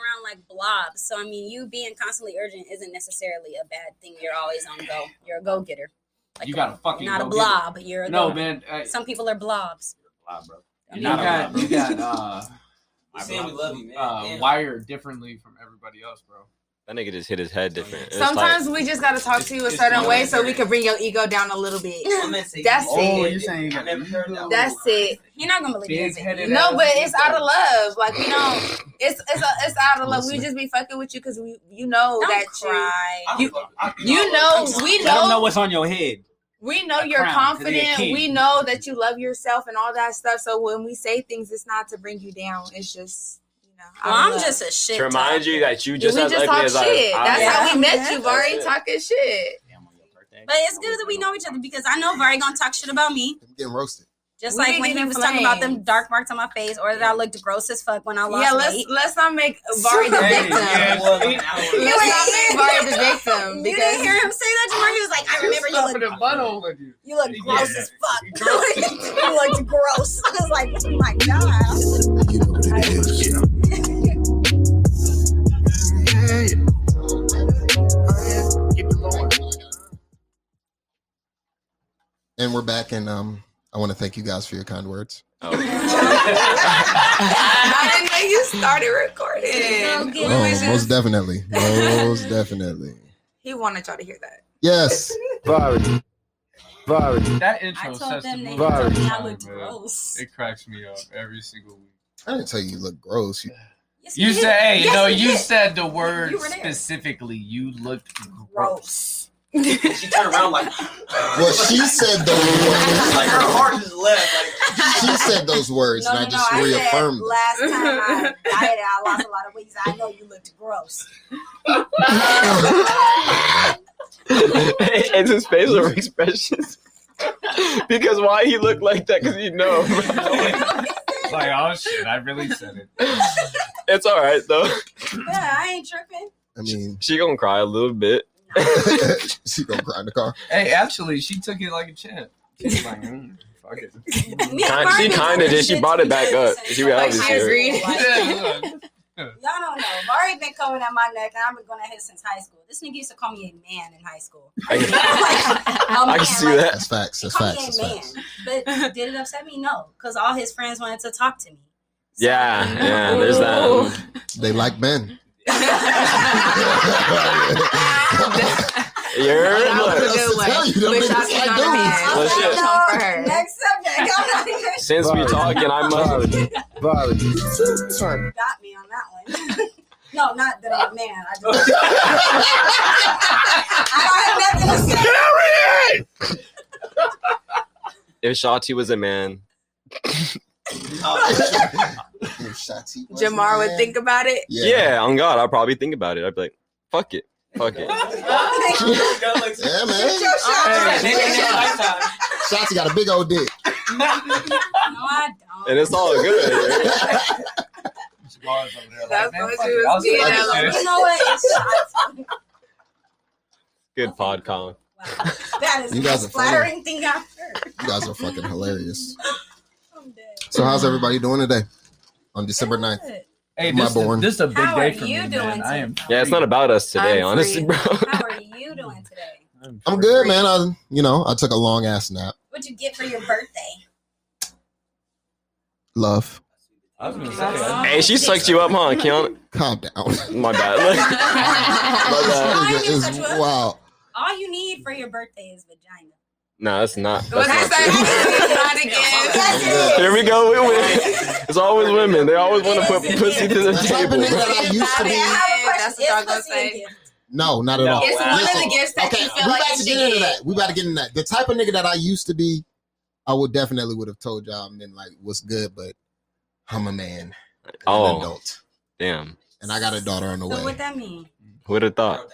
around like blobs. So I mean, you being constantly urgent isn't necessarily a bad thing. You're always on go. You're a go getter. Like You gotta fucking not a go get blob. You're a No, go- man. uh, Some people are blobs. Wow, bro. I you mean, got you got uh, We saying we love you, man. uh wired differently from everybody else, bro. That nigga just hit his head different. It's Sometimes like, we just gotta talk to you a certain way so we can bring your ego down a little bit. I'm gonna say That's you- it. Oh, you're saying you I never heard that. That's it. You're not gonna believe it. No, but it's out of love. Like we don't. It's it's a, it's out of love. We just be fucking with you because we you know Don't that cry. You- fuck- I- you you know we Let them know know what's on your head. we know you're crown, 'cause confident. We know that you love yourself and all that stuff. So when we say things, it's not to bring you down. It's just you know. Well, I'm love. just a shit. to remind talker. you that you just we as just ugly talk as shit. I. That's Yeah. how we met you, That's Vari, it. talking shit. Damn, on your birthday. But it's good that we know each other because I know Vari gonna talk shit about me. I'm getting roasted. Just We like when he getting was talking about them dark marks on my face, or that I looked gross as fuck when I lost Yeah, let's weight. let's not make Vari the Hey, victim. yeah. It was an hour. You Let's ain't not make hear- Vari the victim You because didn't hear him say that, to Jamar? He was like, "I remember you Stuffing look, a butthole with you. you look gross Yeah. as fuck. you looked gross." I was like, "Oh my god." You know what it is. And we're back, and um, I want to thank you guys for your kind words. Oh. I didn't know you started recording. Girl, Oh, was most definitely, most definitely. he wanted y'all to hear that. Yes, Vari. Vari. That intro I told them they mood told me I looked gross. It cracks me up every single week. I didn't tell you you look gross. You, Yes, You said, hey, Yes, no, you you did. said the word You specifically. You looked gross. gross. She turned around like. well, she said those words. like her words. heart just left. Like She said those words, No, and no, I no. just I reaffirmed. said last time I dieted, I lost a lot of weight. I know you looked gross. it's his facial expressions. because why he looked like that? Because you know, like, oh shit, I really said it. it's all right though. Yeah, I ain't tripping. I mean, She gonna cry a little bit. She gonna cry in the car. Hey, actually, she took it like a champ. She was like, mm, fuck it. Kind- she kinda talking did. She shit brought it back up. She reality high She school. Like, Yeah, look. Y'all don't know. Vari been coming at my neck, and I've been going at his since high school. This nigga used to call me a man in high school. I can- Like, a I man, can see like, that. That's facts. That's facts. That's a facts. But did it upset me? No, because all his friends wanted to talk to me. So- Yeah, yeah. There's that. They like men. You're That was a good one. tell you, them Wish I niggas could like not dudes. have Well, shit. Come for her. Next subject. I'm not Since we talking, I must. Vari. got me on that one. no, not that I'm a man. I just I don't have nothing to say. If Shotty was a man, Shotty was Jamar would think about it. yeah, on God, I'd probably think about it. I'd be like, fuck it, fuck it. Yeah, man. Yeah, Shotty got a big old dick. No, I don't. And it's all good. Jamal's like, what she was being You know what? Good pod, Colin. Wow. That is You the guys most are funny. flattering thing I've heard. You guys are fucking hilarious. I'm dead. So, how's everybody doing today? On December 9th. Good. Hey, My this, born. is, this is a big How day are for you me, doing man. I am. today? Yeah, it's not about us today, I'm honestly, free. bro. How are you doing today? I'm good, man. I, you know, I took a long ass nap. What'd you get for your birthday? Love. I was gonna say, Hey, she sucked you up, huh, Keon? Calm down. My bad. My bad. Is wow. All you need for your birthday is vagina. No, that's not. That's I not true. Not again. Here we go. We win. It's always women. They always want to put It is, it pussy to the The type of table. that I used to be. have a question. That's what y'all Is gonna say. No, not at No. all. It's one of the gifts that okay, you feel we like about you to should get into that. We about to get into that. The type of nigga that I used to be, I would definitely would have told y'all and been like, "What's good?" But I'm a man, an Oh, adult, damn. and I got a daughter on the So way. what would that mean? Who'd have thought?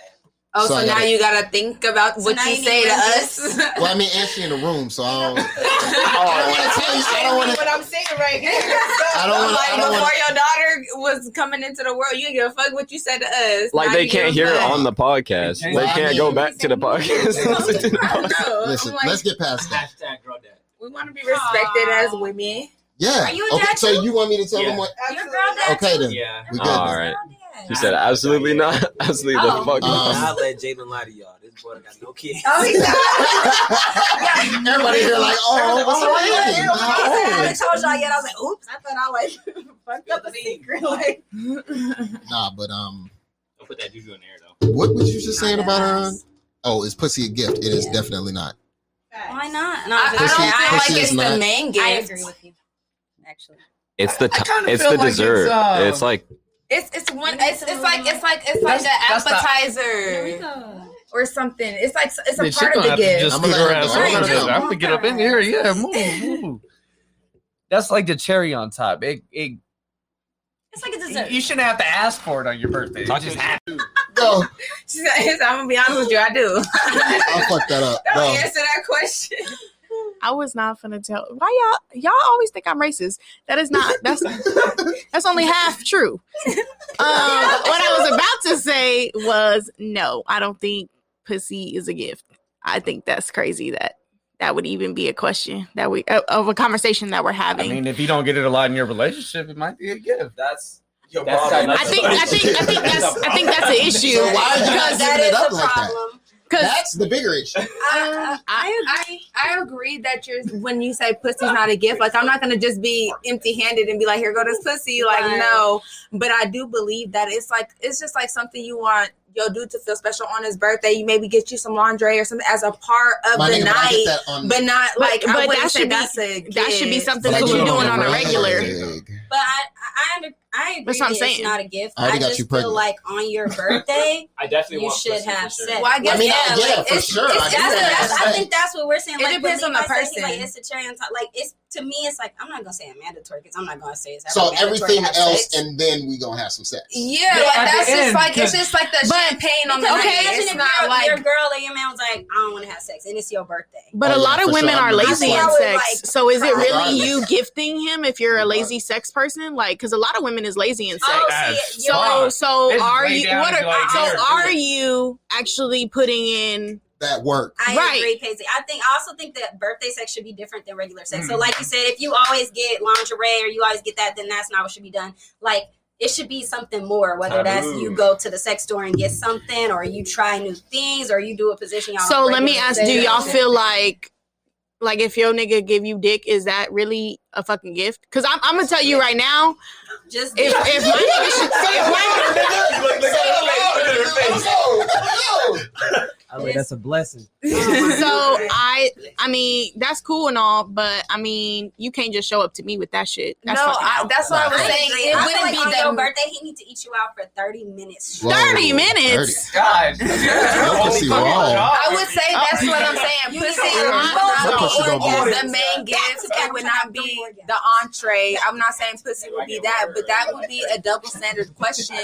Oh, So so, now gotta- you gotta think about So what you you say to to- us. Well, I mean, and she in the room, so I don't. I don't wanna tell you, I don't wanna- what I'm saying right here. I don't wanna- like before wanna- your daughter was coming into the world, you didn't give a fuck what you said to us. Like Now they can't hear it on the podcast. Well, They can't mean- go back to the podcast. listen to the I podcast. know. Listen, I'm like, let's get past that. Hashtag girl dad. we want to be respected Aw. as women. Yeah. Are you a Okay, so you want me to tell Yeah. them what? Your girl dad Okay then. Yeah. We good. All then. right. Girl dad. You said absolutely not. Absolutely the Oh. fuck Um, not. I'll let Jalen lie to y'all. This boy got no kids. Oh, he's Everybody here like, oh, what's the I name? How haven't told y'all yet. I was like, oops, I thought I like fucked up a secret. Like, Nah, but um, Don't put that juju in there though. what was you just saying about her? Nice. Oh, is pussy a gift? It is Yeah. definitely not. why not? No, I, I don't feel like it's not- the main gift. I agree with you. Actually, It's the I t- it's feel the like it's, dessert. uh, It's like It's it's one. It's, it's like it's like it's like That's- the that's the- appetizer or something. It's like it's a Yeah, part of the gift. Just I'm gonna her let ass her over go. there. I'm gonna get up in here. Yeah, move, move. That's like the cherry on top. It, it it's like a dessert. you shouldn't have to ask for it on your birthday. It Talk just to- happens. Bro, She I'm gonna be honest with you. I do. I'll fuck that up, Don't bro. answer that question. I was not gonna tell. Why y'all? Y'all always think I'm racist. That is not. That's that's only half true. Um, what I was about to say was no. I don't think pussy is a gift. I think that's crazy. That that would even be a question that we of- of a conversation that we're having. I mean, if you don't get it a lot in your relationship, it might be a gift. That's your That's problem. I think I think I think that's I think that's an issue. So why are you not because that giving it is up a like that? problem. because That's the bigger issue. I, I, I agree. I agree that you're when you say pussy's not a gift. Like I'm not gonna just be empty handed and be like, here go this pussy. Like Right. no, but I do believe that it's like it's just like something you want your dude to feel special on his birthday. You maybe get you some lingerie or something as a part of My the nigga, night, get that on but not But- like I but that say should be- a that should be something but that you're doing on a regular. reg. But I, I, under, I agree. That's what I'm that saying. It's not a gift. I already I got just you feel pregnant. like on your birthday, I definitely you want should have sure. sex. Well, I guess I mean, yeah, I- yeah, like, for sure. it's- I That's do what, that's, I think that's what we're saying. It Like, depends on the Levi said he, person. Like, it's a cherry on top. Like, it's to me, it's like I'm not gonna say it's mandatory because I'm not gonna say it's So ever mandatory everything else, sex. and then we gonna have some sex. Yeah, Yeah, like that's just end, like it's just like the But- champagne on the Because night. imagine It's if not your, like your girl or your man was like, I don't want to have sex, and it's your birthday. But Oh, a lot of women are lazy in sex. so is it really you gifting him if you're a lazy sex person? Like, because a lot of women is lazy in sex. Oh, so you're- so It's are you? What are like, so here, are you actually putting in? That work. I Right. agree, Casey. I think I also think that birthday sex should be different than regular sex. So, Mhm. like you said, if you always get lingerie or you always get that, then that's not what should be done. Like it should be something more. Whether that's you go to the sex store and get something, or you try new things, or you do a position. Y'all So let me ask: sex. Do y'all feel like, like, if your nigga give you dick, is that really a fucking gift? Because I'm, I'm gonna tell you right now, just if if my nigga should, if my, I mean, that's a blessing. so I, I mean, that's cool and all, but I mean, you can't just show up to me with that shit. That's no, I, that's what I was I saying. agree. It I wouldn't like be on your that. birthday. He need to eat you out for thirty minutes. Whoa. 30 minutes. God, Your pussy raw. I would say that's what I'm saying. Pussy can is have not Your pussy gonna be- the main gift. It would not be the entree. I'm not saying pussy would be that, but that would be a double standard question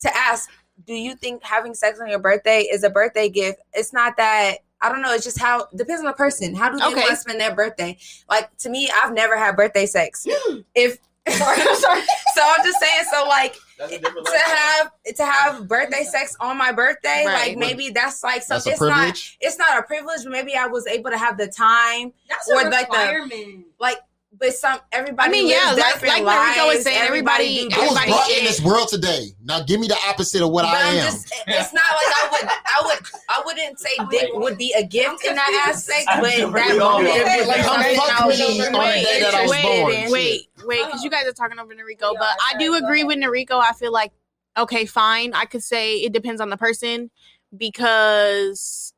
to ask. Do you think having sex on your birthday is a birthday gift? It's not that. I don't know. It's just how depends on the person. How do they Okay. want to spend their birthday? Like to me, I've never had birthday sex. If sorry, I'm sorry. So I'm just saying. So like That's a to have to have birthday sex on my birthday, Right. like maybe that's like That's It's not. It's not a privilege. but Maybe I was able to have the time, That's Or a like the- requirement. like. But some everybody. I mean, yeah, like- different like Mariko was saying, everybody- do I was Everybody brought in this world today. Now give me the opposite of what But I I'm am. just, it's not like I would, I would, I wouldn't say dick would be a gift in that aspect, but that Like, would be like, come something fuck me on the day that I was wait, born. Wait, wait, because you uh-huh. guys are talking over Noriko, but I do agree with Noriko. I feel like okay, fine. I could say it depends on the person because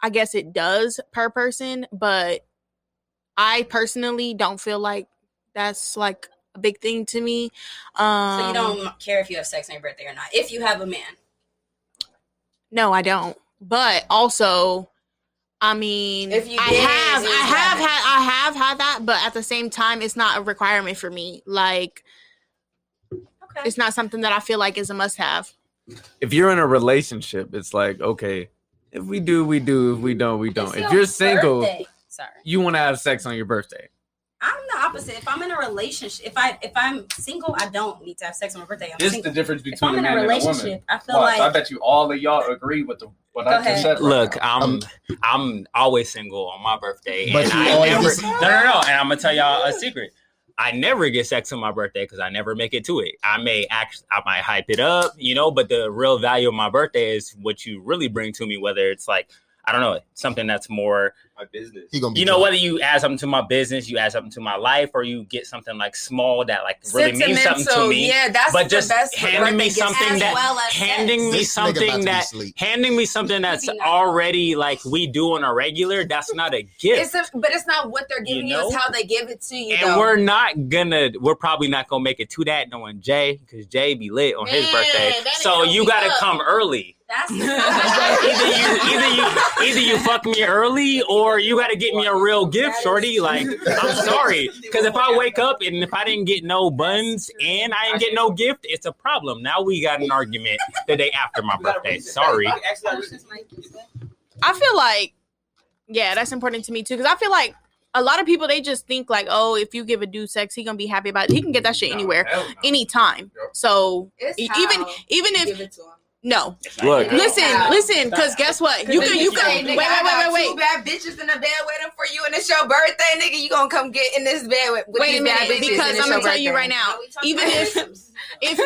I guess it does per person, but I personally don't feel like that's like a big thing to me. Um, so you don't care if you have sex on your birthday or not. If you have a man, No, I don't. But also, I mean, If you I did, have, it's I have had, I have had that, but at the same time, it's not a requirement for me. Like, okay. it's not something that I feel like is a must-have. if you're in a relationship, it's like okay, if we do, we do. If we don't, we don't. It's If you're single, birthday. Sorry. you want to have sex on your birthday. I'm the opposite. If I'm in a relationship, if I if I'm single, I don't need to have sex on my birthday. I'm This is the difference If I'm between a in a man and a relationship, woman. I feel Watch, I bet you all of y'all agree with the what Go I just ahead. said. right Look, now. I'm um, I'm always single on my birthday, But and you I never listen- no no no. And I'm gonna tell y'all a secret. I never get sex on my birthday because I never make it to it. I may act, I might hype it up, you know, but the real value of my birthday is what you really bring to me. Whether it's like I don't know something that's more My business. He gonna be you know drunk. whether you add something to my business you add something to my life or you get something like small that like really means something to me Yeah, that's but the just best handing me something that well handing me This nigga about to something be that handing me something that's already like we do on a regular that's not a gift It's a, but it's not what they're giving you, know? it's how they give it to you. and though. we're not gonna we're probably not gonna make it to that knowing jay because jay be lit on his birthday so you gotta up. come early That's either you either you either you fuck me early or you gotta get me a real gift shorty. like i'm sorry. Because if i wake up and if i didn't get no buns and i didn't get no gift it's a problem. Now we got an argument the day after my birthday. sorry. I feel like, yeah, that's important to me too. Because I feel like a lot of people they just think like, oh, if you give a dude sex, he gonna be happy about it. He can get that shit anywhere, anytime. So It's how even even if give it to 'em. no, Look, listen, Wow. listen, because guess what? You can you Say, can nigga, wait I wait got wait Two wait wait. bad bitches in the bed waiting for you, and it's your birthday, nigga. You gonna come get in this bed with, with Wait these a bad minute, bitches, because I'm gonna your tell you right now, even if if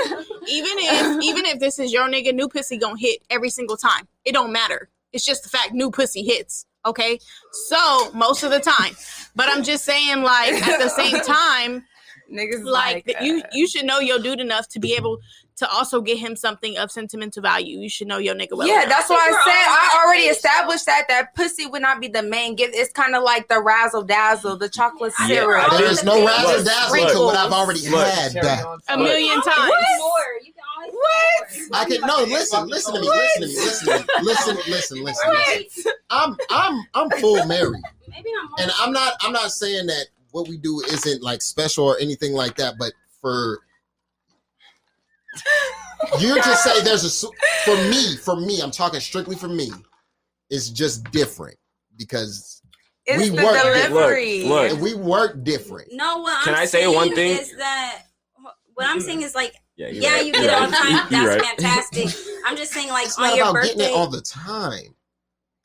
even if even if this is your nigga, new pussy gonna hit every single time. It don't matter. It's just the fact new pussy hits. Okay, so most of the time, but I'm just saying, like at the same time, niggas like, like, that you uh, you should know your dude enough to be able to also get him something of sentimental value. You should know your nigga well. yeah, enough. that's why I said I already established that that pussy would not be the main gift. It's kind of like the razzle dazzle, the chocolate Yeah, syrup. I There think is the no razzle dazzle to what I've already Look. had. That a million times. more. You What? I can no listen, listen to me, listen to me, listen to me, listen, listen, listen, listen. I'm I'm I'm full married, Maybe not more. and I'm not I'm not saying that what we do isn't like special or anything like that, but for you to say there's a for me for me I'm talking strictly for me it's just different because It's We the work- delivery. Look, look. we work different. No, what Can I'm I say saying one thing? Is that what I'm saying is like, Yeah, you're yeah, right. you You're get it all right. the time. That's right. fantastic. I'm just saying, like It's on not your about getting birthday. it all the time.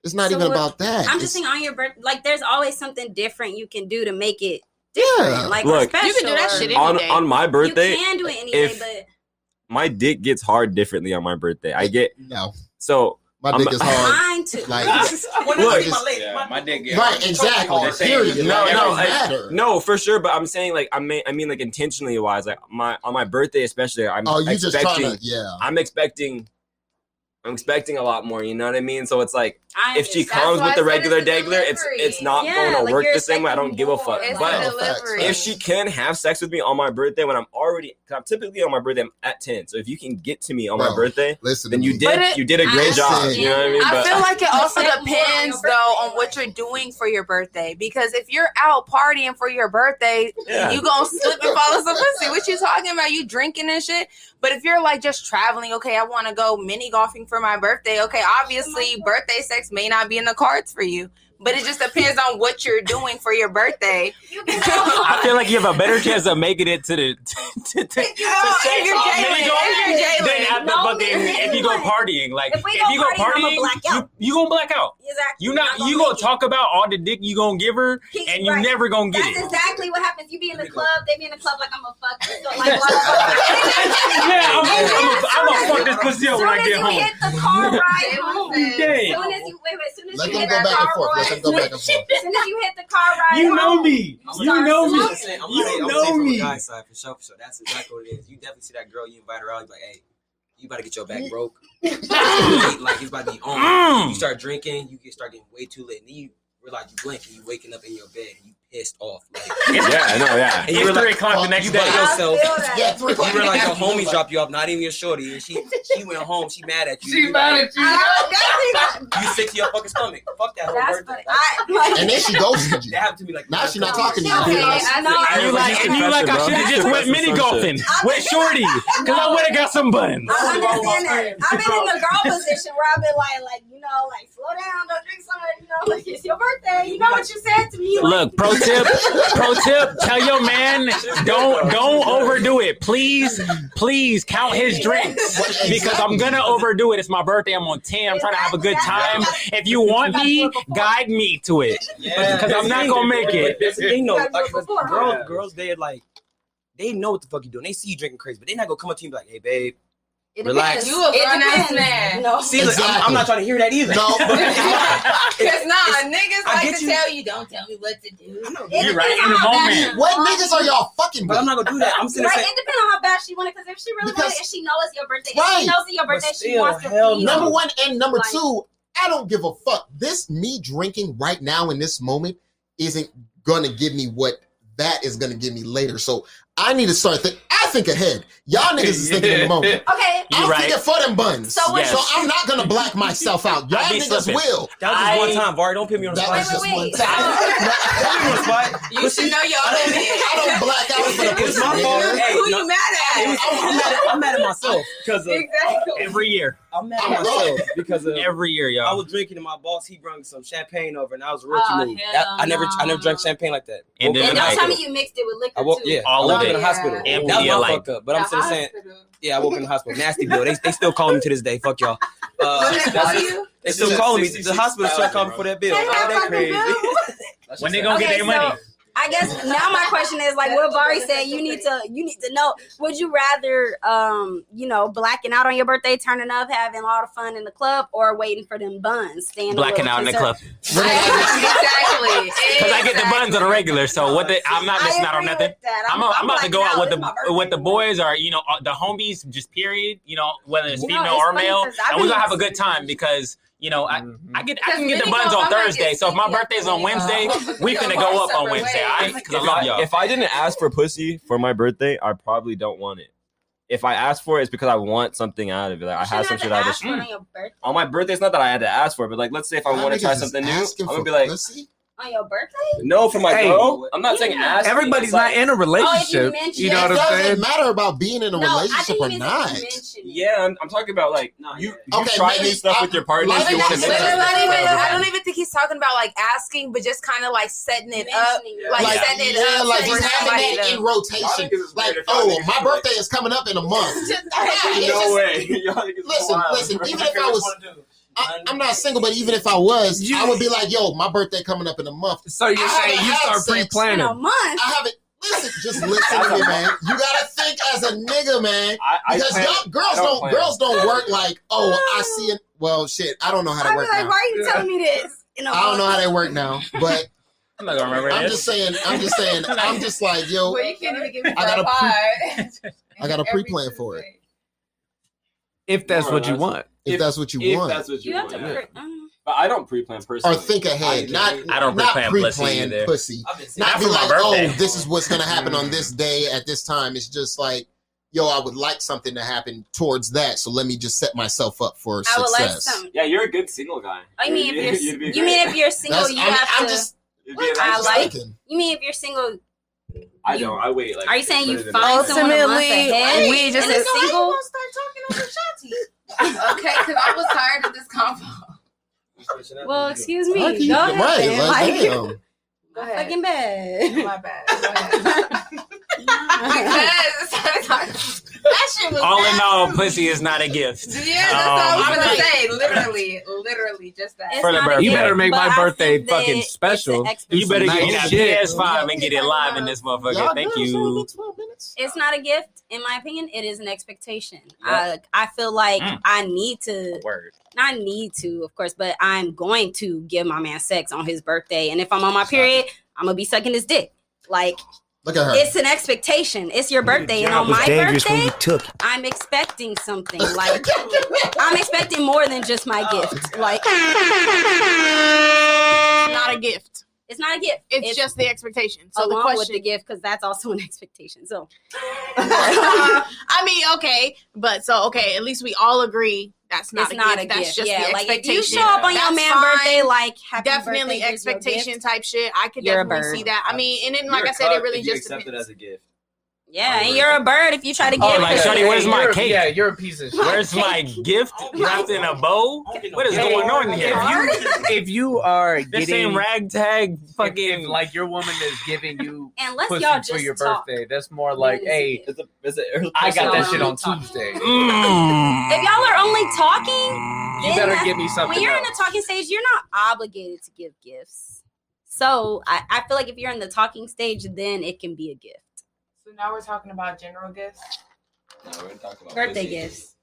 It's not So even what- about that. I'm It's- just saying on your birthday, like there's always something different you can do to make it different, Yeah. like Look, special. You can do that shit any on day. on my birthday, You can do it anyway, if- but my dick gets hard differently on my birthday. I get no. so My I'm- dick is hard. mine too. Like Look, Yeah, my dick gets right, exactly. They say- Period. No, Like, no, don't I- no, for sure. But I'm saying like I mean I mean like intentionally wise, like my on my birthday especially, I'm Oh, you just expecting trying to yeah. I'm expecting I'm expecting a lot more. You know what I mean? So it's like I if she comes with the regular it's the degler, it's it's not Yeah, going to like work the same way. I don't give a fuck. It's But delivery. if she can have sex with me on my birthday when I'm already, I'm typically on my birthday I'm at ten. So if you can get to me on my birthday, Listen, then you did it- you did a great I job. understand. You know what I mean? I feel like it also Expect on depends though on what you're doing for your birthday. Because if you're out partying for your birthday, Yeah. you gonna slip and follow some pussy. What you talking about? You drinking and shit. But if you're like just traveling, okay, I want to go mini golfing for my birthday. Okay, obviously oh birthday sex may not be in the cards for you. But it just depends on what you're doing for your birthday. I feel like you have a better chance of making it to the to, to, to, to if you're sex Jalen, mini golf if you're Jalen. than at the No, fucking if you go partying. Like If if, go you go partying, I'ma partying, black you, out. you gonna black out. Exactly. You not I'm you make gonna it. talk about all the dick you gonna give her, He- and you right. never gonna get That's it. exactly what happens. You be in the club, they be in the club like I'm a fuck. So like, Yeah, I'm, I'm, I'm, I'm gonna fuck this pussy up Soon when I as get you home. hit the car ride home, Day. soon as you wait, wait, soon as Let you them hit go that back and car forth. Ride, them go back and forth. soon as you hit the car ride, You know home, me. I'm You know me. I'm saying, I'm You I'm know me. a guy's side for sure, for sure. That's exactly what it is. You definitely see that girl, you invite her out, you be like, hey, you about to get your back broke. like it's about to be on. Mm. You start drinking, you get start getting way too lit, and then you realize you blink and you waking up in your bed, you pissed off. Like yeah, I know, yeah. and you It's were three like, o'clock the fuck next you, day. yourself. Yeah, three You realize your homies homies dropped you off, not even your shorty, and she she went home, she mad at you. She You mad like, at you. Ah, you sick to your fucking stomach. Fuck that whole That's birthday. funny. I, like, And then she ghosted you. That happened to me like Now she not talking to you. I know. And you like, and you like, I should have just went mini golfing with Shorty, cause I would have got some buns. I understand that. I've been in the girl position where I've been like, like you know, like slow down, don't drink so much. You know, like it's your birthday. You know what you said to me. Look, pro tip, tip, pro tip, tell your man don't don't overdo it. Please, please count his drinks because I'm gonna overdo it. It's my birthday. I'm on 10. I'm trying to have a good time. If you want me, guide me to it. Because I'm not gonna make it. That's the thing, though. Like, 'cause girls, girls, they're like, they know what the fuck you doing. They see you drinking crazy, but they not gonna come up to you and be like, "Hey, babe, It Relax. depends. You a grown ass man. No. see, look, I'm, I'm not trying to hear that either." No, but Cause nah, niggas I like to you. tell you, don't tell me what to do. It You're right depends in the on how bad moment. she what niggas are y'all fucking But? I'm not gonna do that. I'm sitting Right, there it depends on how bad she want it. Because if she really want Because- it, if she knows it's your birthday, if she knows it's your But birthday, she wants to hell no. Number one and number Like- two, I don't give a fuck. This me drinking right now in this moment isn't gonna give me what that is gonna give me later. So I need to start think. I think ahead. Y'all niggas is thinking in the moment. Okay. I'm right. thinking for them buns. So Yes. So I'm not gonna black myself out. Y'all niggas slipping. will. that was just one time, Vari. Don't put me on the That spot. was just wait, one wait. time. Put me on the. You should know your I limit. don't, I don't black out for the It was pussy. my fault. Hey, Who no, you mad it was- at? I'm, I'm mad at, I'm mad at myself because Exactly. Every year, I'm mad at I'm myself because of every year, y'all. I was drinking and my boss he brought some champagne over and I was a rookie Oh, move. hell I never I never drank champagne like that. And then up in And the the don't tell me you mixed it with liquor too. yeah, All I of woke in the hospital. And that was my Pedialyte. fuck up. But I'm The still saying yeah, I woke in the hospital. Nasty bill. They they still calling me to this day. Fuck y'all. Uh, they call you, they still calling me. The hospital still calling me for that bill. Oh, that crazy. When they gonna get their money? I guess now my question is like what Vari said. You need to you need to know. Would you rather um you know blacking out on your birthday, turning up, having a lot of fun in the club, or waiting for them buns, staying Blacking out in the club exactly. because I get the buns on the regular. So what? The, I'm not I missing out on nothing. with that. I'm, I'm, about to go out with the with the boys or you know uh, the homies, just period. You know whether it's You know, female it's or funny male, 'cause I've and we're gonna have a good time because you know I, mm-hmm. I get I can get the buns on Thursday. So if my stinky birthday's on Wednesday, we Go finna our go up on Wednesday. I because I If love I, y'all. if I didn't ask for pussy for my birthday, I probably don't want it. If I ask for it, it's because I want something out of it. Like I You have some shit to out of ask on. On my birthday, it's not that I had to ask for it, but like, let's say if I Y'all want to try something new, I'm gonna be like, pussy? On your birthday? no, for my Hey. girl. I'm not saying ask. Everybody's It's not like- in a oh, relationship. mention You know it. what It I'm doesn't saying? matter about being in a No, I relationship think or you not. mention it. Yeah, I'm, I'm talking about like Nah, you. yeah. You Okay, try maybe new stuff I'm- with your partners. like- You want to Listen, But mix it's it. not even, I Right. don't even think he's talking about like asking, but just kind of like setting it up, Mentioning it. like, Like, setting it yeah, up like for he's having somebody that to- in rotation. niggas is Like, weird if y'all oh, niggas my like- birthday is coming up in a month. Just- Yeah, it's no just- way. Y'all niggas Listen, wild. listen, even if I was- I, I'm not single, but even if I was, You- I would be like, yo, my birthday coming up in a month. So you're I saying you start pre-planning? a month. I haven't. Listen, just listen to me, man. You gotta think as a nigga, man. I, I Because plan- y'all girls I don't don't, girls don't work like, oh, I see it. Well, shit, I don't know how I'd they be work like, now. why are you telling me this? In a I don't know how they work now, but I'm not gonna remember I'm this. just saying. I'm just saying. I'm just like, yo, Well, you can't even give me I gotta that pod. I got a pre-plan for it. Tuesday. If that's what you want. if If- that's what you If want, that's what you, You have to. yeah. Pre- mm. But I don't pre-plan personally. or think ahead, I not. I don't not pre-plan pussy pre-plan pussy. I've Not Not be like, birthday. oh, this is what's gonna happen on this day at this time. It's just like, yo, I would like something to happen towards that, so let me just set myself up for I would like success. some. Yeah, you're a good single guy. I mean, if you're, You'd be you mean if you're single, That's- you I'm, have I'm to. just, You'd be a I I'm like- thinking. You mean if you're single? I don't. I wait like. Are you saying you better find that. someone a month ahead? we just- and And a so single. gonna start talking over Shanti? okay, because I was tired of this convo. Well, excuse me. Go ahead. right, like, Like, damn. Go ahead. fucking bad. My bad. Go ahead. Because that shit was All in all, pussy is not a gift. Yeah, that's all I was Um, gonna Right. say. Literally, literally, just that. For the birthday. You better make but my birthday think that fucking it's special. You better Nice get that shit. PS5 and get it live in this motherfucker. Y'all Thank you. It's not a gift, in my opinion. It is an expectation. Yeah. I I feel like Mm. I need to, Word. not need to, of course, but I'm going to give my man sex on his birthday. And if I'm on my period, I'm gonna be sucking his dick. Like Look at her. it's an expectation. It's your birthday, and on my birthday, I'm expecting something. Like I'm expecting more than just my gift. Like not a gift. it's not a gift. It's, just the expectation. So the along with the gift because that's also an expectation. So I mean, okay, but so okay, at least we all agree that's not it's a not gift. a that's gift. just yeah, the like if you show up on your That's man fine. birthday, like happy definitely birthday, expectation type shit. I could You're definitely see that. I mean, and then like You're I a said, it really just accept it as a gift. Yeah, and you're a bird if you try to get Oh, give like, it. shorty, where's my You're- cake? Yeah, you're a piece of shit. Where's my gift wrapped in a bow? What is going on here? If you, if you are This getting ain't ragtag fucking if, like your woman is giving you Unless pussy y'all for your talk. birthday, that's more like, That is hey, it. Is it, it, it I got that shit on only. Tuesday. Mm. If y'all are only talking, You better that's- give me something. when you're in else. the talking stage, you're not obligated to give gifts. So I, I feel like if you're in the talking stage, then it can be a gift. So now we're talking about general gifts. No, we're talking about Birthday gifts.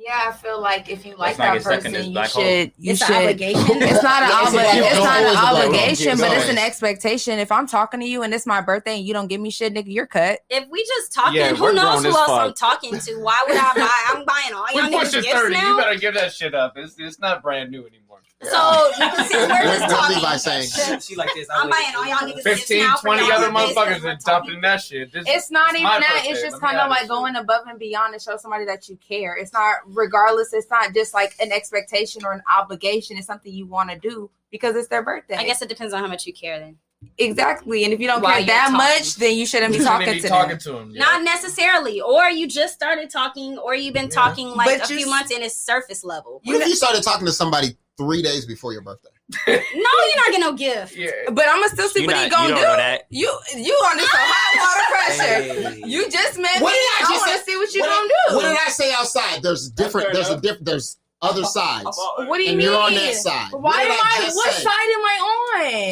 Yeah, I feel like if you like Let's not that get stuck in this person, you black hole. should you it's should. an obligation. It's not an Yeah, it's obli- like- it's don't an always look like obligation, keep but it's going. an expectation. If I'm talking to you and it's my birthday and you don't give me shit, nigga, you're cut. if we just talking, Yeah, who we're knows grown who as else fuck. I'm talking to? Why would I buy? I'm buying all y'all We niggas gifts 30. You now. better give that shit up. It's, it's not brand new anymore. So since we're just What's talking, Levi saying? She, she like this. I I'm buying all y'all niggas gifts 15, 20 other motherfuckers and we're talking. dumping that shit. This, It's not It's even my that. birthday. It's just me kind of like this going above and beyond to show somebody that you care. It's not regardless. It's not just like an expectation or an obligation. It's something you want to do because it's their birthday. I guess it depends on how much you care. Then exactly. And if you don't While care that talking. much, then you shouldn't be You shouldn't talking be to talking them. to him. yeah. not necessarily, or you just started talking, or you've been Yeah. talking like But a you few s- months and it's surface level. What if you started talking to somebody three days before your birthday? No, you're not getting no gift. Yeah. But I'm gonna still see You what not- he gonna you do. don't know that. You you on this some high water pressure. Hey. You just met What me. did I I, just want say? to see what you What gonna did- do. What did I say outside? There's different. fair There's a different. There's other sides. What do you and mean? you're on that side. Why What am I I? What say? side am I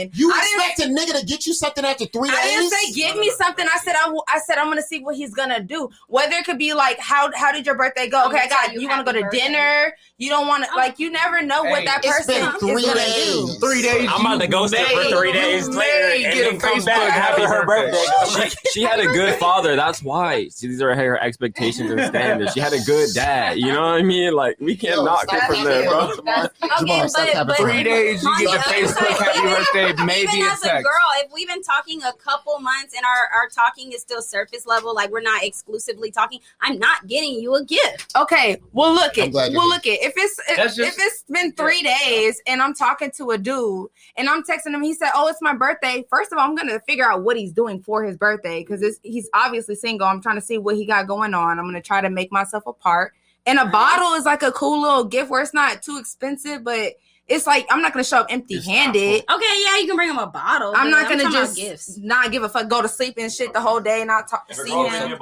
on? You I expect a nigga to get you something after three days? I didn't say give me something. I said I, w- I said I'm gonna see what he's gonna do. Whether it could be like how how did your birthday go? Okay, I got you you. Want to go to birthday. dinner? You don't want to like you never know what Hey, that it's person been is three gonna days. do. Three days. I'm about to you ghost her for may- three days you later may and get then a come Facebook back happy her birthday. she, she had a good father. That's why. See, these are her expectations and standards. She had a good dad. You know what I mean? Like we can't Yo, knock stop it from there, that. bro. That's- Okay, but, but. Three days, you get the On the other Facebook happy even- birthday, maybe even a as a text. girl, if we've been talking a couple months and our, our talking is still surface level, like we're not exclusively talking, I'm not getting you a gift. Okay, well look I'm it. glad you're Well look it. If it's if, just- if it's been three days and I'm talking to a dude and I'm texting him, he said, "Oh, it's my birthday." First of all, I'm gonna figure out what he's doing for his birthday because he's obviously single. I'm trying to see what he got going on. I'm gonna try to make myself a part. And a bottle is like a cool little gift where it's not too expensive, but it's like I'm not gonna show up empty handed. Okay, yeah, you can bring him a bottle. I'm but not gonna talking about just gifts. not give a fuck, go to sleep and shit the whole day, and not talk, see him.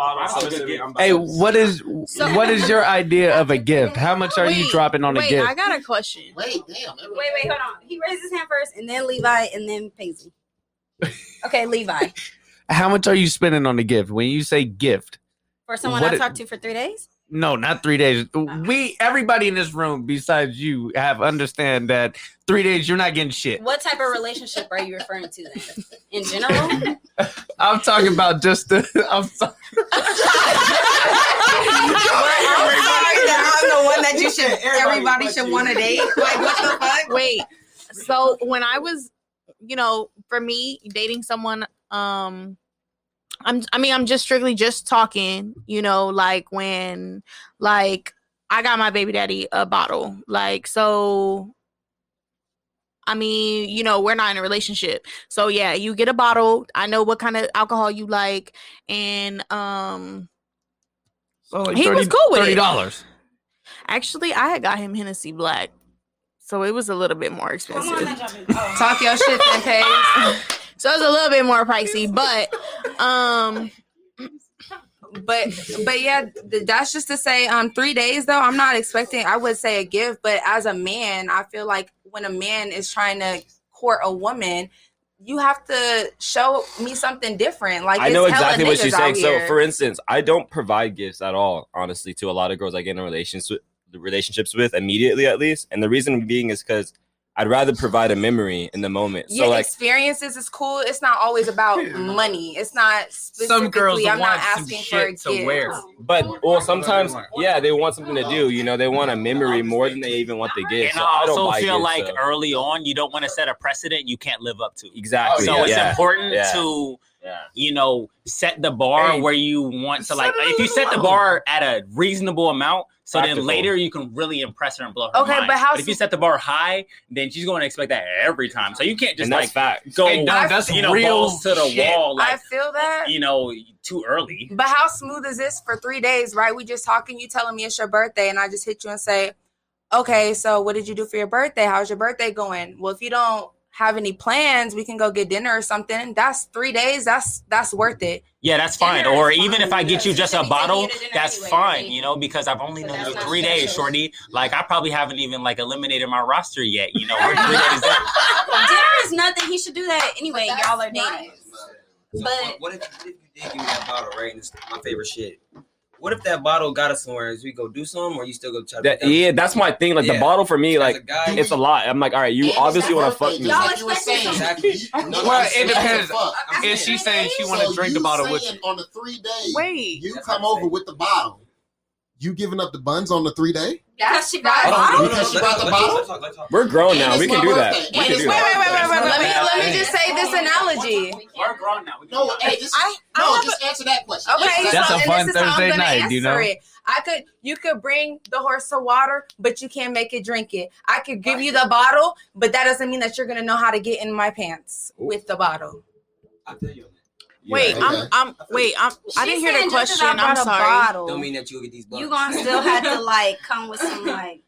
Hey, what is what is your idea of a gift? How much are you dropping on a gift? I got a question. Wait, damn. Wait, wait, hold on. He raised his hand first, and then Levi, and then Paisley. Okay, Levi. How much are you spending on a gift? When you say gift, For someone What I it- talked to for three days? No, not three days. We everybody in this room besides you have understand that three days you're not getting shit. What type of relationship are you referring to then? In general? I'm talking about just the. I'm sorry. I'm sorry that I'm the one that you should everybody should want to date. Like what the fuck? Wait. So when I was, you know, for me dating someone, um, I'm. I mean, I'm just strictly just talking. You know, like when, like, I got my baby daddy a bottle. Like so. I mean, you know, we're not in a relationship. So yeah, you get a bottle. I know what kind of alcohol you like, and um. So like He was cool with it. Thirty dollars. Actually, I had got him Hennessy Black, so it was a little bit more expensive. Talk your shit then, Paige. So it was a little bit more pricey, but um, But but yeah, that's just to say, um, three days though, I'm not expecting. I would say a gift, but as a man, I feel like when a man is trying to court a woman, you have to show me something different. Like I know exactly what niggas she's out saying. So, for instance, I don't provide gifts at all, honestly, to a lot of girls I get in relationships with, relationships with immediately, at least. And the reason being is because I'd rather provide a memory in the moment. yeah, So, like, experiences is cool. It's not always about money. It's not Some girls specifically. I'm not want some asking for a shit to gift. wear. but well, sometimes, yeah, they want something to do. You know, they want a memory more than they even want the gift. And So I I don't also buy feel gifts, like so- early on, you don't want to set a precedent you can't live up to. exactly. So it's yeah. important yeah. to Yeah. you know, set the bar Hey. where you want to like. If you set the bar at a reasonable amount, so Practical. then later you can really impress her and blow her Okay, mind. but how if you set the bar high, then she's going to expect that every time. So you can't just like fact. go, Hey, Doug, that's you know, real balls to the shit. wall, I feel that. you know, too early. But how smooth is this for three days, right? We just talking, you telling me it's your birthday, and I just hit you and say, Okay, so what did you do for your birthday? How's your birthday going? Well, if you don't have any plans, we can go get dinner or something. That's three days. That's that's worth it. Yeah, that's fine. Dinner Or even fine. if I get you just a gonna be taking bottle, you to dinner that's anyway, fine, right? you know, because I've only So known you not three special. days, shorty. Like I probably haven't even like eliminated my roster yet. You know, we're three days in. Dinner is nothing. He should do that anyway. Y'all are dating. nice. So But- what, what if, what if you did give me that bottle, right? And it's my favorite shit. What if that bottle got us somewhere? Is we go do something, or you still go try to? That, yeah, that's my thing. Like Yeah. the bottle for me, As like a guy, it's a lot. I'm like, all right, you And obviously want to fuck me. Y'all like you were saying. Exactly. No, Well, it depends. the fuck. Is she saying she want to So drink the bottle with saying on the three days, Wait. you come over with the bottle. You giving up the buns on the three day? Because she brought that's- a bottle? Because she brought the bottle? let's talk, let's talk. We're grown now. We can do that. birthday. We And can it's do my that. Wait, wait, wait, wait, wait. Let me let me just say this analogy. We're grown now. No, do that. hey, just, I- I no, just answer that question. Okay, That's a fun this is how I'm Thursday night, you know? I could, you could bring the horse to water, but you can't make it drink it. I could give you the bottle, but that doesn't mean that you're gonna know how to get in my pants with the bottle. I'll tell you. Wait, okay. I'm I'm wait, I'm I didn't hear the just 'cause I question. I'm brought a sorry. bottle, Don't mean that you'll get these buns. You gonna still have to like come with some like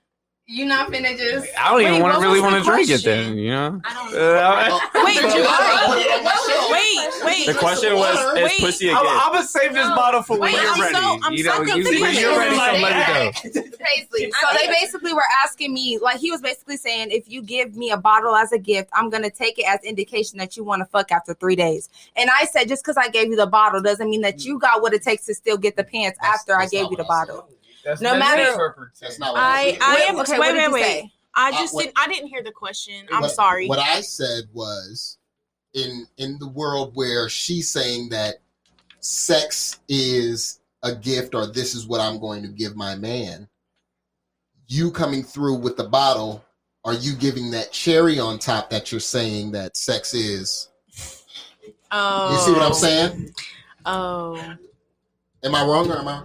You not finna just. I don't even want to really want to drink it then, you know? I don't Uh, know. I- Wait, But you- I gotta put it on my shelf. Wait, wait. The question was, is Wait. pussy a I'm, gift? I'm gonna save this No. bottle for when you're I'm ready. so- I'm you so know, you, confused. when you're ready, so let it go. Crazy. So they basically were asking me, like he was basically saying, if you give me a bottle as a gift, I'm gonna take it as indication that you want to fuck after three days. And I said, just because I gave you the bottle doesn't mean that you got what it takes to still get the pants That's- after I gave you the what I bottle. That's, No matter- That's not what I I. I Wait, am okay, wait wait wait. say? I Uh, just what- didn't I didn't hear the question. I'm What- sorry. What I said was, in in the world where she's saying that sex is a gift or this is what I'm going to give my man, you coming through with the bottle, are you giving that cherry on top that you're saying that sex is? Oh. You see what I'm saying? Oh. Am I wrong or am I?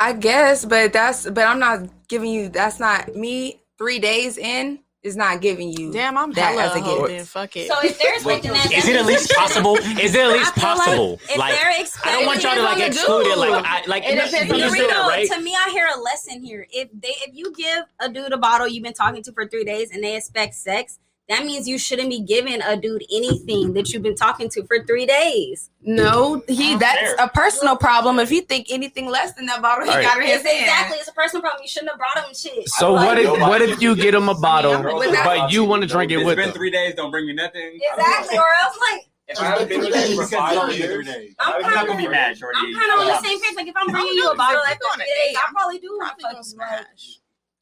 I guess, but that's but I'm not giving you. That's not me. Three days in is not giving you. Damn, I'm That hella as a hoe gift. then. Fuck it. So if they're expecting that, Is it at least possible? Is it at least I feel like possible? Like, I don't want y'all to like exclude it. Like, I, like It you depends on you the said right? To me, I hear a lesson here. If they, if you give a dude a bottle you've been talking to for three days and they expect sex, that means you shouldn't be giving a dude anything that you've been talking to for three days. No, he Not that's fair. a personal problem. If you think anything less than that bottle, he All right. got it in his It's hand. exactly, it's a personal problem. You shouldn't have brought him shit. So Like, what if what if you get him a bottle, But that- but you want to drink it It's with been him? three days. Don't bring me nothing. Exactly, or else like If I haven't been with you for five Because years, three days, I'm I'm kinda- not gonna be mad, shorty. I'm kind of on the same page. Like if I'm bringing you a bottle after three days, I probably do want to fuck you.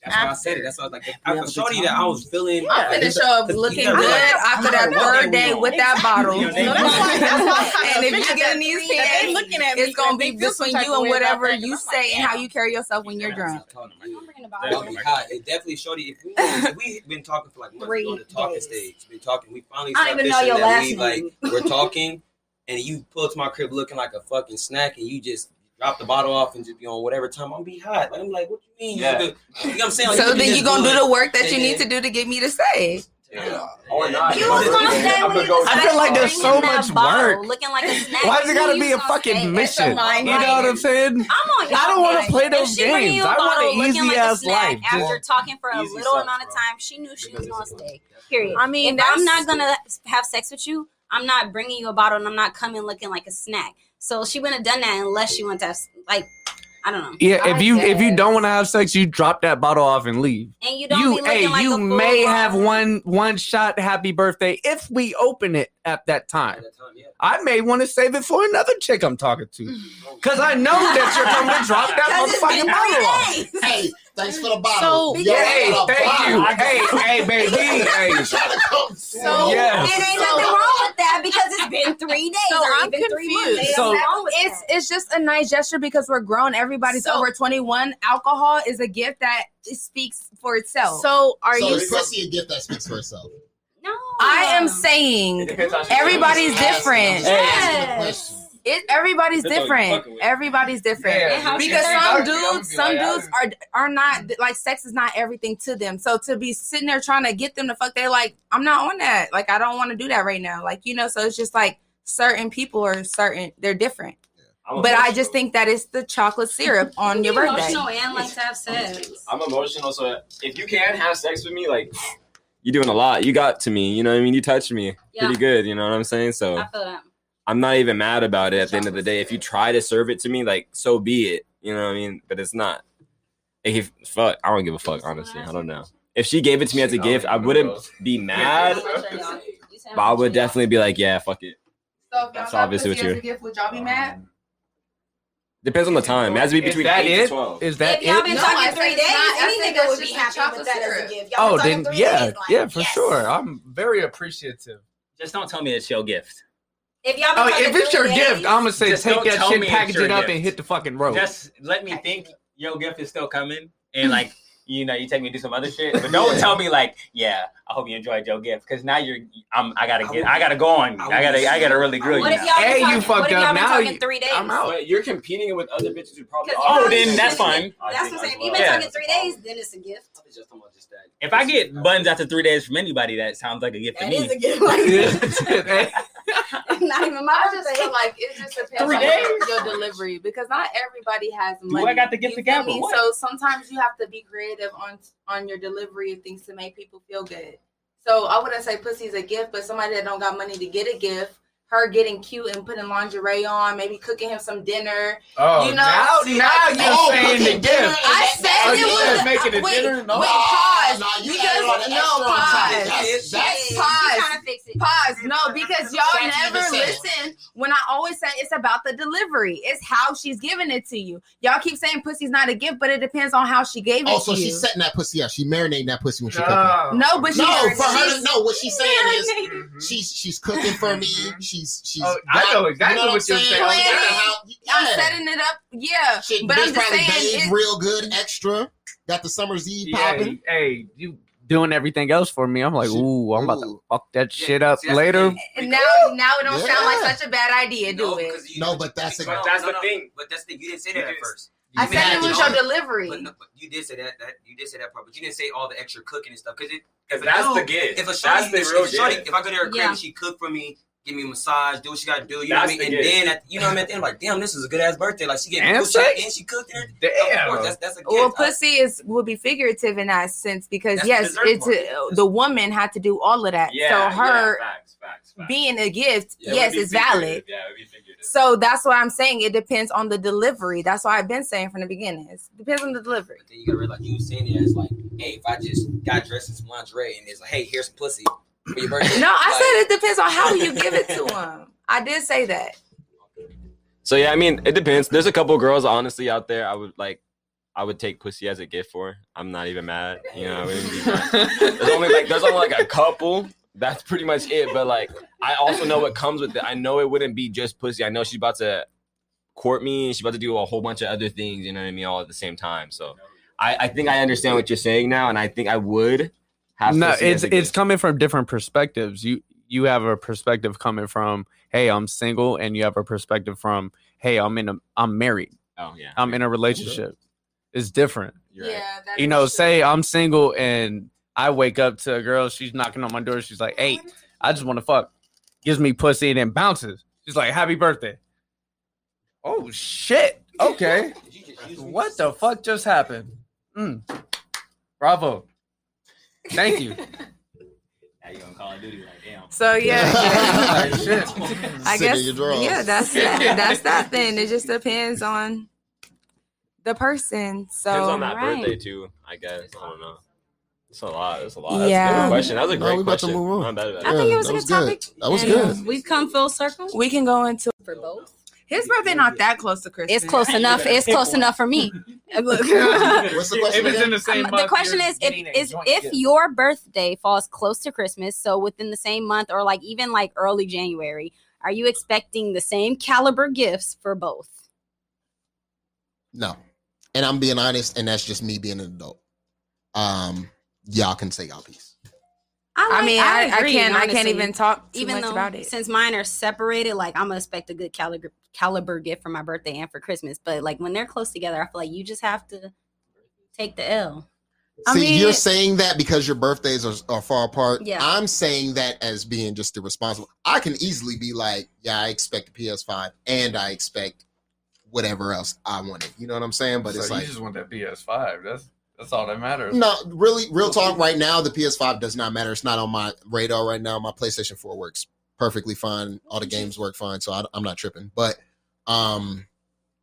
Like, That's why I said it. That's why I was like, I after shorty that I was feeling. I'm finna show up looking good after that third day with that bottle. You know, that's why- that's why and if you get in that these they pants, looking at me, it's gonna be between you and whatever you say and how you carry yourself when you're drunk. I'm bringing a That'll bottle. be hot. It definitely shorty. If we if we been talking for like months Three on the talking stage, been talking. We finally I even know your that last we name. like we're talking, and you pull to my crib looking like a fucking snack, and you just drop the bottle off and just be on whatever time. I'm be hot. Like, I'm like, what do you mean? Yeah. You, could- you know what I'm saying? Like, So could be then you gonna do good. the work that you need to do to get me to say. Yeah. Or not. You was gonna stay when you I feel like there's so much work. looking like a snack. Why's it gotta be a fucking stay. mission? You mind know what I'm saying? I'm on. I don't want to play If those games. you a I want an looking easy like a ass snack life. After Just- talking for a Easy little sucks, amount of time, she knew she was gonna stay. Period. I mean, if I'm not gonna have sex with you, I'm not bringing you a bottle, and I'm not coming looking like a snack. So she wouldn't have done that unless she wanted to have like, I don't know. Yeah, if I you if you don't want to have sex, you drop that bottle off and leave. And you don't You be looking hey, like you a full may have one one shot happy birthday if we open it at that At time. that time, yeah. I may want to save it for another chick I'm talking to. Cause I know that you're going to drop that 'Cause it's been motherfucking bottle off. Hey, thanks for the bottle. So- Yo, Hey, got a thank you. Hey, hey, baby. Hey. You trying to come So- Yes. It ain't nothing wrong with that because it's been three days So I'm even three months. confused. So- nothing wrong with It's that. it's just a nice gesture because we're grown. Everybody's So- over 21. Alcohol is a gift that speaks for itself. So are so you is pussy a gift that speaks for itself? no. I am saying everybody's different. Yes. It everybody's That's different. Everybody's different. Yeah, And because some dudes, some like, dudes are are not like sex is not everything to them. So to be sitting there trying to get them to fuck, they're like, I'm not on that. Like I don't want to do that right now. Like you know, so it's just like certain people are certain. They're different. I'm But I just think that it's the chocolate syrup on your Be birthday. Emotional and like to have sex. I'm emotional, so if you can have sex with me, like you're doing a lot. You got to me, you know what I mean? You touched me Yeah. pretty good, you know what I'm saying? So I feel that. I'm not even mad about it at the end of the day. If you try to serve it to me, like so be it. You know what I mean? But it's not. If fuck, I don't give a fuck, honestly. I don't know. If she gave it to me as a gift, I wouldn't be mad, but I would definitely be like, yeah, fuck it. So if y'all That's got obviously what you're- a gift, would y'all be mad? Depends on the time. It has to be between that eight to it? twelve. Is that if y'all been No, I talking said three days, not- I any said nigga would be happy with that as a gift. Y'all Oh, then yeah, days, like, yeah, for yes. sure. I'm very appreciative. Just don't tell me it's your gift. If y'all Oh, if it's your days, gift, I'm gonna say take that shit, package it up, gift. and hit the fucking road. Just let me think your gift is still coming, and like you know, you take me to do some other shit. But don't tell me like, yeah, I hope you enjoyed your gift, because now you're, I'm, I gotta get, I gotta go on, I gotta, I gotta really grill you. What if y'all been Hey, you talking, fucked what if y'all up. been Now talking you- three days? I'm out. But you're competing with other bitches who probably. Oh, y'all- then that's fine. That's what I'm saying. as If you've been Yeah. talking three days, then it's a gift. Just talking about just that. If I get buns after three days from anybody, that sounds like a gift to me. is a gift. Hey, Not even my I just birthday. feel like it just depends Three on days? your delivery because not everybody has Do money. I got to get You the feel gavel? me? So sometimes you have to be creative on on your delivery of things to make people feel good. So I wouldn't say pussy's a gift, but somebody that don't got money to get a gift, her getting cute and putting lingerie on, maybe cooking him some dinner. oh, You know, now, see, now like- you're Oh, saying the gift. I that- said Oh, it you was making a wait, dinner? No. Wait, No, pause. no, you because added all that no, extra on top. pause. That's- that's- She Pause. trying to fix it. Pause. No, because y'all Can't never even say it. listen when I always say it's about the delivery. It's how she's giving it to you. Y'all keep saying pussy's not a gift, but it depends on how she gave it Oh, so to you. Also, she's setting that pussy up. She marinating that pussy when she cooking. No. no, but she, No, for her to she's- what she's saying is Mhm. she's she's cooking for me. She's she's. Oh, I know exactly you know what you're I'm saying. Like, Planning. that's how- I'm setting it up. Yeah, Shit, but I'm just probably saying. bathed It, real good, extra. Got the summer's eve Yeah, popping. hey, you doing everything else for me. I'm like, ooh, I'm about to fuck that Yeah, shit up see, later. and now, now it don't sound like such a bad idea, do No, it? 'cause you- No, but that's a- That's no, the no, thing. But that's the thing. You didn't say that at You first. I said it was your delivery. But, no, but you did say that. That you did say that part, but you didn't say all the extra cooking and stuff. Because it, if a That's the gift. If a That's the if, real if, shorty, if I go to her crib Yeah. and she cook for me, give me a massage, do what she got to do, you know what I mean? the And gift. then, at, you know what I mean? At the end, I'm like, damn, this is a good ass birthday. Like she gave me And coochie sex? and she cooked and everything. Damn. Of course, that's that's a gift. Well, pussy is will be figurative in that sense because That's yes, dessert it's part. uh, the woman had to do all of that. Yeah, so her yeah, facts, facts, facts. being a gift, Yeah, yes, would be it's valid. Yeah, it would be figurative. So that's what I'm saying. It depends on the delivery. That's why I've been saying from the beginning. It depends on the delivery. But then you gotta realize you was saying it as like, hey, if I just got dressed in some lingerie and it's like, hey, here's pussy for your. No, I Like, said it depends on how you give it to them. I did say that. So yeah, I mean, it depends. There's a couple girls honestly out there. I would like, I would take pussy as a gift for. I'm not even mad. You know, I wouldn't be mad. there's only like there's only like a couple. That's pretty much it. But like, I also know what comes with it. I know it wouldn't be just pussy. I know she's about to court me. She's about to do a whole bunch of other things. You know what I mean? All at the same time. So, I, I think I understand what you're saying now, and I think I would have. no, pussy it's it's coming from different perspectives. You you have a perspective coming from, hey, I'm single, and you have a perspective from, hey, I'm in a I'm married, Oh yeah, I'm in a relationship. It's different. You're right. that You know, true. say I'm single and I wake up to a girl, she's knocking on my door, she's like, hey, I just want to fuck. Gives me pussy and then bounces. She's like, happy birthday. Oh shit. Okay. What the fuck just happened? Mm. Bravo. Thank you. Now you gonna call of duty like damn. So yeah, yeah. I guess yeah, that's that. That's that. Then it just depends on the person. So Depends on that right. birthday too. I guess I don't know. It's a lot. It's a lot. That's a Yeah. good question. That was a No, great we about to question. move on. Not bad about I it. think it Yeah, was a good was good. topic. That was and, good. We've come full circle we can go into for both. His birthday. Not that close to Christmas. It's close enough. It's close enough for me. Look. What's the question If it's in the same Um, month, the question is if is if gift. your birthday falls close to Christmas, so within the same month or like even like early January, are you expecting the same caliber gifts for both? No. And I'm being honest, and that's just me being an adult. Um, y'all can say y'all piece. I I, I mean, I, I agree, can't. I can't even talk too even much though about it. since mine are separated, like I'm gonna expect a good caliber caliber gift for my birthday and for Christmas. But like when they're close together, I feel like you just have to take the L. See, mean- you're saying that because your birthdays are, are far apart. Yeah. I'm saying that as being just irresponsible. I can easily be like, yeah, I expect a PS5 and I expect whatever else I wanted. You know what I'm saying? But So it's like you just want that PS5. That's that's all that matters. no, really, real talk right now, the PS5 does not matter. It's not on my radar right now. My PlayStation 4 works perfectly fine. All the games work fine. So I, I'm not tripping. But um,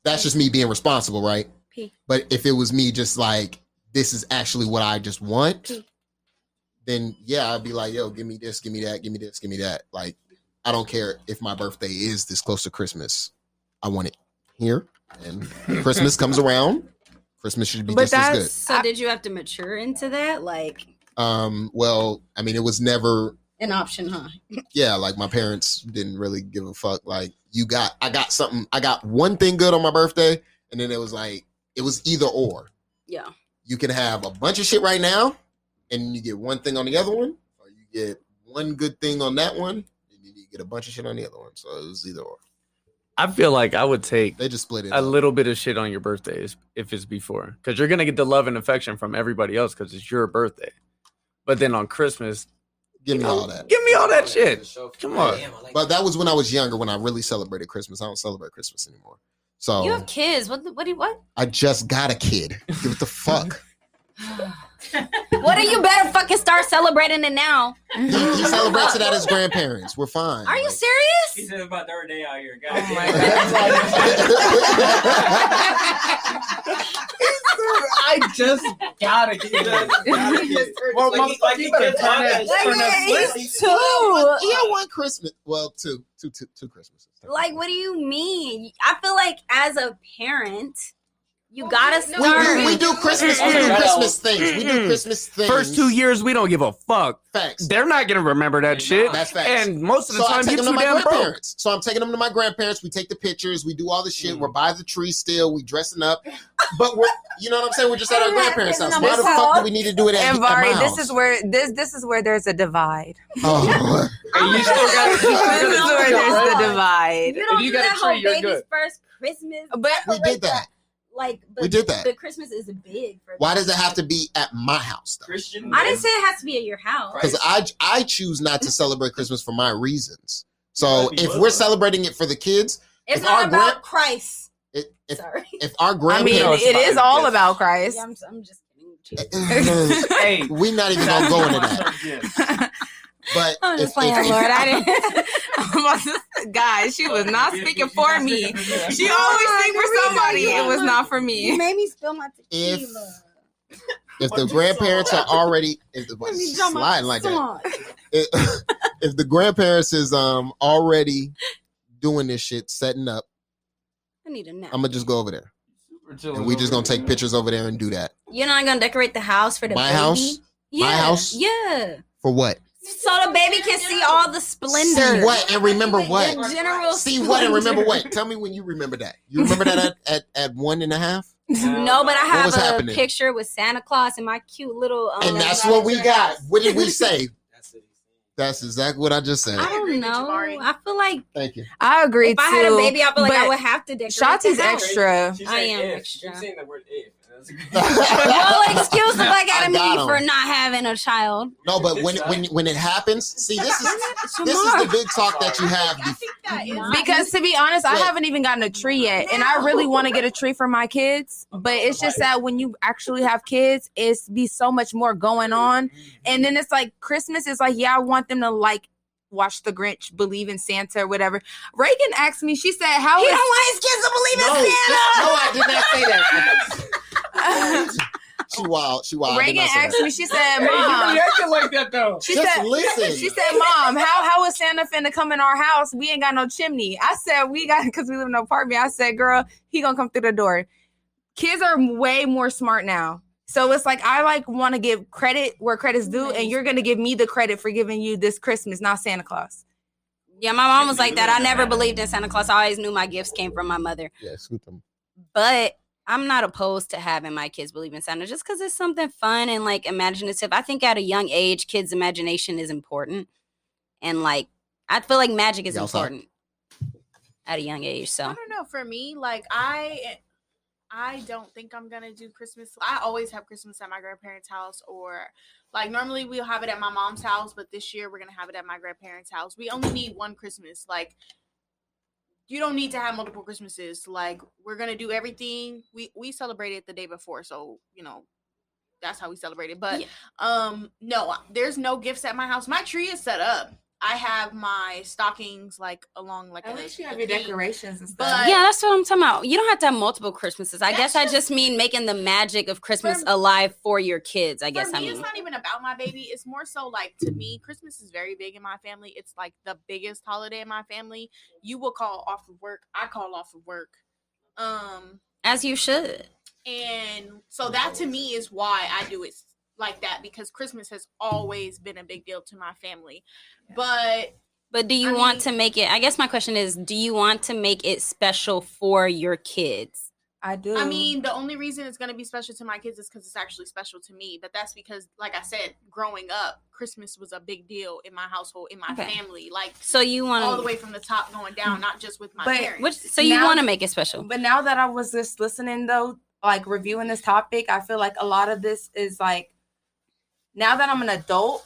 that's just me being responsible, right? P. But if it was me just like, this is actually what I just want, P. then yeah, I'd be like, yo, give me this, give me that, give me this, give me that. Like, I don't care if my birthday is this close to Christmas. I want it here. And Christmas comes around. Christmas should be But just as good. that's- So did you have to mature into that? Like Um, well, I mean, it was never, an option, huh? yeah, like my parents didn't really give a fuck. Like, you got, I got something, I got one thing good on my birthday, and then it was like, it was either or. Yeah. You can have a bunch of shit right now, and you get one thing on the other one, or you get one good thing on that one, and then you get a bunch of shit on the other one. So it was either or. I feel like I would take They just split it. a up. little bit of shit on your birthdays if it's before, because you're gonna get the love and affection from everybody else because it's your birthday. But then on Christmas, Give me know, all that. Give me all that shit. Come on. But that was when I was younger, when I really celebrated Christmas. I don't celebrate Christmas anymore. So You have kids. What? What? Do you, what? I just got a kid. Give it the fuck. What are you better fucking start celebrating it now? He, he celebrates it at his grandparents. We're fine. Are you Like- serious? He said about third day out here. Oh my God. I just gotta get Well, Like he- like he motherfucker, you better can turn that, talk turn that Like, split. he's two. Yeah, one Christmas. Well, two, two, two, two Christmases. Like, what do you mean? I feel like as a parent, you gotta We start. do, we do Christmas. We do Christmas things. We do Christmas things. First two years, we don't give a fuck. facts. They're not gonna remember that shit. That's facts. And most of the So I time, take you're them to too my damn broke. grandparents. So I'm taking them to my grandparents. We take the pictures. We do all the shit. We're mm. by the tree still. We dressing up, but we're you know what I'm saying. We're just at our grandparents' house. Why the fuck do we need to do it at, And at my Vari, house? this is where this this is where there's a divide. Oh, Hey, you still got. You this is where there's the divide. You don't you do got that whole baby's first Christmas. But we did that. Like, but, We did that. But Christmas is big. For Why does it have to be at my house though? Christian. I didn't say it has to be at your house. Because I I choose not to celebrate Christmas for my reasons. So if we're celebrating it for the kids, It's if not our about grand- Christ. if if, Sorry. if our I mean, grandparents, it is all about Yeah, Christ. I'm, I'm just kidding. Hey, we're not even gonna go into that. But I'm if, just playing, if- Lord. I didn't. I'm about Guys, she was not speaking for me. She always speak for somebody. It was not for me. You made me spill my If- tequila. if the grandparents are already if the, Let me jump my sliding like that, if, if the grandparents is um already doing this shit, setting up, I need a nap. I'm gonna just go over there and we just gonna take pictures over there and do that. You're not gonna decorate the house for the My baby? house? Yeah. My house? Yeah. For what? So the baby can see all the splendor. See what and remember what? The general See what and remember what? Tell me when you remember that. You remember that at, at, at one and a half? No, but I have a happening? picture with Santa Claus and my cute little. Um, And that's what we got. What did we say? That's exactly what I just said. I don't know. I feel like Thank you. I agree if too. I had a baby, I feel like I would have to decorate. Shotzi's the extra. She I am if. extra. She's saying the word if. well, excuse the fuck out I of got me 'em. for not having a child. No, but when uh, when when it happens, see this is this is the big talk that you have. bef- Because to be honest, I haven't even gotten a tree yet, and I really want to get a tree for my kids. But it's just that when you actually have kids, it's be so much more going on, and then it's like Christmas is like, yeah, I want them to like watch the Grinch, believe in Santa or whatever. Reagan asked me, she said, "How He is don't want his kids to believe No, in Santa. no, I did not say that. She wild. She wild. Reagan asked me, she said, Hey, you Mom, like that though. she Just said, listen. She said, "Mom, how how is Santa finna come in our house? We ain't got no chimney." I said, "We got because we live in an apartment." I said, "Girl, he gonna come through the door." Kids are way more smart now, so it's like I like want to give credit where credit's due, and you're gonna give me the credit for giving you this Christmas, not Santa Claus. Yeah, my mom was like that. I never believed in Santa Claus. I always knew my gifts came from my mother. Yeah, scoot them. But I'm not opposed to having my kids believe in Santa just because it's something fun and like imaginative. I think at a young age, kids' imagination is important, and like I feel like magic is Y'all saw it. important at a young age. So I don't know. For me, like I, I don't think I'm gonna do Christmas. I always have Christmas at my grandparents' house, or like normally we'll have it at my mom's house, but this year we're gonna have it at my grandparents' house. We only need one Christmas. Like you don't need to have multiple Christmases. Like we're gonna do everything. We we celebrated the day before, so you know. That's how we celebrated. But Yeah. um no, there's no gifts at my house. My tree is set up. I have my stockings like along like At a- least you have your thing. decorations and stuff. But- yeah, that's what I'm talking about. You don't have to have multiple Christmases. I That's guess I just- just mean making the magic of Christmas For- alive for your kids. I guess For I me, mean. it's not even about my baby. It's more so like to me, Christmas is very big in my family. It's like the biggest holiday in my family. You will call off of work. I call off of work. Um, As you should. and so that to me is why I do it like that because Christmas has always been a big deal to my family. But But do you I want mean- to make it? I guess my question is, do you want to make it special for your kids? I do. I mean, the only reason it's going to be special to my kids is because it's actually special to me. But that's because, like I said, growing up, Christmas was a big deal in my household, in my Okay. family. Like So you want all the way from the top going down, not just with my But- parents. which, so you want to make it special? But now that I was just listening though, like reviewing this topic, I feel like a lot of this is like now that I'm an adult,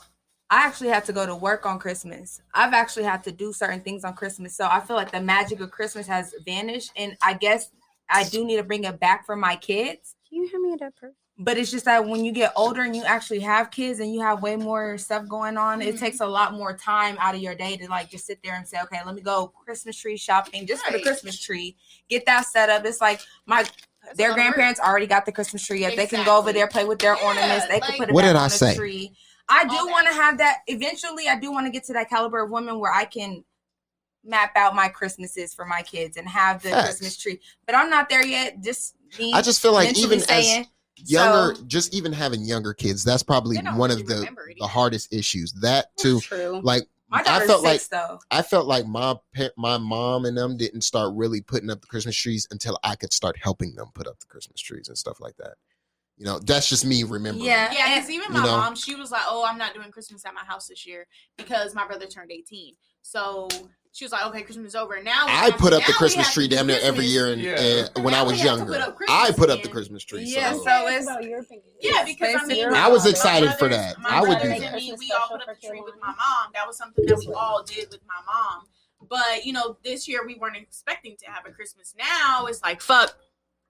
I actually had to go to work on Christmas. I've actually had to do certain things on Christmas. So I feel like the magic of Christmas has vanished. And I guess I do need to bring it back for my kids. Can you hear me at that person? But it's just that when you get older and you actually have kids and you have way more stuff going on, it Mhm. takes a lot more time out of your day to like just sit there and say, okay, let me go Christmas tree shopping just for the Christmas tree. Get that set up. It's like my That's their lot work. grandparents already got the Christmas tree up. They can go over there, play with their Yeah, ornaments. They can put it What back did on I the say? tree. I do want to have that. Eventually, I do want to get to that caliber of woman where I can map out my Christmases for my kids and have the Facts. Christmas tree. But I'm not there yet. Just me I just feel like mentally even as younger, So- just even having younger kids, that's probably one really of the the hardest issues. That too, True. like My I daughter's felt like though. I felt like my my mom and them didn't start really putting up the Christmas trees until I could start helping them put up the Christmas trees and stuff like that. You know, that's just me remembering. Yeah. Yeah, because even You my know? mom, she was like, "Oh, I'm not doing Christmas at my house this year because my brother turned 18." So she was like, "Okay, Christmas is over." Now I have- put up the Christmas tree to do damn near every year, and, Yeah. and when I was we have to younger, put I put up the. Christmas tree. Yeah, so. so it's Yeah, because I mean, I was my excited for that. my I would do that. me, we all put up the tree with my mom. That was something that we all did with my mom. But you know, this year we weren't expecting to have a Christmas. Now it's like fuck.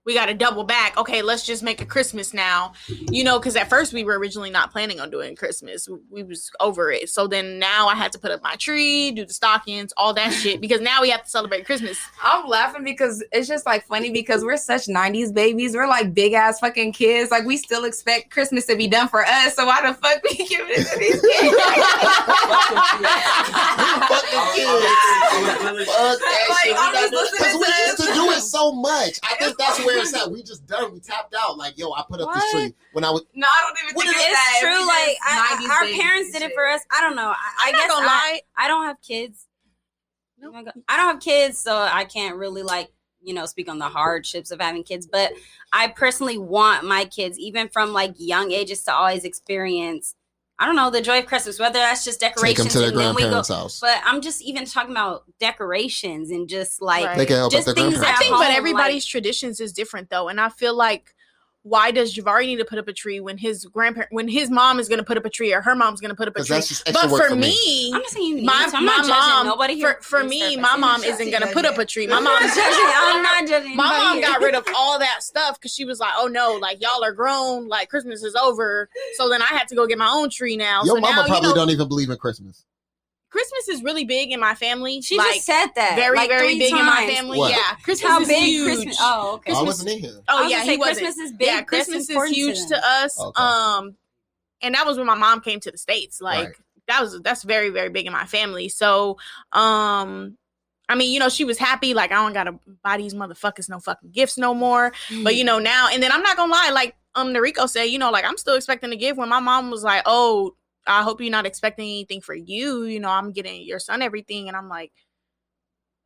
We got to double back. Okay, let's just make a Christmas now. You know, because at first we were originally not planning on doing Christmas. We was over it. So then now I had to put up my tree, do the stockings, all that shit. Because now we have to celebrate Christmas. I'm laughing because it's just like funny because we're such 90s babies. We're like big ass fucking kids. Like we still expect Christmas to be done for us. So why the fuck we giving it to these Fuck the kids. Fuck that shit. I'm We just got- listening 'cause we to used to do it so much. I think that's where it's at. We just done. We tapped out. Like, yo, I put up this tree when I was. No, I don't even What think it's that. It's true. We Like I, I- our parents did it for us. I don't know. I, I I'm guess not gonna I, lie. I don't have kids. Oh my God. I don't have kids, so I can't really like you know speak on the hardships of having kids. But I personally want my kids, even from like young ages, to always experience. I don't know the joy of Christmas, whether that's just decorations. Take decorations them to their and then we go. grandparents' house. But I'm just even talking about decorations and just like Right. They can help Just out their things. I at think, but home, everybody's traditions is different though, and I feel like why does Javari need to put up a tree when his grandparent, when his mom is going to put up a tree or her mom's going to put up a tree? that's just extra But work for for me. me, I'm not saying you my, to. I'm my not judging mom, nobody for, here. for is me, my mom isn't going to put up a tree. My mom, not judging. I'm not judging. my mom here. got rid of all that stuff because she was like, "Oh no, like y'all are grown, like Christmas is over." So then I had to go get my own tree now. Your so mama now, you probably know, don't even believe in Christmas. Christmas is really big in my family. She like, just said that. very, like very three big in my family. What? Yeah, Christmas How is big huge. Christmas? Oh, okay. I wasn't in here. Oh was yeah, he wasn't. Christmas is big. Yeah, Christmas is important to huge to us. Okay. Um, and that was when my mom came to the states. Like Right. that was that's very very big in my family. So, um. I mean, you know, she was happy. Like, I don't gotta buy these motherfuckers no fucking gifts no more. But you know, now and then I'm not gonna lie. Like, um, Noriko said, you know, like I'm still expecting to give. When my mom was like, "Oh, I hope you're not expecting anything for you." You know, I'm getting your son everything, and I'm like,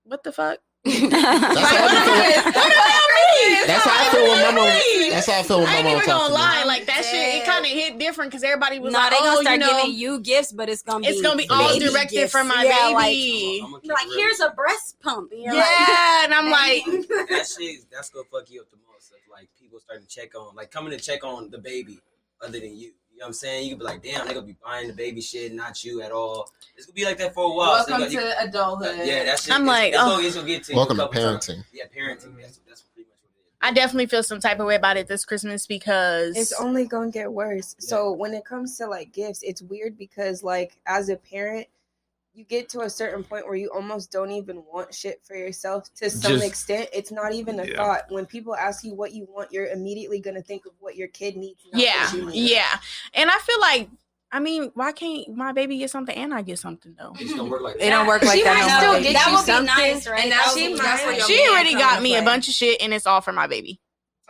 "What the fuck?" That's how I feel. That's how I feel when my mom. That's how I feel when I my ain't mom even talks gonna to me. lie, like that shit. It kind of hit different because everybody was no, like, they gonna "Oh, start you know, giving you gifts, but it's gonna be it's gonna be all directed gifts. for my yeah, baby." Oh, I'm Like, like here's a breast pump. And you're yeah, and I'm like, that shit that's gonna fuck you up the most. Of, like people starting to check on, like coming to check on the baby other than you. You know what I'm saying? You could be like, damn, they gonna be buying the baby shit, not you at all. It's gonna be like that for a while. So you Welcome got- to adulthood. yeah, that shit. I'm it's- like, it's oh. it's gonna get to Welcome to couple times. parenting. Yeah, parenting. That's, that's pretty much what it is. I definitely feel some type of way about it this Christmas because it's only gonna get worse. Yeah. So when it comes to like gifts, it's weird because like as a parent, you get to a certain point where you almost don't even want shit for yourself to some Just- extent. It's not even a Yeah. thought. When people ask you what you want, you're immediately gonna think of what your kid needs. yeah, need. yeah, and I feel like, I mean, why can't my baby get something and I get something though? It just don't work like It don't work like she that might no still get That you would be something, nice, right? and That now she be that's where nice. your She already got me a bunch of shit, and it's all for my baby.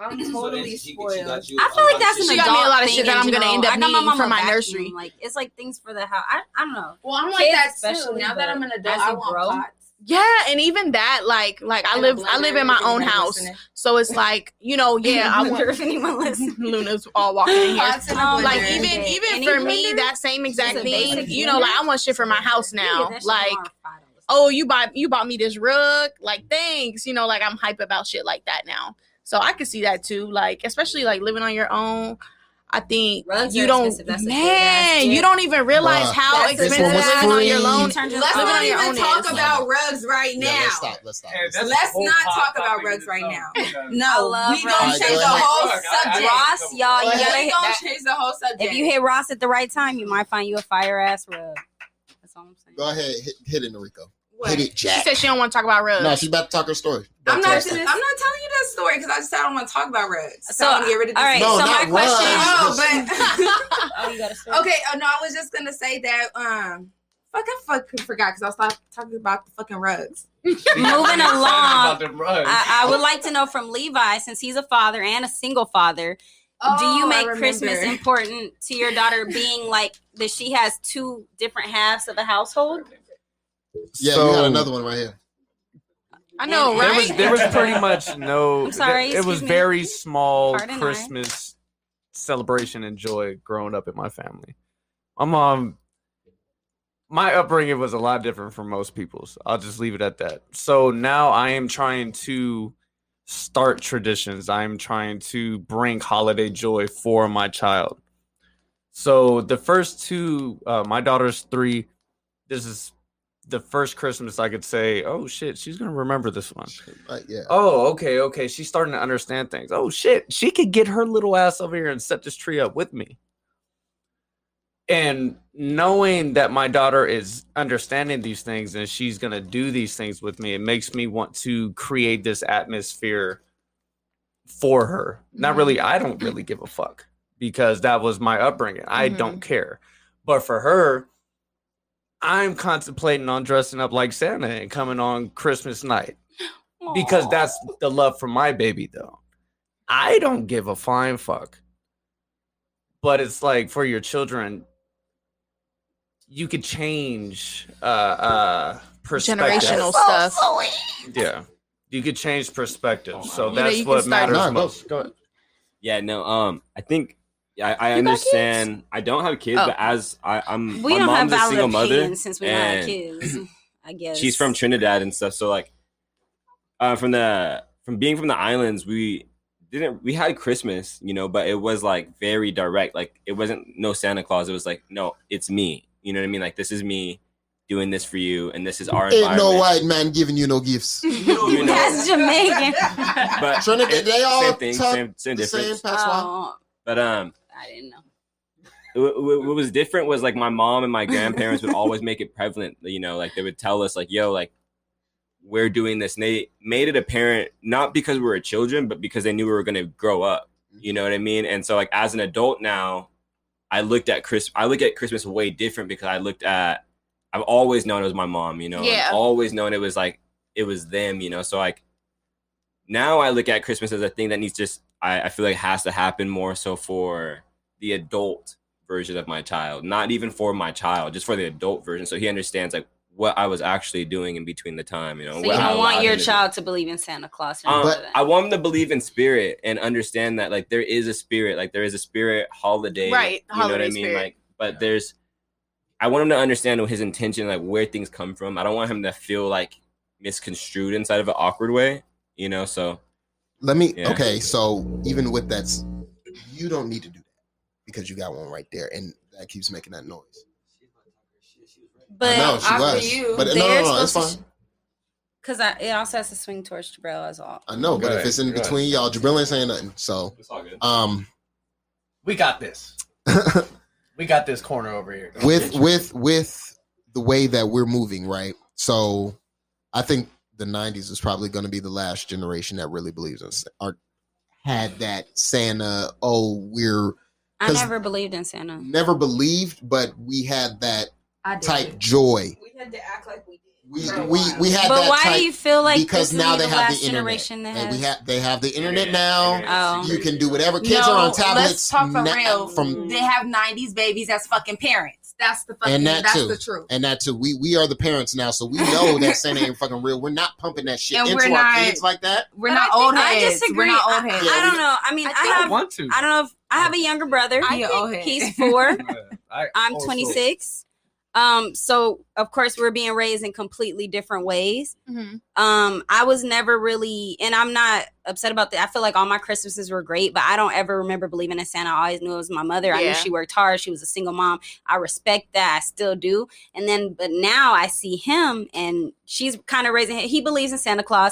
I'm So totally she- she spoiled. got you I a feel like lot of that's shit. an She got me a lot of thing shit that I'm gonna general. end up I my needing for my vacuum. nursery. Like it's like things for the house. I, I don't know. Well, I'm like Kids that too. especially, Now that I'm an but adult, I want grow- pots. Yeah, and even that, like, like I And live, I live in my own house, listening. so it's like, you know, yeah, I wonder want if anyone listens. Luna's all walking in here. Pots and a Um, like even blender. even Any for me that same exact thing you know like i want shit for my house now that like oh you bought you bought me this rug like thanks you know like i'm hype about shit like that now so i could see that too like especially like living on your own I think Rugs you don't, expensive. That's a man, you don't even realize Bruh, how That's a expensive good- living on your free. own. Turn Let's not even own talk is. about rugs right Yeah, now. let's stop. Let's stop. Hey, Let's that's. Let's not talk about rugs right now. No, love we gonna rugs. change the whole subject. Ross, y'all, you gotta we hit gonna that. change the whole subject. If you hit Ross at the right time, you might find you a fire ass rug. That's all I'm saying. Go ahead, hit, hit it, Enrico. What? Hit it, She said she don't want to talk about rugs. No, she's about to talk her story. I'm not. to I'm not telling you that story because I just said I don't want to talk about rugs. So, So, I want to get rid of this. all right, No, so not my question. rugs. Oh, but Oh, you got a okay. Oh no, I was just gonna say that. Um, fuck, I fucking forgot because I was talking about the fucking rugs. Moving along, I, I would like to know from Levi, since he's a father and a single father, do you Oh, make Christmas important to your daughter being like that she has two different halves of the household? Yeah, so you got another one right here. I know, And- there right? was there was pretty much no. I'm sorry, it was me. very small Pardon, I- Christmas celebration and joy growing up in my family. My mom, my upbringing was a lot different from most people's. I'll just leave it at that. So now I am trying to start traditions. I am trying to bring holiday joy for my child. So the first two, uh, my daughter's three. This is the first Christmas I could say, oh shit, she's gonna remember this one. Right, yeah. Oh, okay, okay. She's starting to understand things. Oh shit, she could get her little ass over here and set this tree up with me. And knowing that my daughter is understanding these things and she's gonna do these things with me, it makes me want to create this atmosphere for her. Not really, mm-hmm. I don't really give a fuck because that was my upbringing. I don't mm-hmm. care. But for her, I'm contemplating on dressing up like Santa and coming on Christmas night. Because that's the love for my baby though. I don't give a fine fuck. But it's like for your children you could change uh uh perspective. Generational stuff. yeah. You could change perspective. So You that's you what matters Nah, most. go ahead. Yeah, no. Um, I think yeah, I, I understand. I don't have kids, Oh. but as I, I'm, We my don't have mom's a single mother. since we don't have kids. I guess She's from Trinidad and stuff. So like, uh, from the from being from the islands, we didn't we had Christmas, you know, but it was like very direct. Like it wasn't no Santa Claus. It was like no, it's me. You know what I mean? Like this is me doing this for you, and this is our Ain't no white man giving you no gifts. You know, That's Jamaican. but Trinidad, they all same thing, talk same same the same Oh, But um, I didn't know. what, was different was like my mom and my grandparents would always make it prevalent you know like they would tell us like yo like we're doing this and they made it apparent not because we were children but because they knew we were going to grow up you know what i mean and so like as an adult now i looked at chris i look at christmas way different because i looked at i've always known it was my mom you know Yeah. I've always known it was like it was them you know so like now i look at christmas as a thing that needs just i, I feel like has to happen more so for the adult version of my child not even for my child just for the adult version so he understands like what I was actually doing in between the time. You know, So what you I don't want your him to do. child to believe in Santa Claus. Um, but. I want them to believe in spirit and understand that like there is a spirit, like there is a spirit holiday, Right, You know what I mean? spirit. Like, but there's, I want him to understand his intention, like where things come from. I don't want him to feel like misconstrued inside of an awkward way, you know. So Let me. Yeah. Okay, so even with that, you don't need to do that because you got one right there, and that keeps making that noise. but no, she after was. you, but no, no, no, it's fine. to Because it also has to swing towards Jabril as well. I know, but Good, if it's in good. between y'all, Jabril ain't saying nothing. So, it's all good. um, We got this. We got this corner over here. With with with the way that we're moving, right? So, I think the '90s is probably going to be the last generation that really believes us or had that Santa. Oh, we're I 'Cause- never believed in Santa. never believed, but we had that type joy. We had to act like we did. We for we we had But that why type do you feel like because this now they the have last the internet. generation that And we have they have the internet now. Oh. You can do whatever. Kids no, are on tablets. Let's talk for na- real. From they have '90s babies as fucking parents. That's the fucking. and that that's too, the truth. and that too. We we are the parents now, so we know that Santa ain't fucking real. We're not pumping that shit And into we're our not- kids like that. We're But not I think- old I heads. disagree. We're not I- old heads. I, don't know. I mean, I, I think- I have. want to. I don't know if I have a younger brother. I- You're old head. He's four. I I'm also- 26. Um, so of course we're being raised in completely different ways. Mhm. Um, I was never really, and I'm not upset about that. I feel like all my Christmases were great, but I don't ever remember believing in Santa. I always knew it was my mother. I knew she worked hard. She was a single mom. I respect that. I still do. And then, but now I see him, and she's kind of raising. Him. He believes in Santa Claus,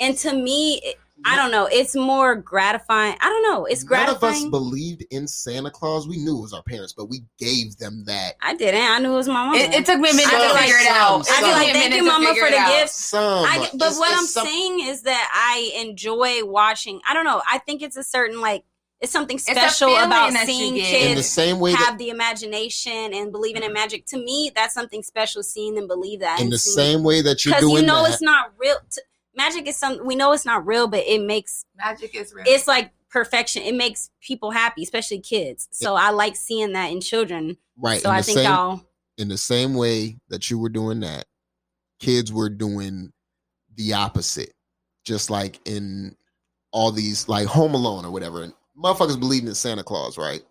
and to me, it- I don't know. It's more gratifying. I don't know. It's gratifying. None of us believed in Santa Claus. We knew it was our parents, but we gave them that. I didn't. I knew it was my mom. It, it took me a minute Some- to figure it out. some- I It feel like thank you, Mama, for the out. gifts. Some, I, but it's- what it's I'm some- saying is that I enjoy watching. I don't know. I think it's a certain like it's something special feeling about seeing get. in the kids same way that have the imagination and believing in magic. To me, that's something special. Seeing them believe that, in the same way that you're because doing you know that. it's not real. T- magic is some. We know it's not real, but it makes Magic is real. it's like perfection. It makes people happy, especially kids. So I like seeing that in children. right. So in I the think same, I'll. in the same way that you were doing that, kids were doing the opposite. Just like in all these, like Home Alone or whatever. And motherfuckers believed in Santa Claus, right?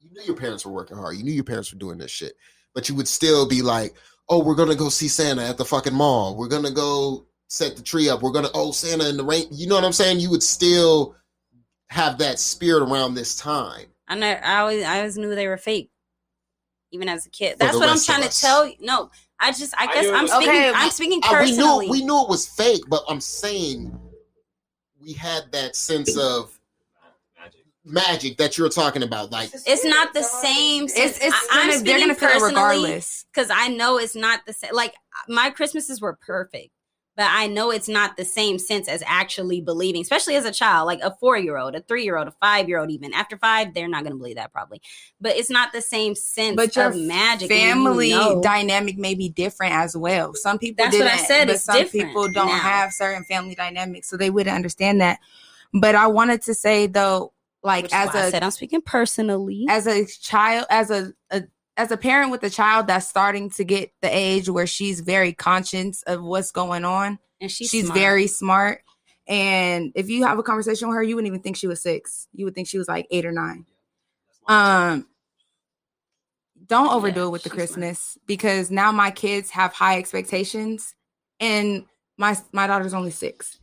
You knew your parents were working hard. You knew your parents were doing this shit. But you would still be like, oh, we're going to go see Santa at the fucking mall. We're going to go set the tree up. We're going to, oh, Santa in the rain. You know what I'm saying? You would still have that spirit around this time. I know. I always, I always knew they were fake, even as a kid. That's what I'm trying to tell you. No, I just, I I guess knew I'm speaking. Okay, I'm speaking Uh, we knew we knew it was fake, but I'm saying we had that sense of Magic. magic that you're talking about. Like it's not the same. it's it's I, gonna, I'm they're gonna feel it personally regardless. because I know it's not the same. Like my Christmases were perfect, but I know it's not the same sense as actually believing, especially as a child, like a four year old, a three year old, a five year old. Even after five, they're not going to believe that probably. But it's not the same sense But your of magic. when you Family know. dynamic may be different as well. Some people That's what I said, but some people don't now. have certain family dynamics, so they wouldn't understand that. But I wanted to say though, like Which as why I a said I'm speaking personally. as a child as a, a as a parent with a child that's starting to get the age where she's very conscious of what's going on and she's, she's, smart. very smart and if you have a conversation with her you wouldn't even think she was six you would think she was like eight or nine um don't overdo Yeah, it with the she's smart. christmas because now my kids have high expectations and my my daughter's only six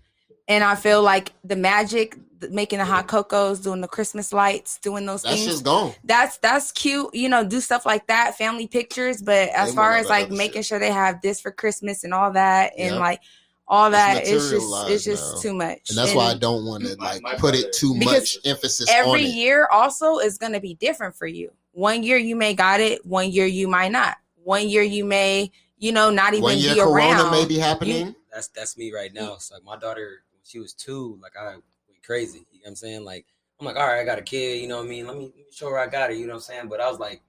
and i feel like the magic making the hot cocos doing the christmas lights doing those that's things That's just gone. that's that's cute you know do stuff like that family pictures but as They far as like making shit. sure they have this for christmas and all that and Yep. like all It's that it's just it's just now. too much And that's why I don't want to like my put it too much emphasis on every it. year also is going to be different for you one year you may got it one year you might not one year you may you know not even One year be Corona around may be happening. That's that's me right now. So like my daughter, when she was two, like I went crazy. You know what I'm saying? Like I'm like, all right, I got a kid. You know what I mean? Let me, let me show her I got her. You know what I'm saying? But I was like,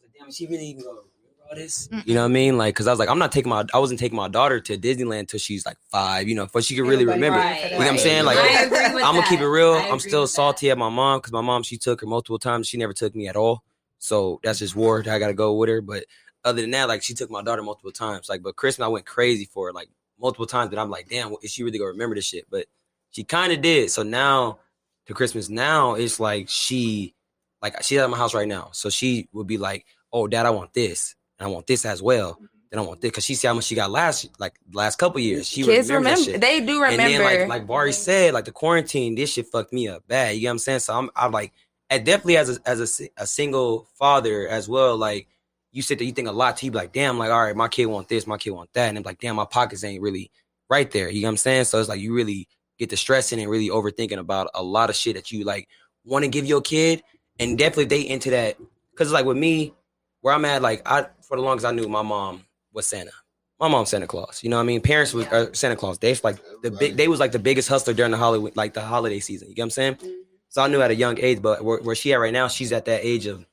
I was like damn, she really even remember all this? You know what I mean? Like, cause I was like, I'm not taking my, I wasn't taking my daughter to Disneyland till she's like five. You know, but she could really Everybody remember. Right. You know what I'm saying? Like, I agree with I'm gonna that. keep it real. I I'm still with that. salty at my mom because my mom she took her multiple times. She never took me at all. So that's just war. I gotta go with her. But other than that, like she took my daughter multiple times. Like, but Christmas I went crazy for it, like multiple times. that I'm like, damn, is she really gonna remember this shit? But she kind of did. So now to Christmas now, it's like she, like she's at my house right now. So she would be like, oh, dad, I want this, and I want this as well. Mm-hmm. Then I want this because she see how much she got last, like last couple years. She Kids remember remember. They do remember. And then like like Bari mm-hmm. said, like the quarantine, this shit fucked me up bad. You know what I'm saying? So I'm I'm like, and definitely as a as a, a single father as well. Like you said that you think a lot. To you be like, damn, like all right, my kid want this, my kid want that, and I'm like, damn, my pockets ain't really right there. You know what I'm saying? So it's like you really get to stressing and really overthinking about a lot of shit that you like want to give your kid, and definitely they into that because like with me, where I'm at, like I for the longest I knew my mom was Santa. My mom's Santa Claus. You know what I mean? Parents was uh, Santa Claus. They like the big. They was like the biggest hustler during the holiday, like the holiday season. You get what I'm saying? So I knew at a young age, but where, where she at right now, she's at that age of.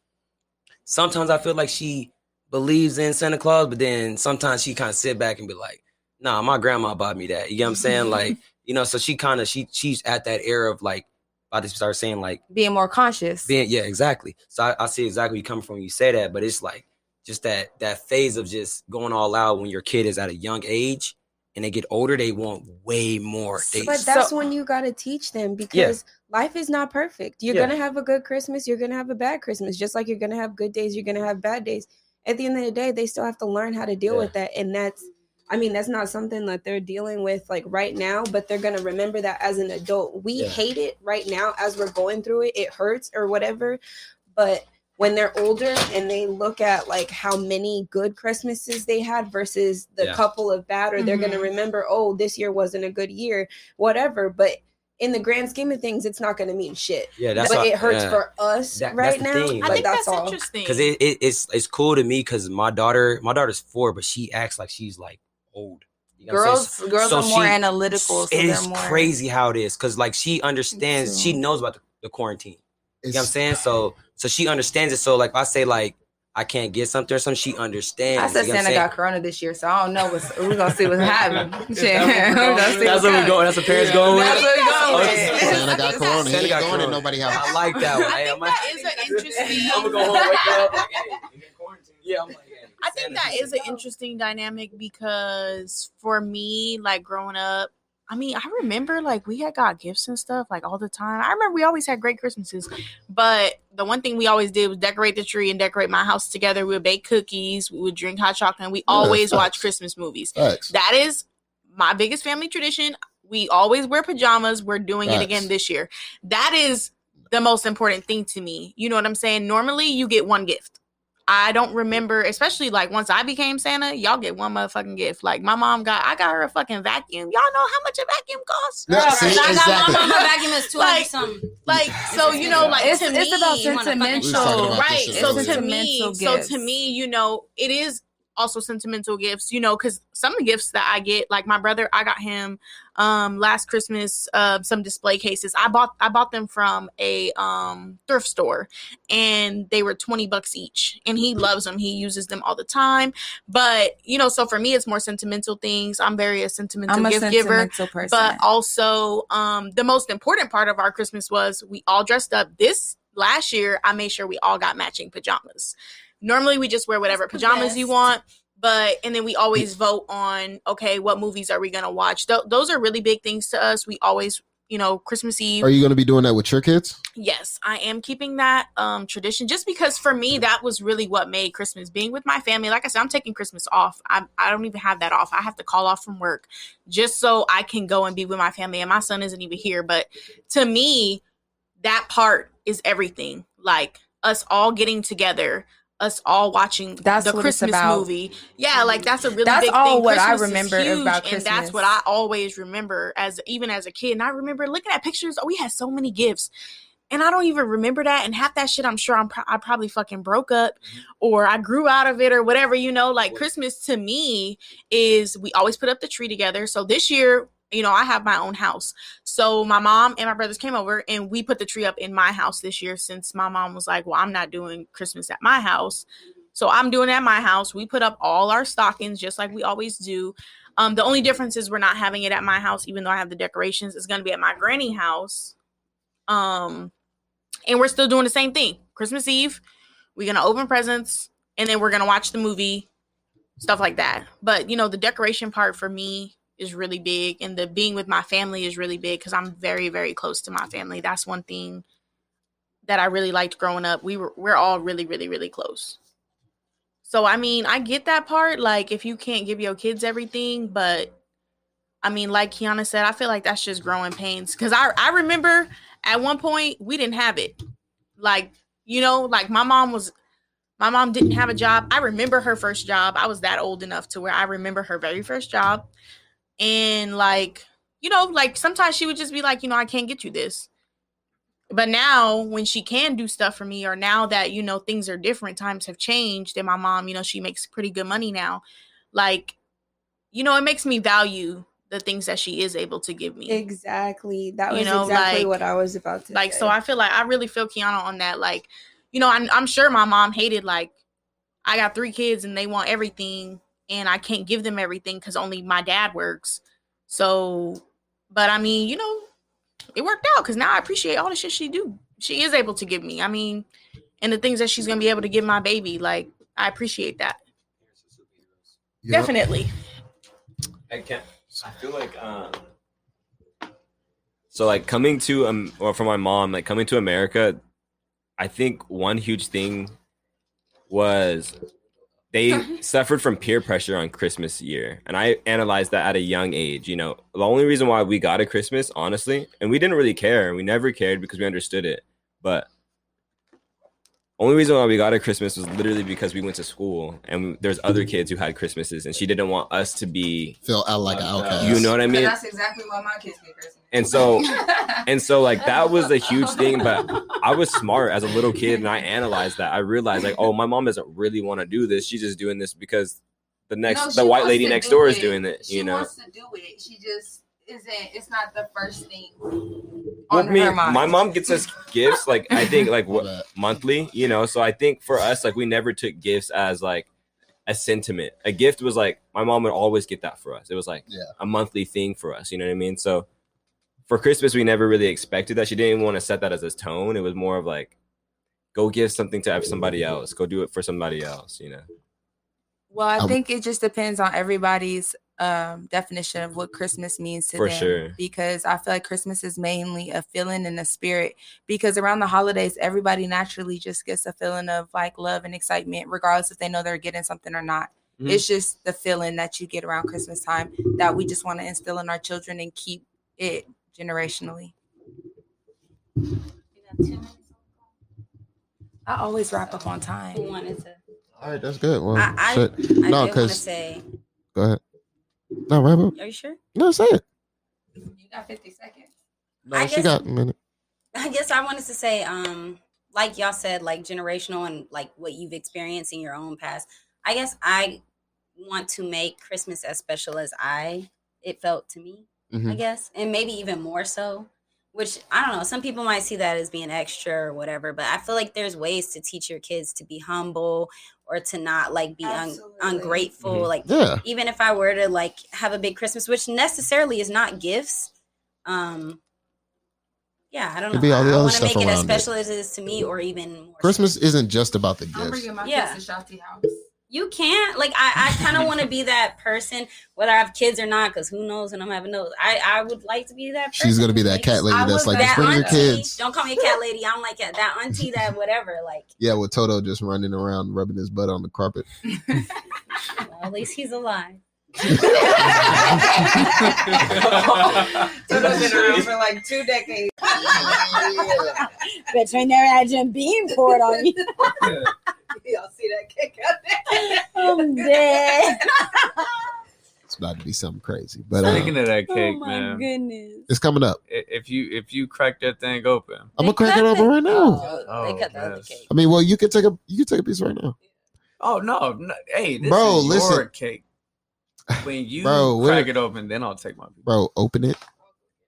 Sometimes I feel like she believes in Santa Claus, but then sometimes she kind of sit back and be like, "Nah, my grandma bought me that." You know what I'm saying? Like, you know, so she kind of she she's at that era of like, about to start saying like being more conscious. being yeah, exactly. So I, I see exactly where you coming from when you say that, but it's like just that that phase of just going all out when your kid is at a young age and they get older, they want way more. They, But that's when you got to teach them because life is not perfect. You're Yeah. going to have a good Christmas. You're going to have a bad Christmas. Just like you're going to have good days, you're going to have bad days. At the end of the day, they still have to learn how to deal Yeah. with that. And that's, I mean, that's not something that they're dealing with like right now, but they're going to remember that as an adult. We Yeah. hate it right now as we're going through it. It hurts or whatever. But when they're older and they look at like how many good Christmases they had versus the Yeah. couple of bad, or they're going to Mhm. remember, oh, this year wasn't a good year, whatever. But in the grand scheme of things, it's not going to mean shit. yeah, that's but what- it hurts yeah. for us That- right now. thing, I Like, think that's, that's, all. interesting. because it, it it's it's cool to me because my daughter my daughter's four, but she acts like she's like old. You know what I'm? Girls, girls So are more she- analytical. So it more crazy how it is because like she understands, she knows about the, the quarantine. You know what I'm saying? So so she understands it. So like I say like I can't get something or something, she understands. I said You know Santa got corona this year, so I don't know what's we're gonna see what's happening. Shit. That's We're what gonna That's what we're going. That's what parents going with. That's what we're going with. Santa got corona. Santa ain't got going in corona. nobody house. I like that one. I Hey, think I'm like, that is an interesting. I'm gonna go home, wake up, like, hey, you get. Yeah, I'm like, hey, I think Santa that is an interesting dynamic because for me, like growing up, I mean, I remember like we had got gifts and stuff like all the time. I remember we always had great Christmases, but the one thing we always did was decorate the tree and decorate my house together. We would bake cookies, we would drink hot chocolate, and we always facts. watch Christmas movies. Facts. That is my biggest family tradition. We always wear pajamas. We're doing it again this year. That is the most important thing to me. You know what I'm saying? Normally, you get one gift. I don't remember, especially like once I became Santa, y'all get one motherfucking gift. Like my mom got, I got her a fucking vacuum. Y'all know how much a vacuum costs? Yeah, see, I got exactly. my mama vacuum is two hundred Like- something. Like so, you know, like It's, to it's me, about you wanna fucking- We was talking sentimental. about right so to me so to me you know it is also sentimental gifts you know because some of the gifts that i get like my brother i got him um last christmas uh some display cases. I bought i bought them from a um thrift store and they were 20 bucks each and he loves them. He uses them all the time. But you know so for me it's more sentimental things. I'm very a sentimental I'm a gift giver. person. but also um the most important part of our christmas was we all dressed up. This last year i made sure we all got matching pajamas normally we just wear whatever pajamas you want but and then we always vote on okay what movies are we gonna watch? Th- those are really big things to us. We always you know christmas eve Are you going to be doing that with your kids? yes i am keeping that um tradition just because for me that was really what made christmas. Being with my family like i said i'm taking christmas off. I, I don't even have that off. I have to call off from work just so i can go and be with my family and my son isn't even here but to me that part is everything. Like us all getting together us all watching That's the christmas movie. Yeah mm-hmm. like that's a really That's big all thing what I Christmas is remember huge, about and that's what i always remember as even as a kid. And i remember looking at pictures oh we had so many gifts. And I don't even remember that. And half that shit, I'm sure I'm pro- I probably fucking broke up, mm-hmm. or I grew out of it, or whatever. You know, like Christmas to me is we always put up the tree together. So this year, you know, I have my own house. So my mom and my brothers came over, and we put the tree up in my house this year. Since my mom was like, "Well, I'm not doing Christmas at my house." So I'm doing it at my house. We put up all our stockings just like we always do. Um, the only difference is we're not having it at my house, even though I have the decorations. It's gonna be at my granny house. Um, and we're still doing the same thing. Christmas Eve, we're gonna open presents. and then we're gonna watch the movie, stuff like that. But you know, the decoration part for me is really big, and the being with my family is really big because I'm very, very close to my family. That's one thing that I really liked growing up. We were we're all really, really, really close. So I mean, I get that part. Like, if you can't give your kids everything, but I mean, like Kiana said, I feel like that's just growing pains. Cause I I remember at one point we didn't have it. Like, you know, like my mom was my mom didn't have a job. I remember her first job. I was that old enough to where I remember her very first job. And like, you know, like sometimes she would just be like, you know, I can't get you this. But now when she can do stuff for me, or now that, you know, things are different, times have changed, and my mom, you know, she makes pretty good money now. Like, you know, it makes me value the things that she is able to give me. Exactly. That You was know, exactly like- what I was about to say. like say. so i feel like i really feel kiana on that like you know I'm, I'm sure my mom hated like i got three kids and they want everything and i can't give them everything because only my dad works so but i mean you know it worked out because now i appreciate all the shit she do she is able to give me i mean and the things that she's gonna be able to give my baby like i appreciate that Yep. definitely I can't. I feel like um. So like coming to um or for my mom like coming to America, I think one huge thing was they suffered from peer pressure on Christmas year, and I analyzed that at a young age. You know, the only reason why we got a Christmas, honestly, and we didn't really care. We never cared because we understood it, but only reason why we got a Christmas was literally because we went to school and there's other mm-hmm. kids who had Christmases, and she didn't want us to be Feel out like an uh, outcast. you know what I mean? that's exactly why my kids get Christmas. And so, and so, like that was a huge thing. But I was smart as a little kid, and I analyzed that. I realized, like, oh, my mom doesn't really want to do this. She's just doing this because the next, No, the white lady next do door is doing it. She You know, wants to do it. She just isn't. It's not the first thing well, on me, her mind. my mom gets us gifts, like I think, like what monthly. You know, so I think for us, like we never took gifts as like a sentiment. A gift was like my mom would always get that for us. It was like Yeah. a monthly thing for us. You know what I mean? So for Christmas, we never really expected that. She didn't even want to set that as a tone. It was more of like, go give something to somebody else. Go do it for somebody else. You know? Well, I Um, think it just depends on everybody's um, definition of what Christmas means to For them. sure. Because I feel like Christmas is mainly a feeling and a spirit. Because around the holidays, everybody naturally just gets a feeling of like love and excitement, regardless if they know they're getting something or not. Mhm. It's just the feeling that you get around Christmas time that we just want to instill in our children and keep it generationally. I always wrap up on time. Who wanted to? all right, that's good. Well, I, I, shit. I No, did want to 'cause- say. Go ahead. No, wrap up. Are you sure? No, say it. You got 50 seconds. No, I she guess- got a minute. I guess I wanted to say, um, like y'all said, like generational and like what you've experienced in your own past. I guess I want to make Christmas as special as I it felt to me. I Mhm. guess, and maybe even more so. Which I don't know. Some people might see that as being extra or whatever, but I feel like there's ways to teach your kids to be humble or to not like be un- Absolutely. ungrateful. Mhm. Like Yeah. even if I were to like have a big Christmas, which necessarily is not gifts. Um yeah, I don't Could know. be all the I, other want to stuff make it as around it. special as it is to me or even more. Christmas special. isn't just about the gifts. I'm gifts. bringing my Yeah. kids to Shotty House. You can't like I, I kind of want to be that person, whether I have kids or not, because who knows and I'm having those. I I would like to be that. person. She's gonna be that Like, cat lady I that's like, that just bring your auntie. kids. Don't call me a cat lady. I don't like that. That auntie, that whatever. Like, Yeah, with Toto just running around rubbing his butt on the carpet. well, at least he's alive. Toto's been around for like two decades. Bet you ain't never had Jim Beam poured on you. Y'all see that kick out there? I'm dead. It's about to be something crazy, but uh, Speaking of that cake, oh my man, goodness. it's coming up. if you if you crack that thing open, I'm gonna crack it open right now. Oh, they Oh, cut the other cake. I mean, well, you can take a you can take a piece right now. oh no, no hey, this Bro, is listen. your cake. When you Bro, what- crack it open, then I'll take my piece. Bro, open it.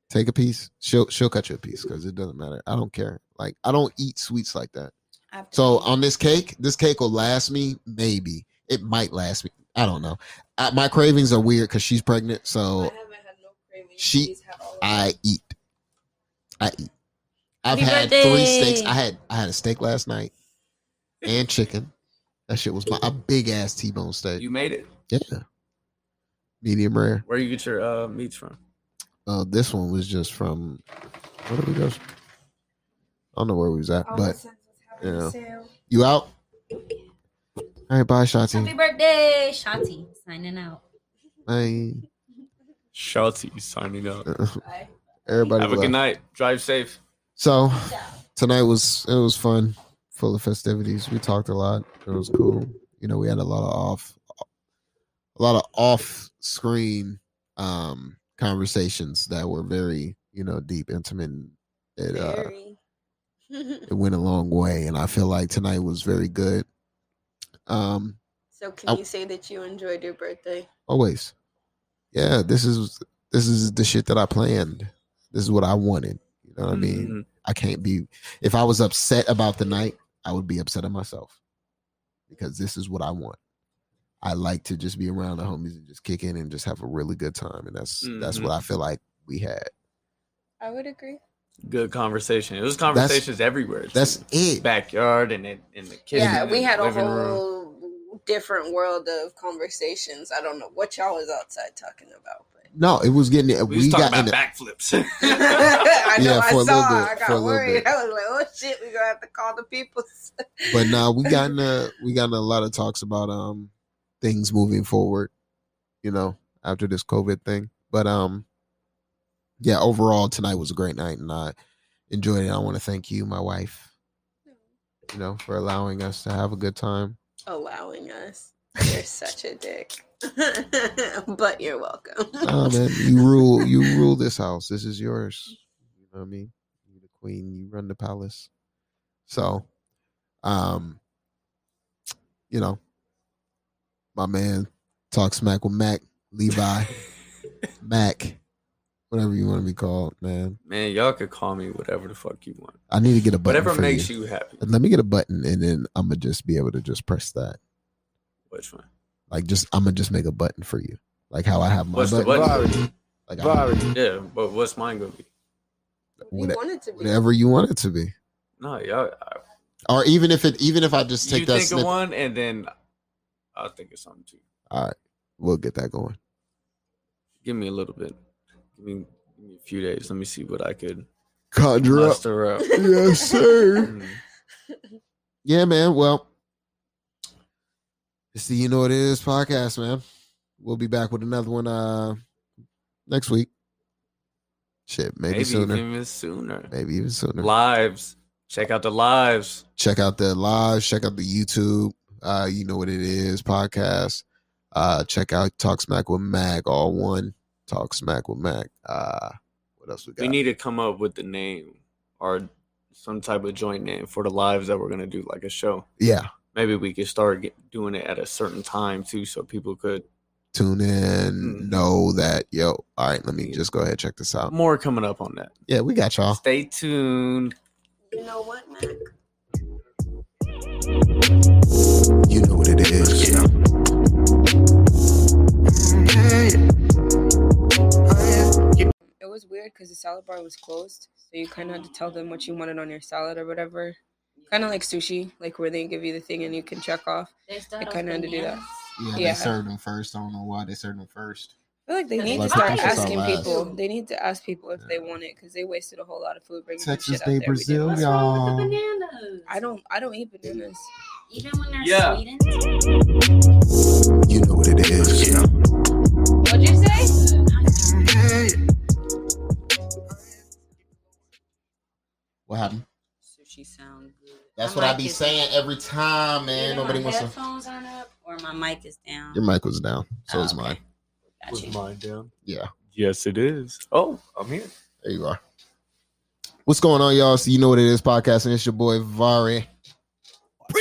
Take a piece. She'll she'll cut you a piece because it doesn't matter. I don't care. Like I don't eat sweets like that. So on this cake, this cake will last me. Maybe it might last me. I don't know. Uh, my cravings are weird because she's pregnant. So She- I eat. I eat. I've Happy had three steaks. I had I had a steak last night and chicken. That shit was my a big ass T-bone steak. You made it. Yeah. Medium rare. Where you get your uh, meats from? Uh, this one was just from where did we go? I don't know where we was at, but you know, you out. All right, bye, Shotzi. Happy birthday, Shotty. Signing out. Bye. Shotty signing out. Everybody, Have a left. good night. Drive safe. So tonight was it was fun, full of festivities. We talked a lot. It was cool. You know, we had a lot of off, a lot of off screen um conversations that were very you know deep, intimate. It uh, Very. It went a long way, and I feel like tonight was very good. Um, so can I- you say that you enjoyed your birthday? always, yeah. This is this is the shit that I planned. This is what I wanted. You know what I mean? Mhm. I can't be if I was upset about the night, I would be upset at myself. Because this is what I want. I like to just be around the homies and just kick in and just have a really good time. And that's that's Mhm. what I feel like we had. I would agree. Good conversation. It was conversations everywhere. That's too. it. backyard and in, in the kitchen. Yeah, we had a living room. whole different world of conversations. I don't know what y'all was outside talking about, but No, it was getting We, we, was talking got in about backflips. I know Yeah, I for a saw. little bit, I for got a worried. bit. I was like, "Oh shit, we gonna have to call the people." But now we got in a we got in a lot of talks about um things moving forward, you know, after this COVID thing. But um yeah, overall tonight was a great night and I enjoyed it. I want to thank you, my wife, you know, for allowing us to have a good time. Allowing us. You're such a dick. but you're welcome. Oh man, you rule you rule this house. This is yours. You know what I mean? You're the queen, you run the palace. So um you know, my man talk smack with Mac, Levi, Mac, whatever you want to be called, man. Man, y'all could call me whatever the fuck you want. I need to get a button. Whatever for makes you. you happy. Let me get a button and then I'm gonna just be able to just press that. Which one? Like just I'm gonna just make a button for you. Like how I have my What's the button. button? Like I- Yeah, but what's mine gonna be? What- want it to be. whatever you want it to be. No, y'all. I, Or even if it even if I just take you that think snippet. of one, and then I'll think of something too. All right, we'll get that going. Give me a little bit. Give me, give me a few days. Let me see what I could Conjure up. muster up. yes, sir. Mhm. Yeah, man. Well, it's the You Know What It Is podcast, man. We'll be back with another one uh next week. Shit, maybe, Maybe sooner. even sooner. Maybe even sooner. Lives. Check out the lives. Check out the lives. check out the YouTube. Uh, you know what it is, podcast. Uh check out Talk Smack with Mac, all one. Talk Smack with Mac. Uh what else we got? We need to come up with the name or some type of joint name for the lives that we're gonna do, like a show. yeah. Maybe we could start get, doing it at a certain time too, so people could. Tune in, Mm. know that yo. All right, let me just go ahead and check this out. More coming up on that. Yeah, we got y'all. Stay tuned. You know what, Mac? You know what it is. It was weird because the salad bar was closed, so you kind of had to tell them what you wanted on your salad or whatever. Kind of like sushi, like where they give you the thing and you can check off. They I kind of had to do that. Yeah, Yeah. they served them first. I don't know why they served them first. I feel like they Like need to put start this shit on asking people. They need to ask people if they want it because they wasted a whole lot of food bringing that Texas shit out Day there. We did Brazil, last- What's wrong with the y'all. bananas? I don't. I don't eat bananas. Even when they're Yeah. sweetened. You know what it is. Yeah. What'd you say? What happened? Sushi sound good. That's My what I mic be is- saying every time, man. Either Nobody my wants to. headphones aren't up or my mic is down. Your mic was down, so Oh, is mine. Got you. mine down? Yeah, Yes, it is. Oh, I'm here. there you are. What's going on, y'all? So you know what it is, podcast, and it's your boy Vari.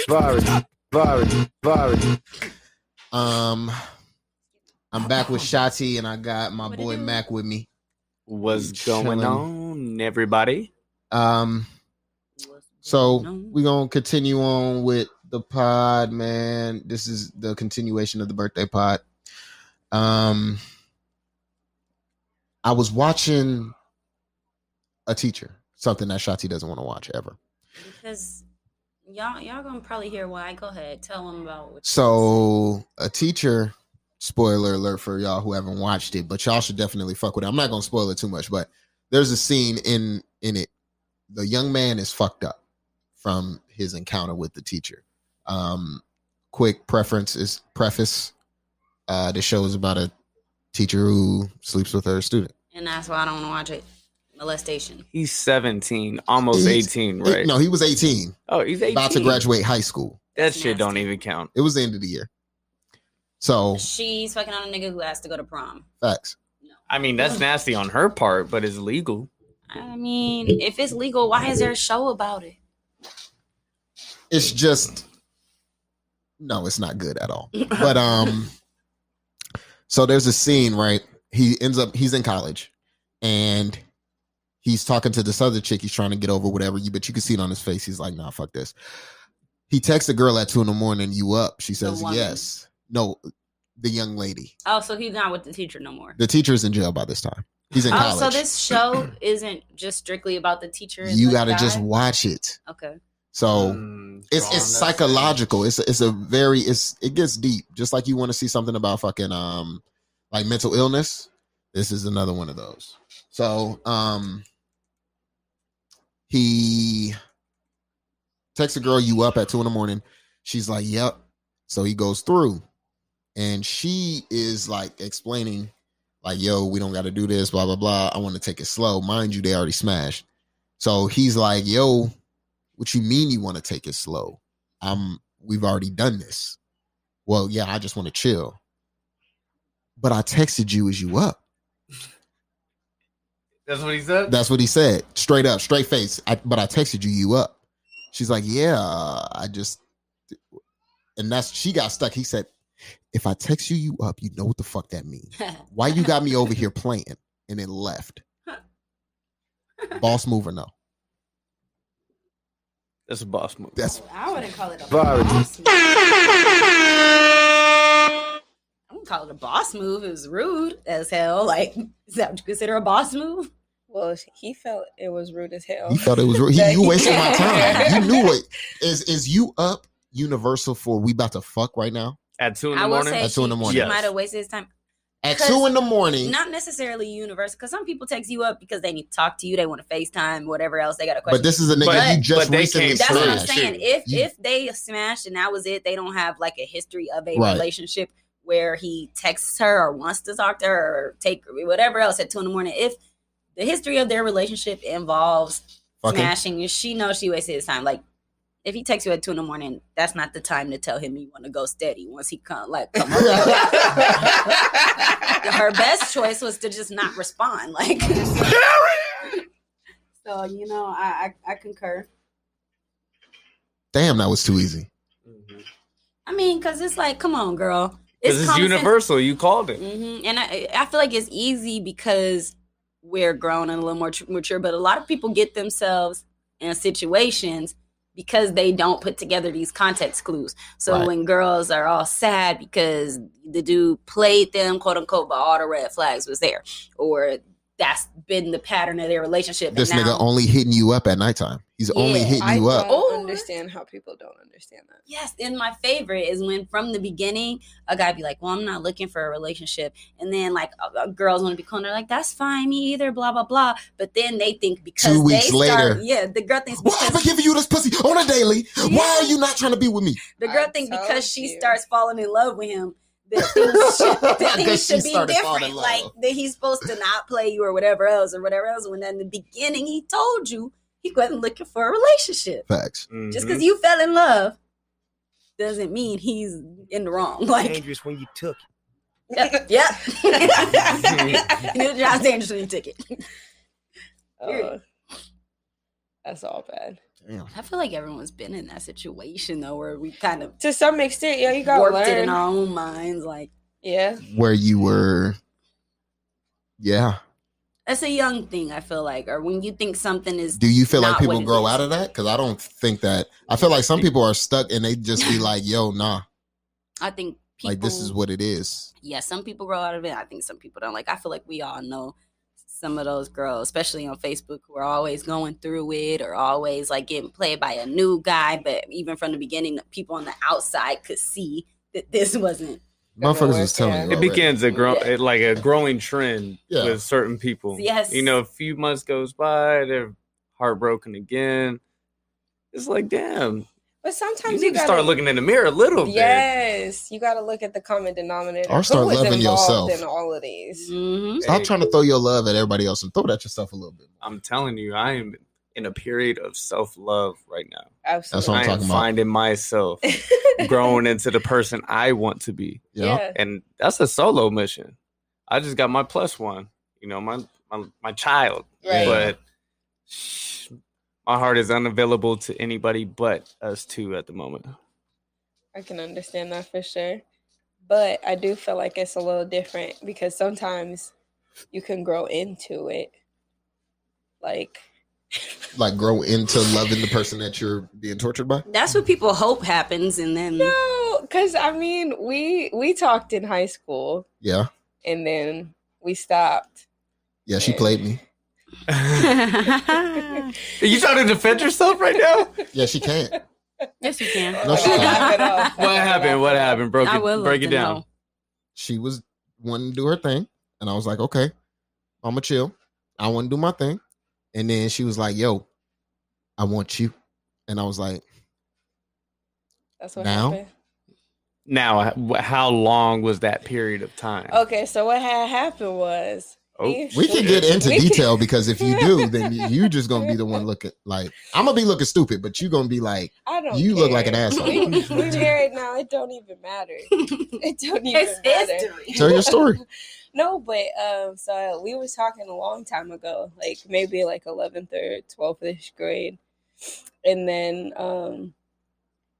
Vari, Vari, Vari. Um, I'm back with Shati, and I got my What boy? Mac with me. What's Chilling. going on, everybody? Um, so we're gonna continue on with the pod, man. This is the continuation of the birthday pod. Um, I was watching a teacher, something that Shati doesn't want to watch ever. because Y'all, y'all gonna probably hear why. Go ahead, tell them about. What So a teacher, spoiler alert for y'all who haven't watched it, but y'all should definitely fuck with it. I'm not gonna spoil it too much, but there's a scene in in it. The young man is fucked up from his encounter with the teacher. Um, quick preference is preface. Uh, the show is about a teacher who sleeps with her student. and that's why I don't want to watch it. Molestation. He's 17, almost He's- 18, He- right? no, he was 18, oh, he's 18. about to graduate high school. That shit Nasty. don't even count. It was the end of the year. So She's fucking on a nigga who has to go to prom. facts. I mean, that's nasty on her part, but it's legal. I mean, if it's legal, why is there a show about it? it's just no, it's not good at all. But um so there's a scene, right? He ends up he's in college and he's talking to this other chick he's trying to get over whatever you but you can see it on his face. He's like, nah, fuck this. He texts a girl at two in the morning, you up? She says yes. No, the young lady. Oh, so he's not with the teacher no more. The teacher's in jail by this time. He's in Oh, college. so this show isn't just strictly about the teacher. and you the gotta just watch it. Okay. So Mm, it's it's that psychological. It's it's a very it's it gets deep. Just like you want to see something about fucking um like mental illness. This is another one of those. So um he texts a girl you up at two in the morning. She's like, Yep. So he goes through and she is like explaining, like, yo, we don't gotta do this, blah, blah, blah. I want to take it slow. Mind you, they already smashed. So he's like, yo, what you mean you want to take it slow? I'm, we've already done this. Well, yeah, I just want to chill. But I texted you as you up. That's what he said? That's what he said. Straight up, straight face. I, but I texted you you up. She's like, yeah, I just and that's she got stuck. He said, if I text you you up, you know what the fuck that means. Why you got me over here playing and then left? Boss move or no? That's a boss move. That's oh, I wouldn't call it a Sorry. boss move. I wouldn't call it a boss move. It was rude as hell. Like, is that what you consider a boss move? Well, he felt it was rude as hell. He felt it was he, That you wasted my time. You knew it. Is is you up universal for we about to fuck right now? At two in the I will morning? say At two in the she, morning. she Yes. might have wasted his time. At two in the morning. Not necessarily universal, because some people text you up because they need to talk to you, they want to FaceTime, whatever else. They got a question. but this is a nigga But- you just but recently came That's what I'm saying. If You- if they smashed and that was it, they don't have like a history of a Right. relationship where he texts her or wants to talk to her or take whatever else at two in the morning. If the history of their relationship involves Fucking. smashing, she knows she wasted his time. Like if he texts you at two in the morning, that's not the time to tell him you want to go steady. Once he come, like come on. her best choice was to just not respond. Like, so you know, I I, I concur. Damn, that was too easy. I mean, because it's like, come on, girl. Because it's common sense. universal. You called it. hmm And I, I feel like it's easy because we're grown and a little more tr- mature. But a lot of people get themselves in situations because they don't put together these context clues. So Right. when girls are all sad because the dude played them, quote unquote, but all the red flags was there, or that's been the pattern of their relationship. and This now- nigga only hitting you up at nighttime. He's only hitting I you don't up. Or- understand how people don't understand that. Yes, and my favorite is when from the beginning a guy be like, "Well, I'm not looking for a relationship," and then like uh, girls want to be cool, and they're like, "That's fine, me either." Blah blah blah. But then they think because Two weeks they start, later. yeah, the girl thinks Why am I because giving you this pussy on a daily? Why are you not trying to be with me? the girl I think told because she starts falling in love with him. That things should, that things she should be started falling different. in Like that he's supposed to not play you or whatever else or whatever else. When in the beginning he told you he wasn't looking for a relationship. Facts. Just Mhm. because you fell in love doesn't mean he's in the wrong. Like Dangerous when you took it. Yep. yep. you knew John's dangerous when you took it. Uh, that's all bad. Damn. I feel like everyone's been in that situation though, where we kind of To some extent, yeah, you gotta warped learn. it in our own minds. Like yeah, Where you were, yeah. That's a young thing. I feel like, or when you think something is. Do you feel like people grow is. out of that? Because I don't think that. I feel like some people are stuck and they just be like, "Yo, nah, I think people. like this is what it is." Yeah, some people grow out of it. I think some people don't. Like I feel like we all know some of those girls, especially on Facebook, who are always going through it or always like getting played by a new guy. But even from the beginning, people on the outside could see that this wasn't. Motherfuckers is telling you. It already. begins a grow it- like a growing trend Yeah. with certain people. Yes. You know, a few months goes by, they're heartbroken again. It's like, damn, But sometimes need you, gotta start looking in the mirror a little bit. Yes, you got to look at the common denominator. Or start Who is loving yourself. in all of these. Mhm. Stop trying to throw your love at everybody else and throw it at yourself a little bit. I'm telling you, I am in a period of self love right now. Absolutely. That's what I'm I am talking about. finding myself growing into the person I want to be. Yeah. Yeah. And that's a solo mission. I just got my plus one, you know, my my, my child. Right. But shh, my heart is unavailable to anybody but us two at the moment. I can understand that for sure. But I do feel like it's a little different because sometimes you can grow into it. Like, Like grow into loving the person that you're being tortured by. That's what people hope happens, and then no, because I mean, we we talked in high school Yeah. and then we stopped. Yeah, she played me. Are you trying to defend yourself right now? Yeah, she can't. yes, you can. No, she can't. it. What happened? What happened? Broke it, break it down. know. She was wanting to do her thing, and I was like, okay, I'ma chill. I want to do my thing, and then she was like, yo, I want you, and I was like, That's what Now? happened. Now, h- how long was that period of time? Okay, so what had happened was Oh, we can get into detail because if you do, then you're just gonna be the one looking like I'm gonna be looking stupid, but you're gonna be like, I don't. You look like an asshole. We, we married now. It don't even matter. It don't even It's matter. history. tell your story. No, but um, so we was talking a long time ago, like maybe like eleventh or twelfth ish grade, and then um,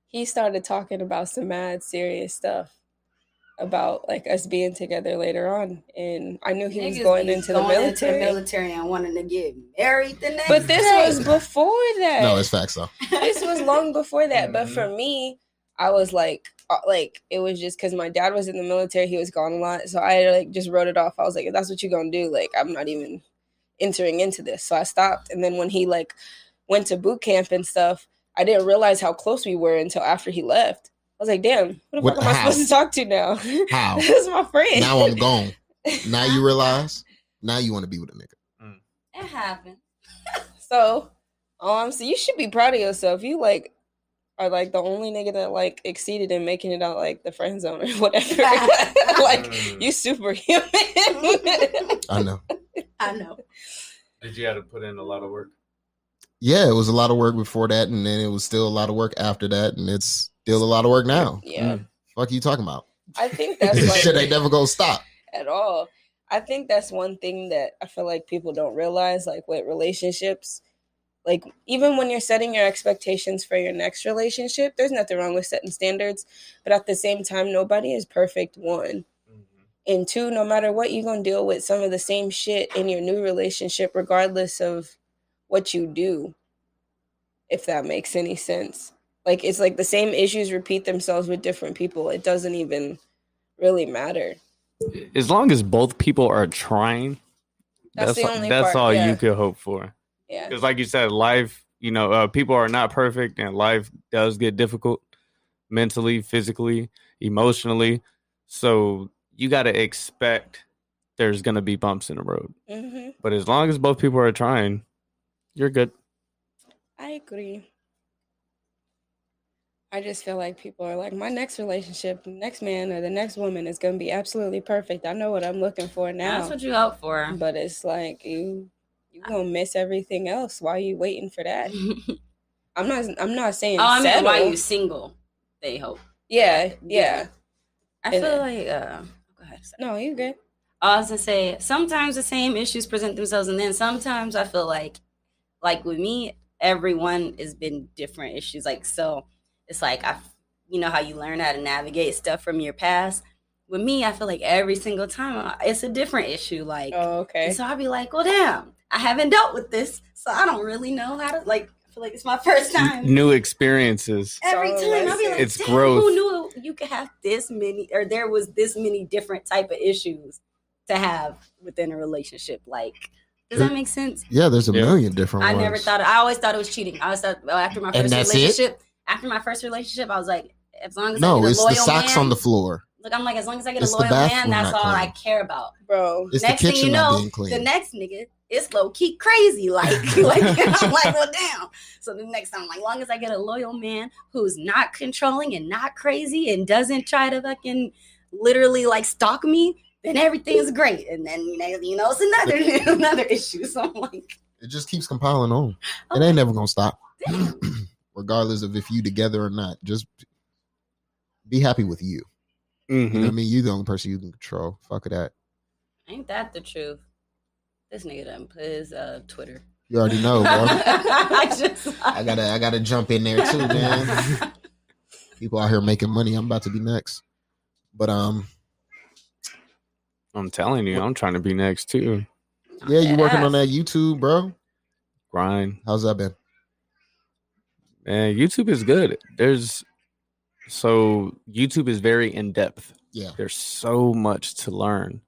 he started talking about some mad serious stuff about like us being together later on, and I knew he was going be into the going into military. military and wanting to get married the next But this day. was before that. No, it's facts though. this was long before that. But Mhm. for me, I was like, uh, like it was just because my dad was in the military. He was gone a lot, so I like just wrote it off. I was like, if that's what you're gonna do, like I'm not even entering into this. So I stopped. And then when he like went to boot camp and stuff, I didn't realize how close we were until after he left. I was like, damn, who the What- fuck am I supposed to talk to now? How? this is my friend. Now I'm gone. Now you realize. Now you want to be with a nigga. It happened. So, um, so you should be proud of yourself. You like are like the only nigga that like exceeded in making it out like the friend zone or whatever. like Mm. you superhuman. I know. I know. Did you have to put in a lot of work? Yeah, it was a lot of work before that, and then it was still a lot of work after that, and it's still a lot of work now. yeah, Fuck are you talking about? I think that's This like shit ain't never gonna stop. at all. I think that's one thing that I feel like people don't realize, like with relationships. Like even when you're setting your expectations for your next relationship, there's nothing wrong with setting standards, but at the same time, nobody is perfect. One, mm-hmm. and two, no matter what, you're gonna deal with some of the same shit in your new relationship, regardless of what you do. If that makes any sense, like it's like the same issues repeat themselves with different people. It doesn't even really matter. As long as both people are trying, That's that's the all, that's all yeah. you could hope for. Yeah. Because, like you said, life, you know, uh, people are not perfect, and life does get difficult mentally, physically, emotionally. So you got to expect there's going to be bumps in the road. hmm But as long as both people are trying, you're good. I agree. I just feel like people are like, my next relationship, the next man or the next woman is gonna be absolutely perfect. I know what I'm looking for now. That's what you hope for. but it's like you you gonna miss everything else. Why are you waiting for that? oh, I'm not I'm not saying I mean, why you single? They hope. Yeah, yeah. I feel like. Uh, go ahead. No, you good. I was gonna say sometimes the same issues present themselves, and then sometimes I feel like, like with me, everyone has been different issues. Like so, it's like I, you know how you learn how to navigate stuff from your past. With me, I feel like every single time uh, it's a different issue. Like, Oh, okay. so I'll be like, well, damn, I haven't dealt with this, so I don't really know how to. Like, I feel like it's my first time. New experiences. Every So time I'll be like, It's "Damn, growth. Who knew you could have this many, or there was this many different type of issues to have within a relationship. Like, does that make sense? Yeah, there's a Yeah. million different I ones. never thought. I always thought it was cheating. I always thought well, after my first that's it? relationship. After my first relationship, I was like, as long as No, get it's loyal the socks man, on the floor. Look, I'm like, as long as I get It's a loyal man, that's not all I care about. Bro. It's next thing you know, the next nigga is low key crazy. Like, like I'm like, well, damn. So the next time, like, long as I get a loyal man who's not controlling and not crazy and doesn't try to fucking literally like stalk me, then everything's great. And then you know, you know, it's another another issue. So I'm like, It just keeps compiling on. Oh. It ain't never gonna stop, regardless of if you together or not. Just be happy with you. You know Mhm. what I mean? You the only person you can control. Fuck that. ain't that the truth? This nigga done put his uh Twitter. You already know, bro. I just I gotta, I gotta jump in there too, man. People out here making money. I'm about to be next. But um, I'm telling you, I'm trying to be next too. yeah, you working on that YouTube, bro? Grind. How's that been? Man, YouTube is good. There's so YouTube is very in depth. Yeah, There's so much to learn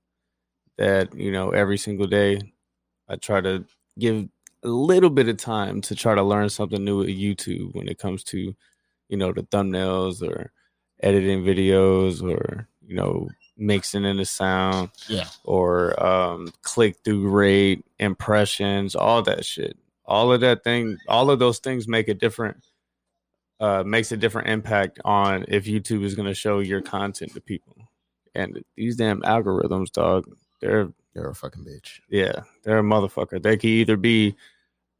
that, you know, every single day I try to give a little bit of time to try to learn something new with YouTube when it comes to, you know, the thumbnails or editing videos or, you know, mixing in the sound yeah. or um, click through rate, impressions, all that shit. All of that thing, all of those things make a different, uh, makes a different impact on if YouTube is going to show your content to people. And these damn algorithms, dog, they're You're a fucking bitch. yeah, they're a motherfucker. They can either be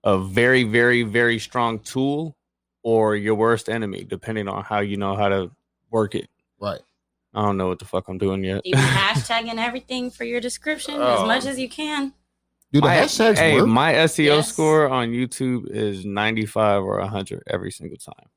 a very, very, very strong tool or your worst enemy, depending on how you know how to work it. Right. I don't know what the fuck I'm doing yet. you hashtagging everything for your description as Oh. much as you can. Do the my, hashtags hey, work? my SEO Yes. score on YouTube is 95 or 100 every single time.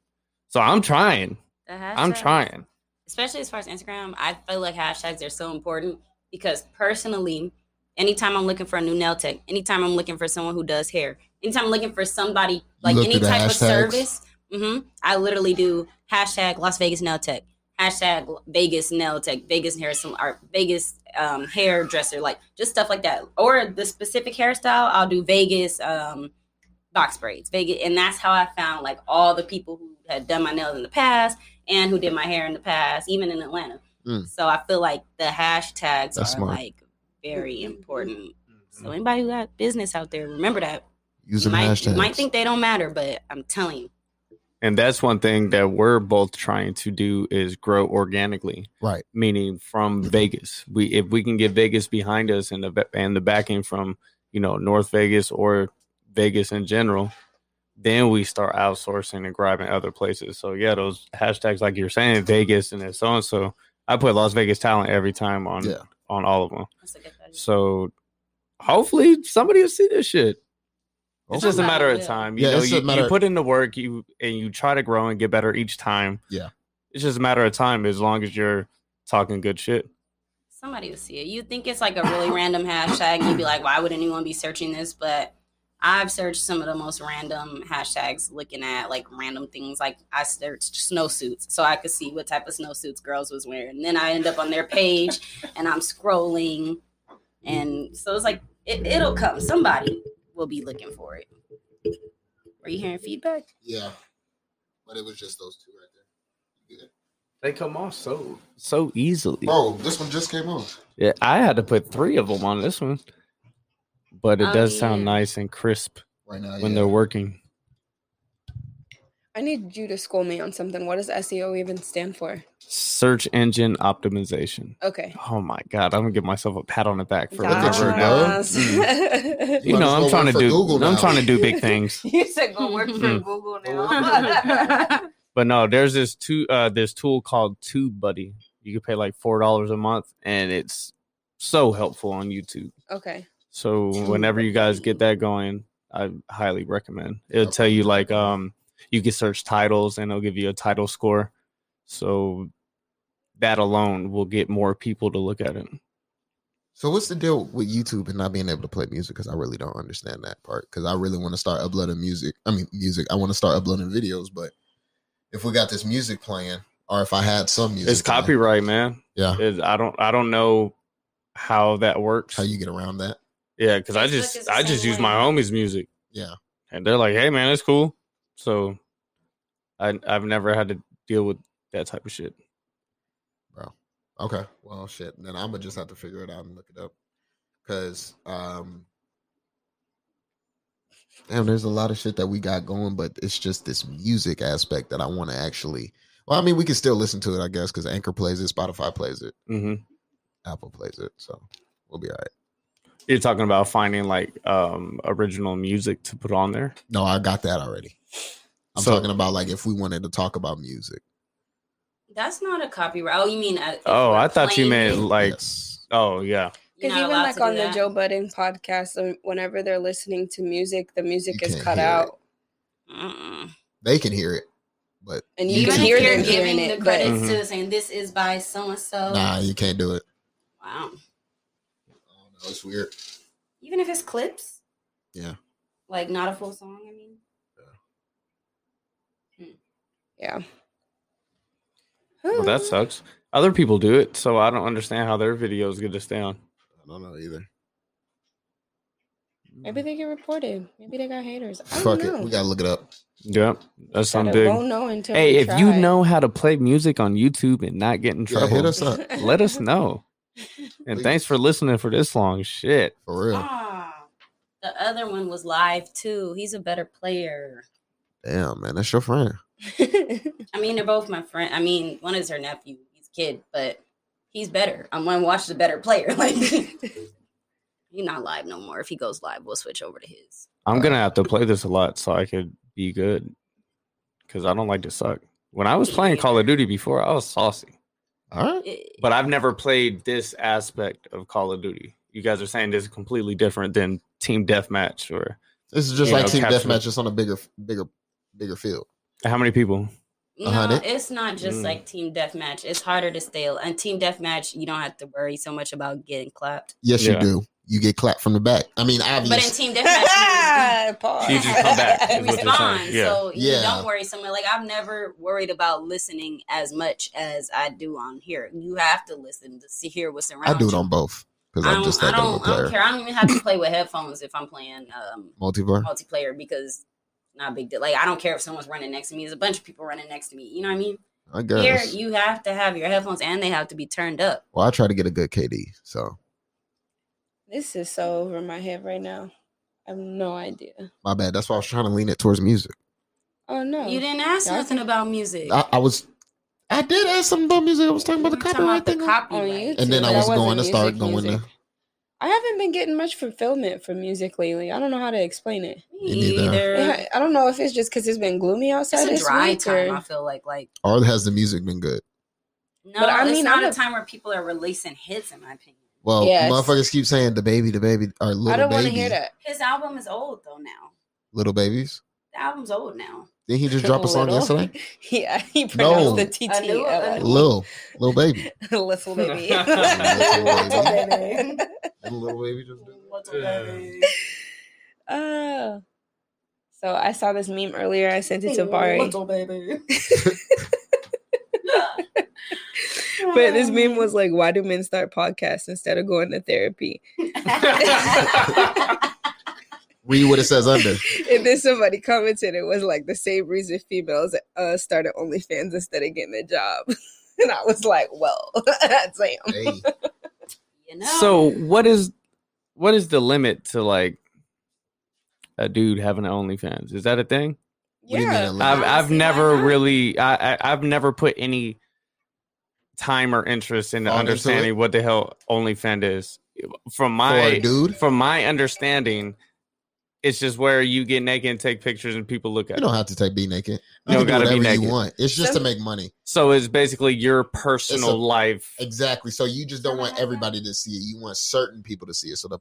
So I'm trying. I'm trying. especially as far as Instagram, I feel like hashtags are so important because personally, anytime I'm looking for a new nail tech, anytime I'm looking for someone who does hair, anytime I'm looking for somebody like look any through the type of hashtags? service, hmm I literally do hashtag Las Vegas nail tech, hashtag Vegas nail tech, Vegas hair salon, or Vegas um, hairdresser, like just stuff like that. Or the specific hairstyle, I'll do Vegas um, box braids, Vegas, and that's how I found like all the people who had done my nails in the past and who did my hair in the past, even in Atlanta. Mm. So I feel like the hashtags That's are smart. like very important. So anybody who got business out there, remember that. You Using might, you might think they don't matter, but I'm telling you, And that's one thing that we're both trying to do is grow organically. right. meaning from Vegas. We if we can get Vegas behind us and the ba- and the backing from you know North Vegas or Vegas in general, then we start outsourcing and grabbing other places. So yeah, those hashtags like you're saying, Vegas and so and so. I put Las Vegas talent every time on Yeah. on all of them. that's a good idea. So hopefully somebody will see this shit. It's just a matter of time. You Yeah, know, you, matter- you put in the work, you and you try to grow and get better each time. Yeah. It's just a matter of time as long as you're talking good shit. somebody will see it. You think it's like a really random hashtag, and you'd be like, why would anyone be searching this? But I've searched some of the most random hashtags looking at like random things. Like I searched snowsuits so I could see what type of snowsuits girls was wearing. And then I end up on their page and I'm scrolling. And so it's like, it, it'll come. Somebody will be looking for it. Are you hearing feedback? Yeah. But it was just those two right there. Good. They come off so so easily. Oh, this one just came on. Yeah, I had to put three of them on this one, but it Oh, does sound nice and crisp Right now, when yeah. they're working. I need you to school me on something. What does SEO even stand for? Search engine optimization. Okay. Oh my god, I'm gonna give myself a pat on the back for Look at you, remembering bro. that. You know, I'm trying to do. Google I'm now. trying to do big things. You said go work for Mhm. Google now. But no, there's this two uh this tool called TubeBuddy. You can pay like four dollars a month, and it's so helpful on YouTube. okay. So whenever you guys get that going, I highly recommend. It'll tell you like um you can search titles and it'll give you a title score. So that alone will get more people to look at it. So what's the deal with YouTube and not being able to play music? Because I really don't understand that part. Because I really want to start uploading music. I mean, music. I want to start uploading videos, but if we got this music playing, or if I had some music, It's playing- copyright, man. Yeah. It's, I don't I don't know how that works. How you get around that? Yeah, because I just I just use way. my homies' music, Yeah. and they're like, "Hey, man, it's cool." So, I I've never had to deal with that type of shit. Bro. Okay. Well, shit. Then I'm gonna just have to figure it out and look it up, because um, damn, there's a lot of shit that we got going, but it's just this music aspect that I want to actually. Well, I mean, we can still listen to it, I guess, because Anchor plays it, Spotify plays it, hmm Apple plays it, so we'll be all right. You're talking about finding like um original music to put on there. No, I got that already. I'm So- talking about like if we wanted to talk about music. That's not a copyright. Oh, you mean? uh, Oh, I thought you meant it, like. Yes. Oh yeah. Because even like to do on the? Joe Budden podcast, um, whenever they're listening to music, the music You is cut out, They can hear it, but and you Even can if hear you're them giving hearing the it. But credits Mhm. to saying this is by so and so. nah, you can't do it. Wow. I know. It's weird. Even if it's clips. Yeah. Like not a full song. I mean. Hmm. yeah, Well, that sucks. Other people do it, so I don't understand how their videos get to stay on. I don't know either. Maybe they get reported. Maybe they got haters. I Fuck don't it. know. We gotta look it up. Yep, that's But something big. won't know until Hey, we if you know how to play music on YouTube and not get in Yeah, trouble, hit us up let us know. And Please. thanks for listening for this long. Shit. for real. Ah, the other one was live too. He's a better player. Damn, man, that's your friend. I mean, they're both my friend. I mean, one is her nephew. He's a kid, but he's better. I'm gonna watch the better player. Like he's not live no more. If he goes live, we'll switch over to his. I'm gonna have to play this a lot so I could be good. Cause I don't like to suck. When I was playing Call of Duty before, I was saucy. All right. But I've never played this aspect of Call of Duty. You guys are saying this is completely different than Team Deathmatch or This is just like know, Team capture- Deathmatch, just on a bigger, bigger, bigger field. how many people? No, hundred? it's not just Mm. like team deathmatch. It's harder to stay. And team deathmatch, you don't have to worry so much about getting clapped. Yes, you do. You get clapped from the back. I mean, obviously. But in team deathmatch, Pause. You just come back, you is what they're respond. Yeah. So you Yeah. don't worry so much. Like I've never worried about listening as much as I do on here. You have to listen to see hear what's around. I do it on both because I I'm just I that good of a don't, I don't player. care. I don't even have to play with headphones if I'm playing um, Multiplayer. multiplayer because not a big deal. Like I don't care if someone's running next to me. There's a bunch of people running next to me. You know what I mean? I guess. Here you have to have your headphones and they have to be turned up. Well, I try to get a good KD. So This is so over my head right now. I have no idea. my bad. That's why I was trying to lean it towards music. Oh no, You didn't ask Y'all nothing about music. I, I was. I did ask something about music. I was talking about the copyright about the thing. copyright. on YouTube. and then I was going to start music, going music. to. I haven't been getting much fulfillment from music lately. I don't know how to explain it. Me Me neither. either. Yeah, I don't know if it's just because it's been gloomy outside It's this a dry week, time. or I feel like like Or has the music been good? no, But I it's mean, not I'm a a- time where people are releasing hits. In my opinion, Well, Yes. motherfuckers keep saying the baby, the baby, or little baby. I don't want to hear that. his album is old though. Now little babies. the album's old now. Didn't he just drop a song Little. yesterday? yeah, he No. pronounced the TT. A new- a new- Lil, little baby, Little baby. Little baby. little baby just. Uh, so I saw this meme earlier. I sent it to Bari. Little Baby. But this meme was like, why do men start podcasts instead of going to therapy? Read what it says under. And then somebody commented it was like the same reason females uh started OnlyFans instead of getting a job. And I was like, well, damn. Hey, you know. So what is what is the limit to like a dude having an OnlyFans? Is that a thing? What do you mean Yeah. a limit? I've I've never really I, I I've never put any time or interest into Thought into understanding it? what the hell OnlyFans is. From my dude, from my understanding, it's just where you get naked and take pictures and people look at it. You don't have to take be naked. You You don't can do gotta be whatever you want. It's just to make money. So it's basically your personal a- life. Exactly. So you just don't want everybody to see it. You want certain people to see it. So the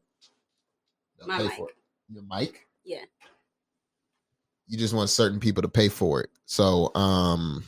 they'll My pay mic. for it. Your mic. Yeah. You just want certain people to pay for it. So um,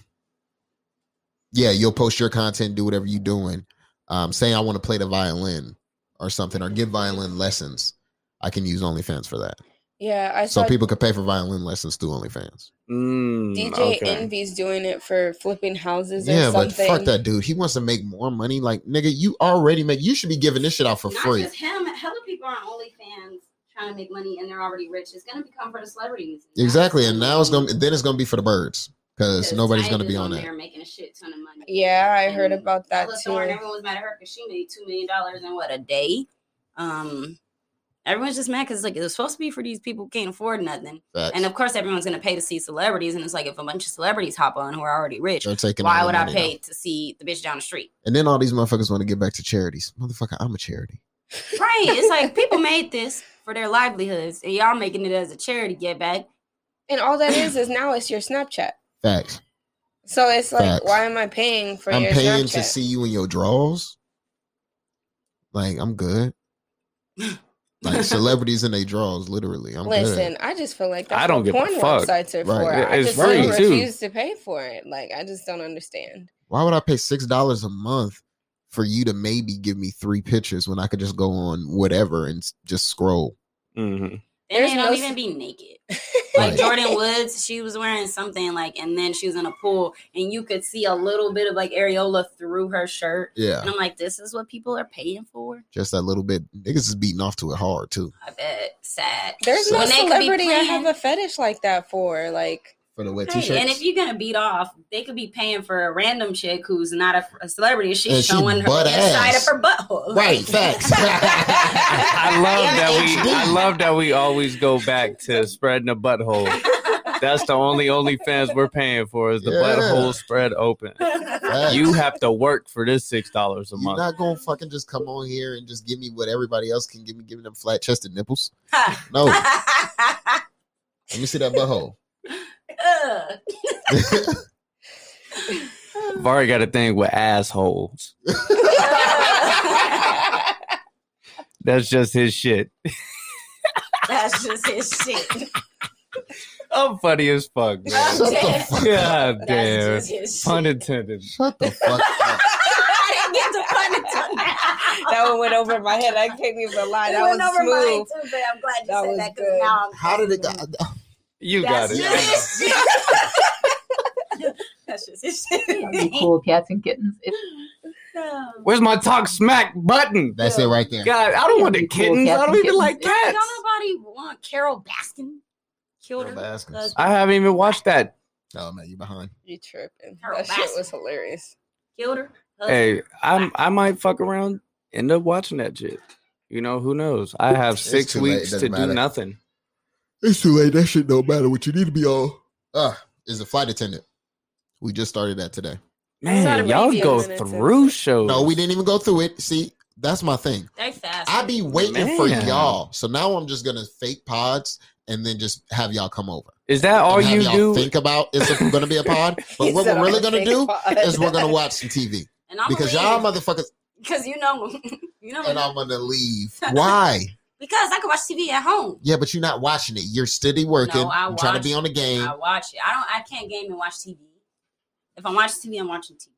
yeah, you'll post your content, do whatever you're doing. Um, saying I want to play the violin or something, or give violin lessons. I can use OnlyFans for that. Yeah, I so people could pay for violin lessons through OnlyFans. Mm, DJ okay. Envy's doing it for flipping houses or Yeah, but something. fuck that dude. He wants to make more money. Like, nigga, you already make. You should be giving this shit out for Not free. just him. Hella people are on OnlyFans trying to make money, and they're already rich. It's gonna become for the celebrities. Exactly, and now it's gonna. Then it's gonna be for the birds because Because nobody's gonna be is on that. there making a shit ton of money. Yeah, I heard about that Bella too. Thorne, everyone was mad at her because she made two million dollars in what a day. Um, everyone's just mad because it's like it was supposed to be for these people who can't afford nothing, Facts. and of course everyone's gonna pay to see celebrities, and it's like if a bunch of celebrities hop on who are already rich, They're taking all why would I pay out. to see the bitch down the street? And then all these motherfuckers want to get back to charities. Motherfucker, I'm a charity. Right? It's like people made this for their livelihoods, and y'all making it as a charity get back. And all that is is now it's your Snapchat. Facts. So it's like, Facts. why am I paying for I'm your paying Snapchat? to see you in your draws. Like I'm good. Like celebrities in their draws, literally. I'm Listen, good. I just feel like that's I don't what give a porn fuck. websites are Right. for. Yeah, I just free, still refuse to pay for it. Like I just don't understand. Why would I pay six dollars a month for you to maybe give me three pictures when I could just go on whatever and just scroll? Mhm. And There's they no don't s- even be naked. Like Jordyn Woods, she was wearing something like, and then she was in a pool, and you could see a little bit of like areola through her shirt. Yeah, And I'm like, this is what people are paying for. just that little bit. Niggas is beating off to it hard too I bet. Sad. There's So- no When they could be celebrity I have a fetish like that for. Like for the wet Hey, t-shirts. and if you're gonna beat off, they could be paying for a random chick who's not a, a celebrity. She's And she showing her butt inside of her butthole. right, facts. I love that we. I love that we always go back to spreading the butthole. That's the only OnlyFans we're paying for is the Yeah. butthole spread open. Facts. You have to work for this six dollars a You're month. not gonna fucking just come on here and just give me what everybody else can give me, giving them flat chested nipples. No, let me see that butthole. Ugh. I've already got a thing with assholes. That's just his shit. That's just his shit. I'm funny as fuck, man. Shut the fuck God That's damn. just his shit. Pun intended. Shut the fuck up. I didn't get the pun until now. that one went over my head. I can't even lie. It That went was over mine smooth. too, but I'm glad you That said that because good. now I'm How did it go? You got it. just his shit. That's just his cool cats and kittens. It's um, Where's my talk smack button? That's it right there. God, I don't want the kittens. cats I don't and even like cats. Don't nobody want Carole Baskin? Killed Carol her. Baskins. I haven't even watched that. Oh man, you behind. You tripping? Her That shit was hilarious. Killed her. husband. Hey, I'm I might fuck around, end up watching that shit. You know, who knows? I have It's six too late, it weeks to doesn't do nothing. It's too late. That shit don't matter. What you need to be on. Uh, is a flight attendant. We just started that today. Man, y'all go through into- shows. No, we didn't even go through it. See, that's my thing. They fast. I be waiting for y'all. So now I'm just gonna fake pods and then just have y'all come over. Is that all have you y'all do? think about it's it going to be a pod. But what we're really gonna do pod." is we're going to watch some TV and I'm because leave. y'all motherfuckers because you know you know and I'm going to leave. Why? Because I can watch TV at home. Yeah, but you're not watching it. You're steady working. No, I I'm trying to watch be on the game. I watch it. I don't. I can't game and watch TV. If I'm watching TV, I'm watching TV.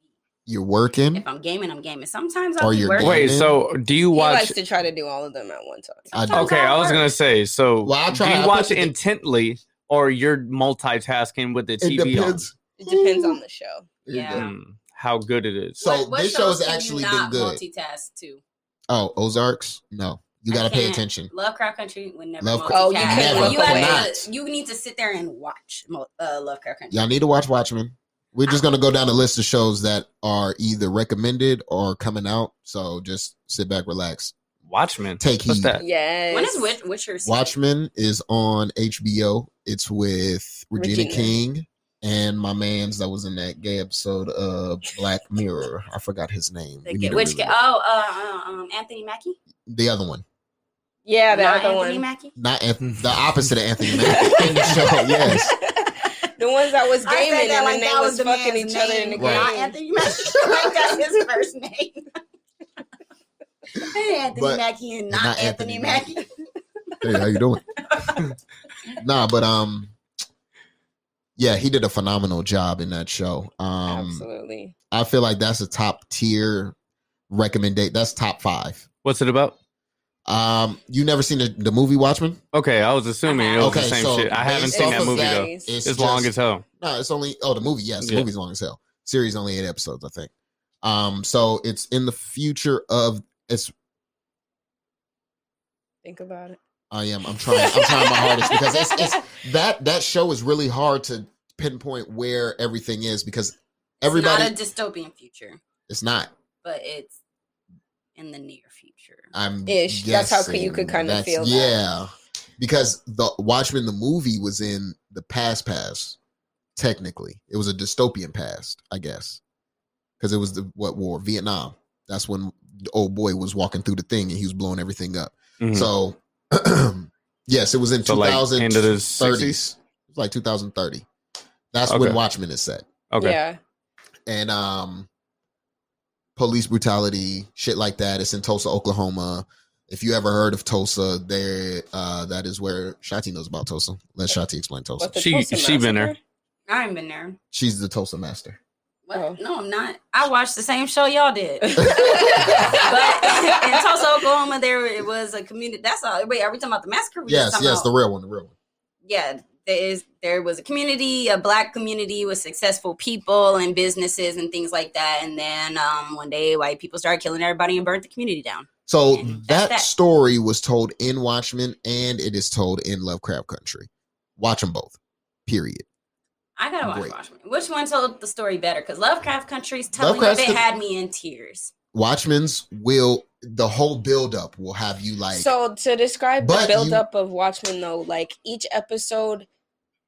You're working. If I'm gaming, I'm gaming. Sometimes I'll Or you're working. Wait, so do you He watch? likes to try to do all of them at one time. I. Sometimes Okay, I'll I was gonna say. So, Well, I'll do try- you I'll watch put the- intently, or you're multitasking with the It TV on? It depends on the show. There you Yeah. go. Hmm, how good it is. So What- what this shows show's actually not been good. Multitask too. Oh, Ozarks? No, you got to pay can't. attention. Lovecraft Country would never Love- multitask. Oh, you can't Never. you, have to, you need to sit there and watch mo- uh, Lovecraft Country. Y'all need to watch Watchmen. We're just gonna go down the list of shows that are either recommended or coming out. So just sit back, relax, Watchmen. take What's heed. that? Yes. When is Witch, Witcher? season? Watchmen is on HBO. It's with Regina, Regina. King and my man's that was in that gay episode of Black Mirror. I forgot his name. Ga- which? ga- Oh, uh, uh, um, Anthony Mackie. the other one, Yeah, the Not other Anthony one. Mackie. not Anth- the opposite of Anthony Mackie in the show. Yes, the ones that was I gaming that and like they that was, was the fucking man's each other in the name, game. Not Anthony Mackie. like that's his first name. hey, Anthony But- Mackie and not, not Anthony, Anthony Mackie. hey, how you doing? nah, but um, yeah, he did a phenomenal job in that show. Um, Absolutely. I feel like that's a top tier recommendation. That's top five. What's it about? Um, you never seen the, the movie Watchmen? Okay, I was assuming it was Okay, the same so shit. I haven't seen off that movie that, though. It's, It's, long as hell. No, it's only oh the movie. Yes, the Yeah. movie's long as hell. Series only eight episodes, I think. Um, so it's in the future of it's. Think about it. I am. I'm trying. I'm trying my hardest because it's, it's that that show is really hard to pinpoint where everything is because everybody. It's not a dystopian future, it's not. but it's in the near future. I'm Ish. That's how you could kinda that's- feel that. Yeah, because the Watchmen the movie was in the past past. Technically, it was a dystopian past, I guess, because it was the what war Vietnam. That's when the old boy was walking through the thing and he was blowing everything up. Mhm. So, yes, it was in So, like, 2030s. end of the It's 60s? like 2030. That's Okay. when Watchmen is set Okay. Yeah. and um police brutality shit like that it's in tulsa oklahoma if you ever heard of tulsa there uh that is where shati knows about tulsa let shati explain tulsa She- Tulsa she been there. Massacre? I ain't been there. she's the tulsa master What? Oh. No, I'm not. I watched the same show y'all did. but in Tulsa, Oklahoma, there it was a community. That's all. Wait, are we talking about the massacre? We just yes talking yes the real one the real one yeah. There is there was a community, a black community with successful people and businesses and things like that. And then um, one day, white people started killing everybody and burnt the community down. so that, that. story was told in watchmen and it is told in lovecraft country watch them both period I gotta watch Great. Watchmen. Which one told the story better? Because Lovecraft Country's telling Lovecraft's of it the- had me in tears. watchmen's will the whole buildup will have you like so to describe But the you- buildup of Watchmen though, like each episode,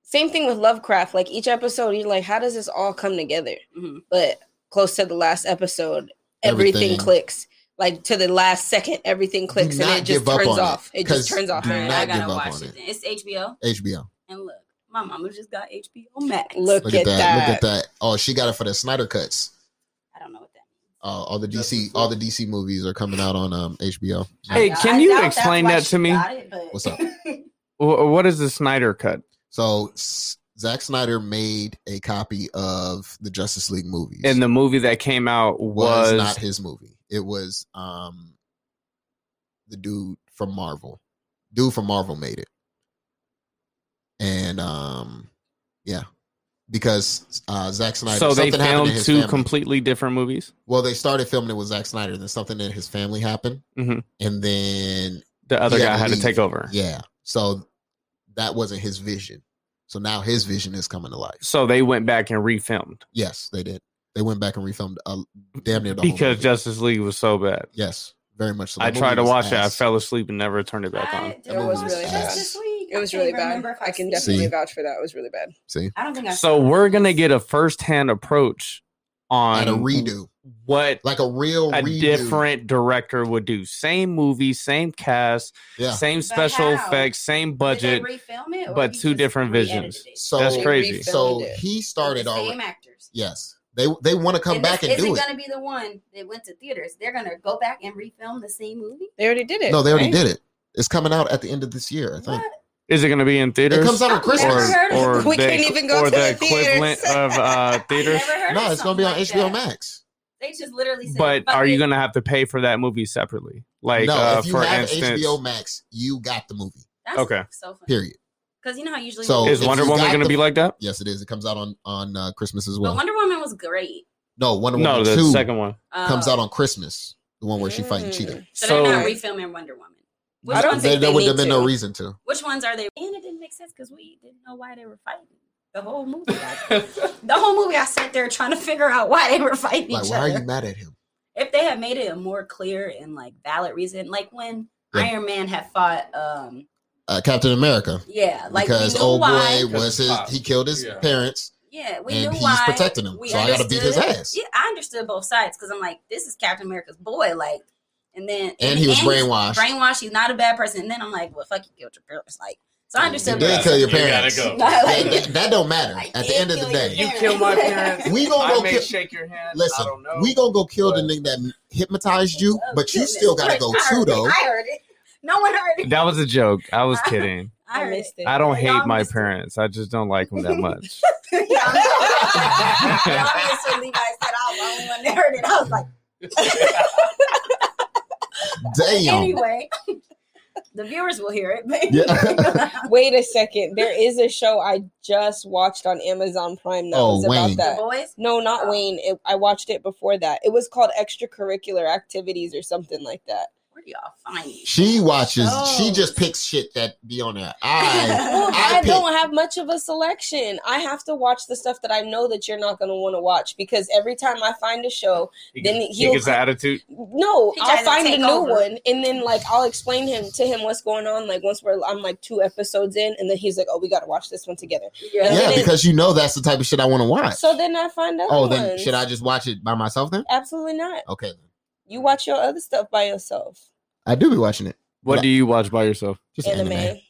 same thing with Lovecraft. Like each episode, you're like, how does this all come together? Mhm. But close to the last episode, everything, Everything. clicks. Like to the last second, everything clicks and it just give up turns off. it, off. It, 'cause just turns off. do All right, not I gotta give up watch on it. it. It's HBO. hbo And look, my mama just got HBO Max. Look, look at, at that, that. look at that oh she got it for the snyder cuts I don't know what that means. uh, all the dc all the dc movies are coming out on um hbo Hey, can I you explain that to me? it, but- What's up? What is the Snyder cut? So Zack Snyder made a copy of the Justice League movies. And the movie that came out was, was, not his movie. It was um the dude from Marvel. Dude from Marvel made it. And um yeah. Because uh Zack Snyder so they filmed two family. completely different movies. well, they started filming it with Zack Snyder, then something in his family happened. Mhm. And then The other had guy had to take over. yeah. So that wasn't his vision. So now his vision is coming to life. So they went back and refilmed Yes, they did. They went back and refilmed uh, damn near the whole because movie. Justice League was so bad. yes, very much so. I That tried to was watch it. I fell asleep and never turned it back I on. didn't That was watch really it bad. this week. It was I really bad. remember I can definitely See? vouch for that. It was really bad. See, I don't think I. So we're gonna get a first-hand approach on and a redo, what like a real a redo. different director would do. Same movie, same cast, Yeah. same But special how? effects, same Did budget. they refilm it, or but two different re-edited visions. So That's crazy. So it. he With started the already. same actors. Yes, they they want to come And back this and do isn't it. gonna be the one that went to theaters. They're gonna go back and refilm the same movie. They already did it. No, they already right? did it. It's coming out at the end of this year, I think. What? Is it gonna be in theaters? It comes out on Christmas. never heard of or. We the, can't even go or to the the equivalent theaters. of uh, theaters. Never heard No, of it's gonna be on something like HBO that. Max. They just literally said. But "Fuck are you gonna have to pay for that movie separately? Like, no, uh, if you for have instance, HBO Max, you got the movie. That's Okay. So funny. Period. Because you know how usually. So is Wonder Woman gonna the- be like that? Yes, it is. It comes out on on uh, Christmas as but well. Wonder Woman was great. no, Wonder Woman. No, the two second one. comes Uh, out on Christmas. The one where she fighting Mm. Cheetah. So, So- they're not refilming Wonder Woman. Which I don't ones, There, think there would have been no reason to. which ones are they? And it didn't make sense because we didn't know why they were fighting. The whole movie. the whole movie, I sat there trying to figure out why they were fighting each other. Like, each why are you mad at him? if they had made it a more clear and like valid reason, like when Yeah. Iron Man had fought, um, Uh, Captain America. yeah, like because we knew old why. boy was his. He killed his Yeah. parents. Yeah, we and knew he's why. protecting him, We so I gotta beat his ass. Yeah, I understood both sides because I'm like, this is Captain America's boy, like, and then And he was he's brainwashed. Brainwashed. He's not a bad person. And then I'm like, well, fuck, you killed your parents. Like, so I You understood. did both kill your You gotta parents. go. Like, That, that- that don't matter. I At the end of the day, You kill my parents. we gonna I go may kill. shake your hand. Listen, I don't know. we gonna go kill the nigga that hypnotized you, Oh, but you still gotta go too, though. I heard it. No one heard it. That was a joke. I was kidding. I I missed it. I don't Y'all hate my missed it. parents. I just don't like them that much. Y'all. Levi said I was the only one that heard it. I was like, Damn. anyway. The viewers will hear it. Yeah. Wait a second. There is a show I just watched on Amazon Prime that Oh, was Wayne. about the boys. No, not oh. Wayne. It, I watched it before that. It was called Extracurricular Activities or something like that. Where do y'all find these? She watches. She oh. just picks shit that be on there. I Well, I I, don't have much of a selection. I have to watch the stuff that I know that you're not going to want to watch because every time I find a show, He, Then he he'll- gets the attitude. no, He I'll find a new over. one and then like I'll explain him to him what's going on. Like once we're I'm like two episodes in, and then he's like, "Oh, we got to watch this one together." Yeah. yeah, because you know that's the type of shit I want to watch. So then I find other oh, then ones. should I just watch it by myself then? Absolutely not. Okay. You watch your other stuff by yourself. I do be watching it. What But- do you watch by yourself? Just Anime. anime.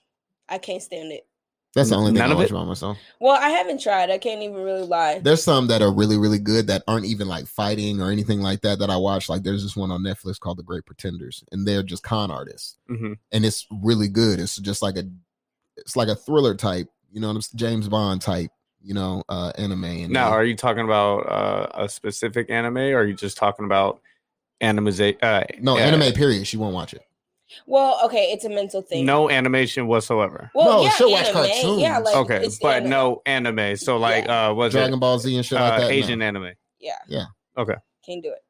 I can't stand it. That's the only thing None I of watch it? by myself. Well, I haven't tried. I can't even really lie. There's some that are really, really good that aren't even like fighting or anything like that that I watch. Like there's this one on Netflix called The Great Pretenders, and they're just con artists, hmm and it's really good. It's just like a, it's like a thriller type, you know, James Bond type, you know, uh anime. And Now, they- are you talking about uh, a specific anime, or are you just talking about animiza- uh no uh, anime. Period. She won't watch it. Well, okay, it's a mental thing. No animation whatsoever. Well, No, yeah, she'll watch anime. cartoons. Yeah, like okay, but anime. no anime. So like, uh, was Dragon it Ball Z and shit uh, like that. no. Asian anime? Yeah. Yeah. Okay. Can't do it.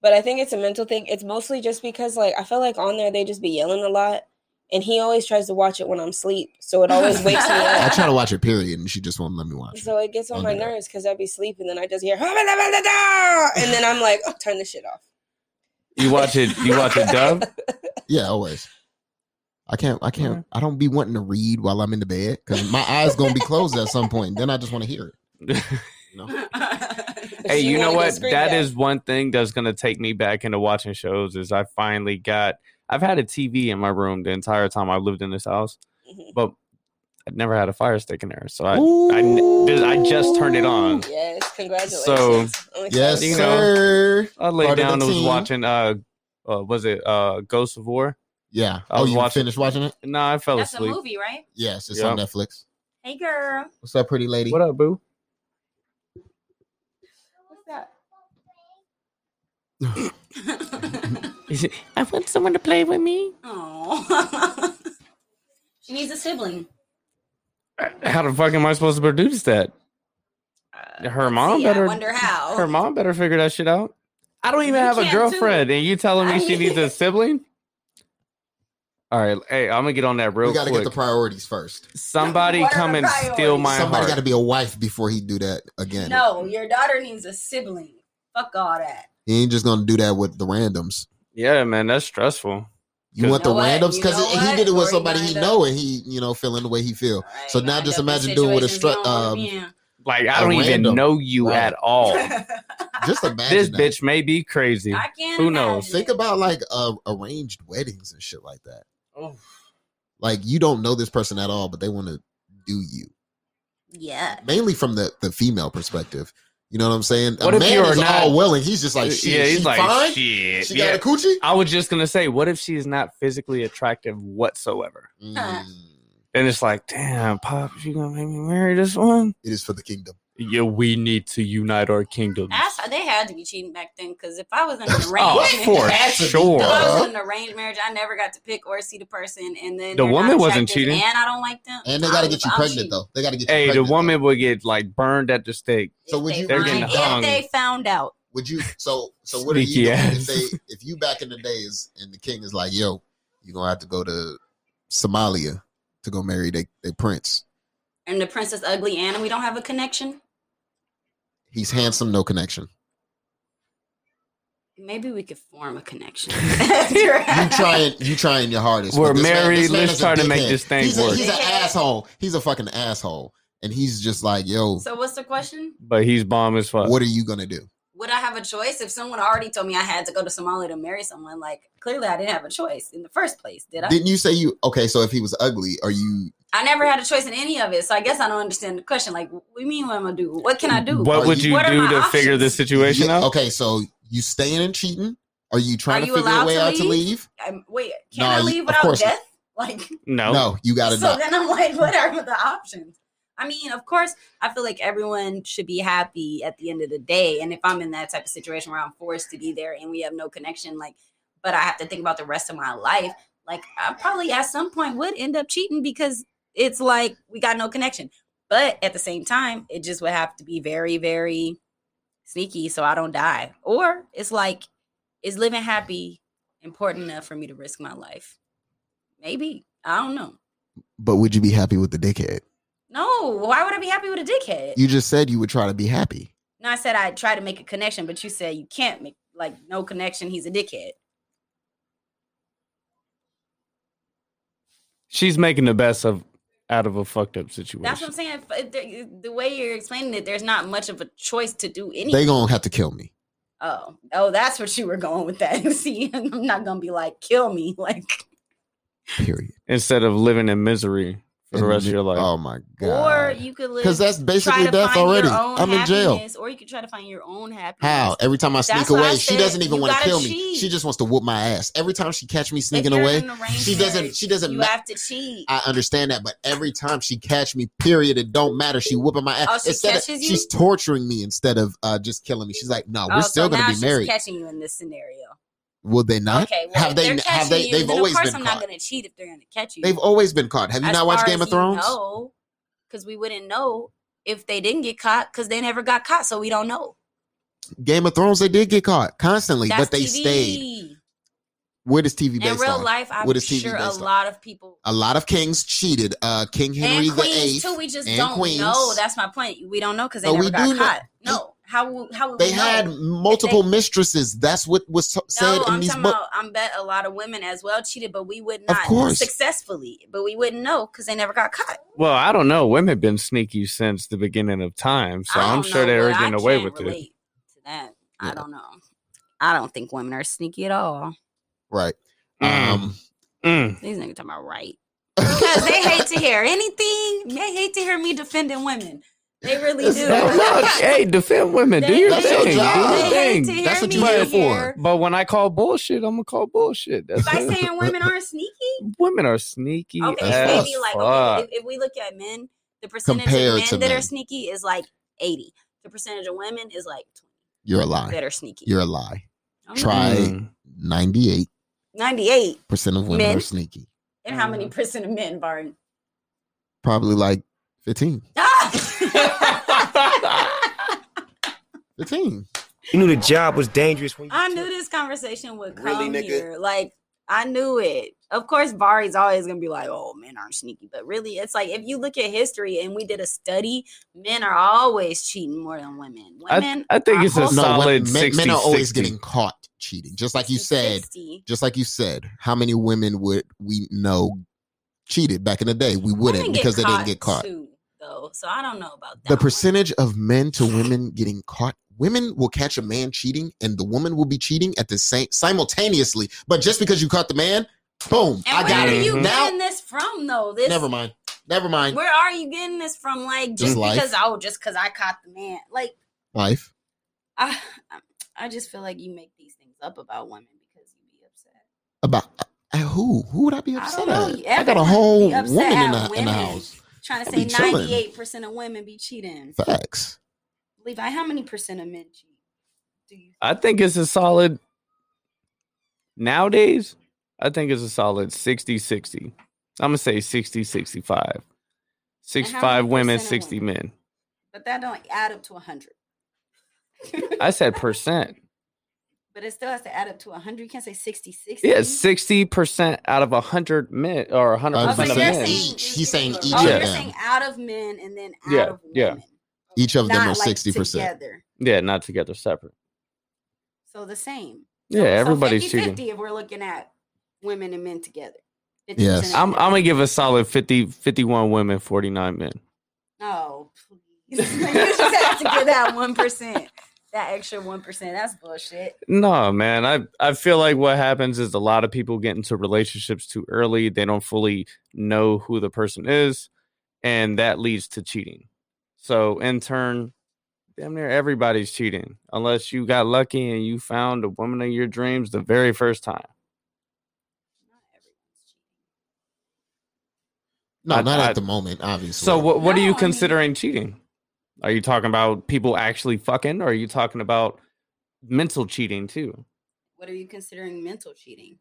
But I think it's a mental thing. It's mostly just because like I feel like on there they just be yelling a lot. And he always tries to watch it when I'm asleep. So it always wakes me up. I try to watch it. Period, and she just won't let me watch. it. So it gets on Don't my nerves because I'd be sleeping and then I just hear and then I'm like, oh, turn this shit off. You watch it. You watch it dub. Yeah, always. I can't. I can't. I don't be wanting to read while I'm in the bed because my eyes gonna be closed at some point. Then I just want to hear it. You know? hey, she you know what? screamed That at. is one thing that's gonna take me back into watching shows. Is I finally got. I've had a TV in my room the entire time I've lived in this house, Mhm. but I never had a fire stick in there. So I I just turned it on. Yes, congratulations. So, Yes, You know, sir. I laid Part down the and was team. watching. Uh, uh, was it uh Ghost of War? Yeah. I Oh, was you watching- finished watching it? No, I fell asleep. That's a movie, right? Yes, it's on Netflix. Hey, girl. What's up, pretty lady? What up, boo? What's that? I want someone to play with me. Oh. she needs a sibling. How the fuck am I supposed to produce that? Uh, Her mom see, better- I wonder how. Her mom better figure that shit out. I don't even You have a girlfriend, and you telling me I she needs a sibling? All right, hey, I'm gonna get on that real quick. we got to quick. get the priorities first. Somebody What come the and steal my Somebody heart. got to be a wife before he do that again. No, your daughter needs a sibling. Fuck all that. He ain't just gonna do that with the randoms. Yeah, man, that's stressful. You want the know randoms because he did it with somebody he know and he, you know, feeling the way he feel. Right, So now lined just imagine doing with a situations stru- you don't wanna um. Like I don't even know you Right. at all. Just imagine this that. bitch may be crazy. I can't. Who knows? imagine Think it. about like uh, arranged weddings and shit like that. Oh. Like you don't know this person at all, but they want to do you. Yeah. Mainly from the the female perspective. You know what I'm saying? What a if man is not- all willing. He's just like, shit, yeah, he's she like fine. shit. She yeah. got a coochie. I was just gonna say, what if she's not physically attractive whatsoever? Mm, And it's like, damn, pop, you gonna make me marry this one? it is for the kingdom. Yeah, we need to unite our kingdoms. That's how they had to be cheating back then. Because if I was in an oh, arranged Oh, marriage, for Has be sure. if I was in an arranged marriage, I never got to pick or see the person, and then The woman wasn't cheating. and I don't like them. And they got to get you I'm pregnant cheating. though. They got to get you Hey, the pregnant. though. woman would get like burned at the stake. So If would they you- They're find- getting if they found out. Would you? So so what are you doing if they if you back in the days and the king is like, yo, you're gonna have to go to Somalia to go marry their they prince. And the princess ugly and we don't have a connection. He's handsome, no connection. Maybe we could form a connection. You trying you trying your hardest. We're but this man- married, this man let's try to make dickhead. this thing he's a, work. He's an asshole. He's a fucking asshole. And he's just like, yo, so what's the question? But he's bomb as fuck. what are you gonna do? Would I have a choice if someone already told me I had to go to Somalia to marry someone? Like clearly, I didn't have a choice in the first place, did I? Didn't you say you okay? So if he was ugly, are you? I never had a choice in any of it, so I guess I don't understand the question. Like, what do you mean? What am I do? What can I do? What would you- you What do my to figure this situation Yeah, out? Okay, so you staying and cheating? Are you trying Are to you figure a way to out to leave? leave? Um, wait, can No, I you- leave of without course- death? Like, No. No, you got to so not. then I'm like, what are the options? I mean, of course, I feel like everyone should be happy at the end of the day. And if I'm in that type of situation where I'm forced to be there and we have no connection, like, but I have to think about the rest of my life, like I probably at some point would end up cheating because it's like we got no connection. But at the same time, it just would have to be very, very sneaky so I don't die. Or it's like, is living happy important enough for me to risk my life? Maybe. I don't know. But would you be happy with the dickhead? No, why would I be happy with a dickhead? You just said you would try to be happy. no, I said I'd try to make a connection, but you said you can't make like no connection. He's a dickhead. She's making the best of out of a fucked up situation. That's what I'm saying. If- The, the way you're explaining it, there's not much of a choice to do anything. They gonna have to kill me. Oh, oh, that's what you were going with that. See, I'm not gonna be like, kill me, like, Period. Instead of living in misery for the rest of your life. Oh my god! or god. you could live because that's basically death already. I'm in jail. or you could try to find your own happiness. How? Every time I sneak That's what I away, she said. doesn't even want to gotta kill me. She just wants to whoop my ass. Every time she catch me sneaking away, in an she doesn't. She doesn't. You ma- have to cheat. I understand that, but every time she catch me, period, it don't matter. She whooping my ass. Oh, she instead of, catches you? she's torturing me instead of uh, just killing me. She's like, no, we're Oh, still so gonna now be she's married. catching you in this scenario. Will they not? Okay, well, have they? Have they? you, They've always of course been I'm caught. not gonna cheat if they're gonna catch you. They've always been caught. Have you As not watched Game of Thrones? No, because we wouldn't know if they didn't get caught because they never got caught, so we don't know. Game of Thrones, they did get caught constantly, That's but they TV. stayed. What is TV In real on? life, I'm is TV sure a on? lot of people A lot of kings cheated. Uh, King Henry and the queens Eighth. too. We just don't queens. know. That's my point. We don't know because they No, never got do know. caught. No, how would- how They know? had multiple mistresses. That's what was t- said No, in I'm these talking books. about. I'm bet a lot of women as well cheated, but we would not Of not course. successfully. But we wouldn't know because they never got caught. Well, I don't know. Women have been sneaky since the beginning of time, so I I'm sure know, they were but I getting away can't with it. To that, I don't know. I don't think women are sneaky at all. Right. Mm. Um. Mm. These niggas talking about right because they hate to hear anything. They hate to hear me defending women. They really do. hey, defend women. They, do your that's thing. Your job. Do your thing. That's what you here for. But when I call bullshit, I'm gonna call bullshit. That's By saying women are sneaky. Women are sneaky. Okay, maybe like okay, if, if, we look at men, the percentage Compared of men that are sneaky is like 80. The percentage of women is like 20. You're a lie. That are sneaky. You're a lie. Try hmm. 98. 98 percent of women men. are sneaky. And how many mm-hmm. percent of men, Barney? Probably like 15 the team. You knew the job was dangerous when I knew this conversation would come really, here. Like I knew it. Of course, Bari's always gonna be like, "Oh, men aren't sneaky," but really, it's like if you look at history and we did a study, men are always cheating more than women. Women, I, I think it's a solid. Men, 60, men, are always 60. getting caught cheating, just like you 60. said. Just like you said, how many women would we know cheated back in the day? We wouldn't because they didn't get caught. Too though. So I don't know about that. the one. percentage of men to women getting caught women will catch a man cheating and the woman will be cheating at the same simultaneously but just because you caught the man boom And i where got are it you now getting this from, though? This never mind never mind Where are you getting this from? Like just, Just life. because oh, just because I caught the man. Like life I, I just feel like you make these things up about women because you be upset. about uh, who who would i be I upset don't know. at i got a whole woman in at the, in the house Trying to say ninety eight percent of women be cheating. facts Levi, how many percent of men cheat? Do you? I think it's a solid nowadays. I think it's a solid 60 60. I'm gonna say 60 65. 65 women, 60 women? men. But that don't add up to hundred. I said percent. But it still has to add up to hundred. You can't say 60 60. Yeah, 60% out of 100 men or 100% Uh, of men. saying- each he's saying each Oh, of you're them saying out of men and then out Yeah, of yeah. women. each of them Not are like 60% together. Yeah, not together, separate. So the same. Yeah, everybody's 50, cheating. 50 if we're looking at women and men together. Yes. I'm. I'm gonna give a solid 50, 51 women, 49 men. Oh, please. you just have to give that 1%. That extra 1%. That's bullshit. No, man. I I feel like what happens is a lot of people get into relationships too early. They don't fully know who the person is, and that leads to cheating. So in turn, damn near everybody's cheating unless you got lucky and you found a woman of your dreams the very first time. Not everyone's cheating. no I- not I- at the moment obviously So what what are No, you I mean- considering cheating? Are you talking about people actually fucking, or are you talking about mental cheating too? What are you considering mental cheating?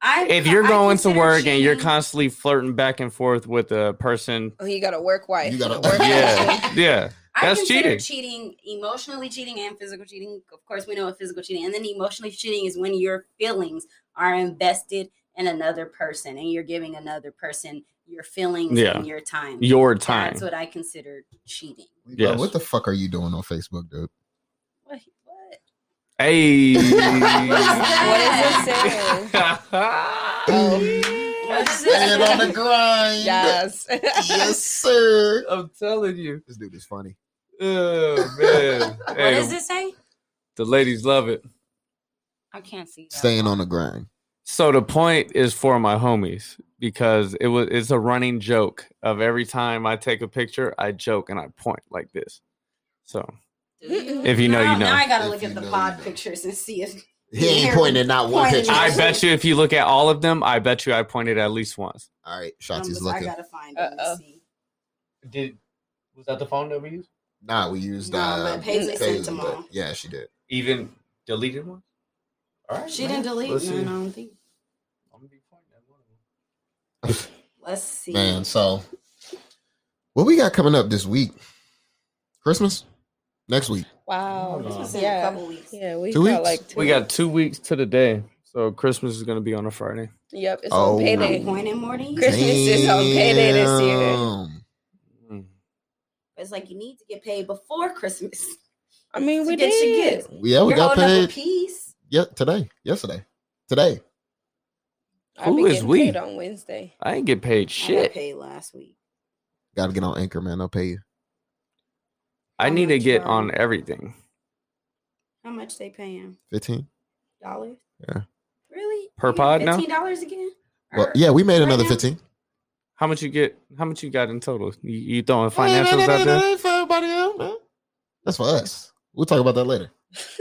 I, if you're I going to consider work and you're constantly flirting back and forth with a person, Oh, you got a work wife. You gotta- a work yeah, yeah, I that's consider cheating. cheating, emotionally cheating and physical cheating. Of course, we know what physical cheating, and then emotionally cheating is when your feelings are invested in another person, and you're giving another person your feelings Yeah. and your time. Your time. That's what I consider cheating. Bro, Yes. what the fuck are you doing on Facebook, dude? What? what? Hey. What is it saying? What is Staying on the grind. Yes. yes, sir. I'm telling you. This dude is funny. Oh man. What does it say? the ladies love it. I can't see. That. Staying on the grind. So the point is for my homies because it was it's a running joke of every time I take a picture, I joke and I point like this. So if you know, now, you know. Now I gotta If look at the know, pod you know. pictures and see if He ain't pointing not one Pointing picture. I bet you if you look at all of them, I bet you I pointed at least once. All right, Um, Shotzi's I gotta find it. Let's see. Did was that the phone that we used? Nah, we used No, uh, but Paisley sent them but all. Yeah, she did. Even deleted one? All right. She man. didn't delete Let's see. none. I don't think. I'm gonna be pointing at one of them. Let's see. Man, so what we got coming up this week? Christmas? Next week. Wow. Christmas in a Yeah. couple weeks. Yeah, we Two got weeks? like two We got two weeks to the day. So Christmas is gonna be on a Friday. Yep, it's Oh. on payday. I'm pointing more. Christmas is on payday this year. Mm. It's like you need to get paid before Christmas. I mean, to we get your did. gift. Yeah, we You're got holding up a paid. piece. Yeah, today. Yesterday. Today. I've been is we? paid on Wednesday. I ain't get paid I got shit. paid last week. Gotta get on Anchor, man. I'll pay you. I I'm need to gonna get try. on everything. How much they paying? 15. Dollars? Yeah. Really? Per You get pod now? Fifteen dollars again? Well, Or- yeah, we made right another now? 15. How much you get? How much you got in total? You, you throwing Hey, financials that out there? for everybody else, man. That's for us. We'll talk about that later.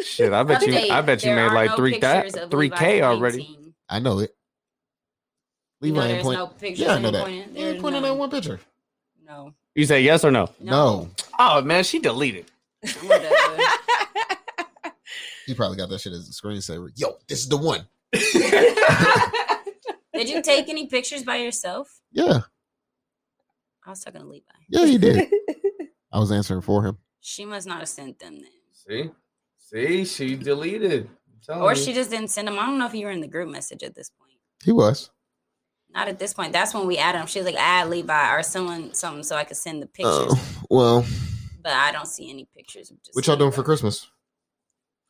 Shit, I bet you. Update, I bet you there made are like no three pictures k of three Levi's k already. pointing. I know it. You Levi know ain't point. no pictures yeah, I of know him that. pointing. He ain't There's pointing none. at one picture. No. You say yes or no? No. Oh man, she deleted. I'm gonna do it. He probably got that shit as a screensaver. Yo, this is the one. Did you take any pictures by yourself? Yeah. I was talking to Levi. Yeah, he did. I was answering for him. She must not have sent them then. See, see, she deleted. Or you. she just didn't send them. I don't know if you were in the group message at this point. He was. Not at this point. That's when we added them. She was like, add Levi or someone something so I could send the oh, pictures. Oh, well, But I don't see any pictures of just what y'all doing for Christmas?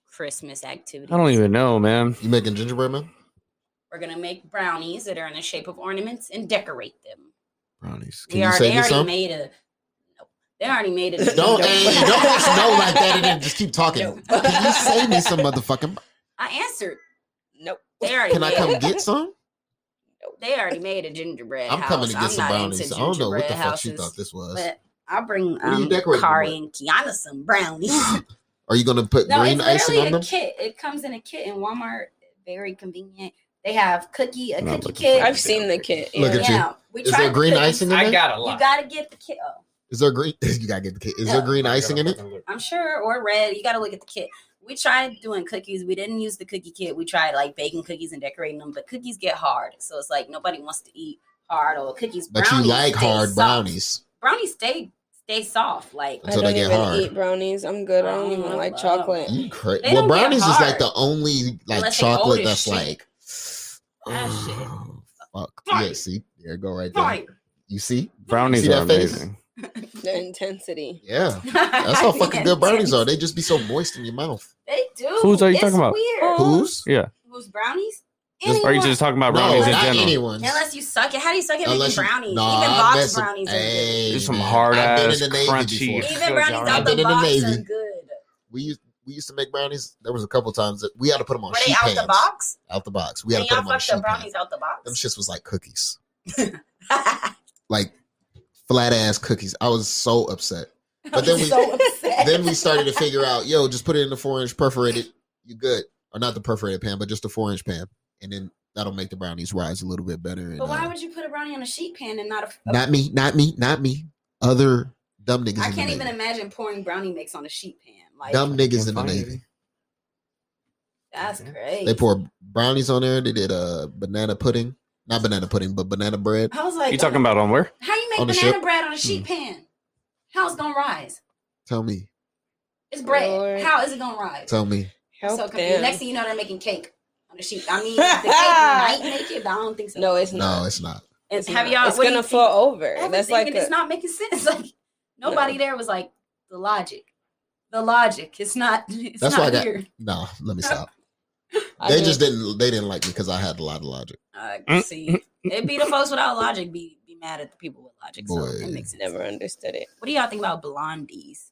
Christmas activities. I don't even know, man. You making gingerbread man? We're gonna make brownies that are in the shape of ornaments and decorate them. Brownies. we Can you are, save they me already some? made a they already made a Don't, hey, don't know like that and then just keep talking. Can you save me some motherfucking? I answered. Nope. They already Can I made come get some? They already made a gingerbread I'm house. coming to get I'm some not brownies. I don't know what the gingerbread fuck she houses, thought this was. But I'll bring are you um, decorating Kari with? and Kiana some brownies. Are you gonna put no, green it's icing literally on a them? kit. It comes in a kit in Walmart. Very convenient. They have cookie, a I'm cookie kit. I've seen the kit. Look yeah. at you. yeah, we Is there green cookies. icing in I got a lot. You gotta get the kit. Oh, Is there green? You gotta get the kit. Is there green icing in it? I'm sure, or red. You gotta look at the kit. We tried doing cookies. We didn't use the cookie kit. We tried like baking cookies and decorating them, but cookies get hard. So it's like nobody wants to eat hard or cookies. But you brownies like hard soft. brownies. Brownies stay stay soft. Like I Until don't they get even hard. eat brownies. I'm good. I don't I even don't like chocolate. You cra- well, brownies is like the only like Unless chocolate that's shit. like. That shit. Oh, fuck. Fire. Yeah, see, there you go right there. Fire. You see? Brownies See are that face? amazing. The intensity. Yeah, that's how fucking good brownies are. They just be so moist in your mouth. They do. Whose are you It's talking about? Weird. Who's? Yeah. Whose brownies? Just- are you just talking about No, brownies in not general? anyone's. Unless you suck it. How do you suck it Unless making you- brownies? Nah, Even I box bet some- brownies are Hey, There's some hard I've been ass, in the Navy crunchy. before. Even brownies out I've the been in the box Navy. are good. We used we used to make brownies. There was a couple times that we had to put them on Were they sheet out pans. the box? Out the box. We had And to put them on fucked sheet the brownies pans. out the box. Them box? shits was like cookies, like flat ass cookies. I was so upset. But then we so upset. then we started to figure out, yo, just put it in the four inch perforated. You good? Or not the perforated pan, but just the four inch pan, and then that'll make the brownies rise a little bit better. And, But why uh, would you put a brownie on a sheet pan and not a? a not me, not me, not me. Other dumb niggas. I in the can't Navy. even imagine pouring brownie mix on a sheet pan. Like dumb niggas in the navy. That's crazy. They pour brownies on there. They did uh banana pudding, not banana pudding, but banana bread. I was like, You talking about on where? How you make on banana ship? bread on a sheet pan? How's it gonna rise? Tell me, It's bread. Lord. How is it gonna rise? tell me. I'm so Help confused. them. Next thing you know, they're making cake on the sheet. I mean, the cake might make it, but I don't think so. No, it's not. No, it's not. And It's have not. y'all? It's gonna you think? fall over. I That's like a, it's not making sense. Like nobody there was like the logic. The logic. It's not. It's That's not why I got. here. No, let me stop. They mean, just didn't. They didn't like me because I had a lot of logic. I Mm. see. It'd be the folks without logic be be mad at the people with logic. So Boy. it makes sense. never understood it. What do y'all think about blondies?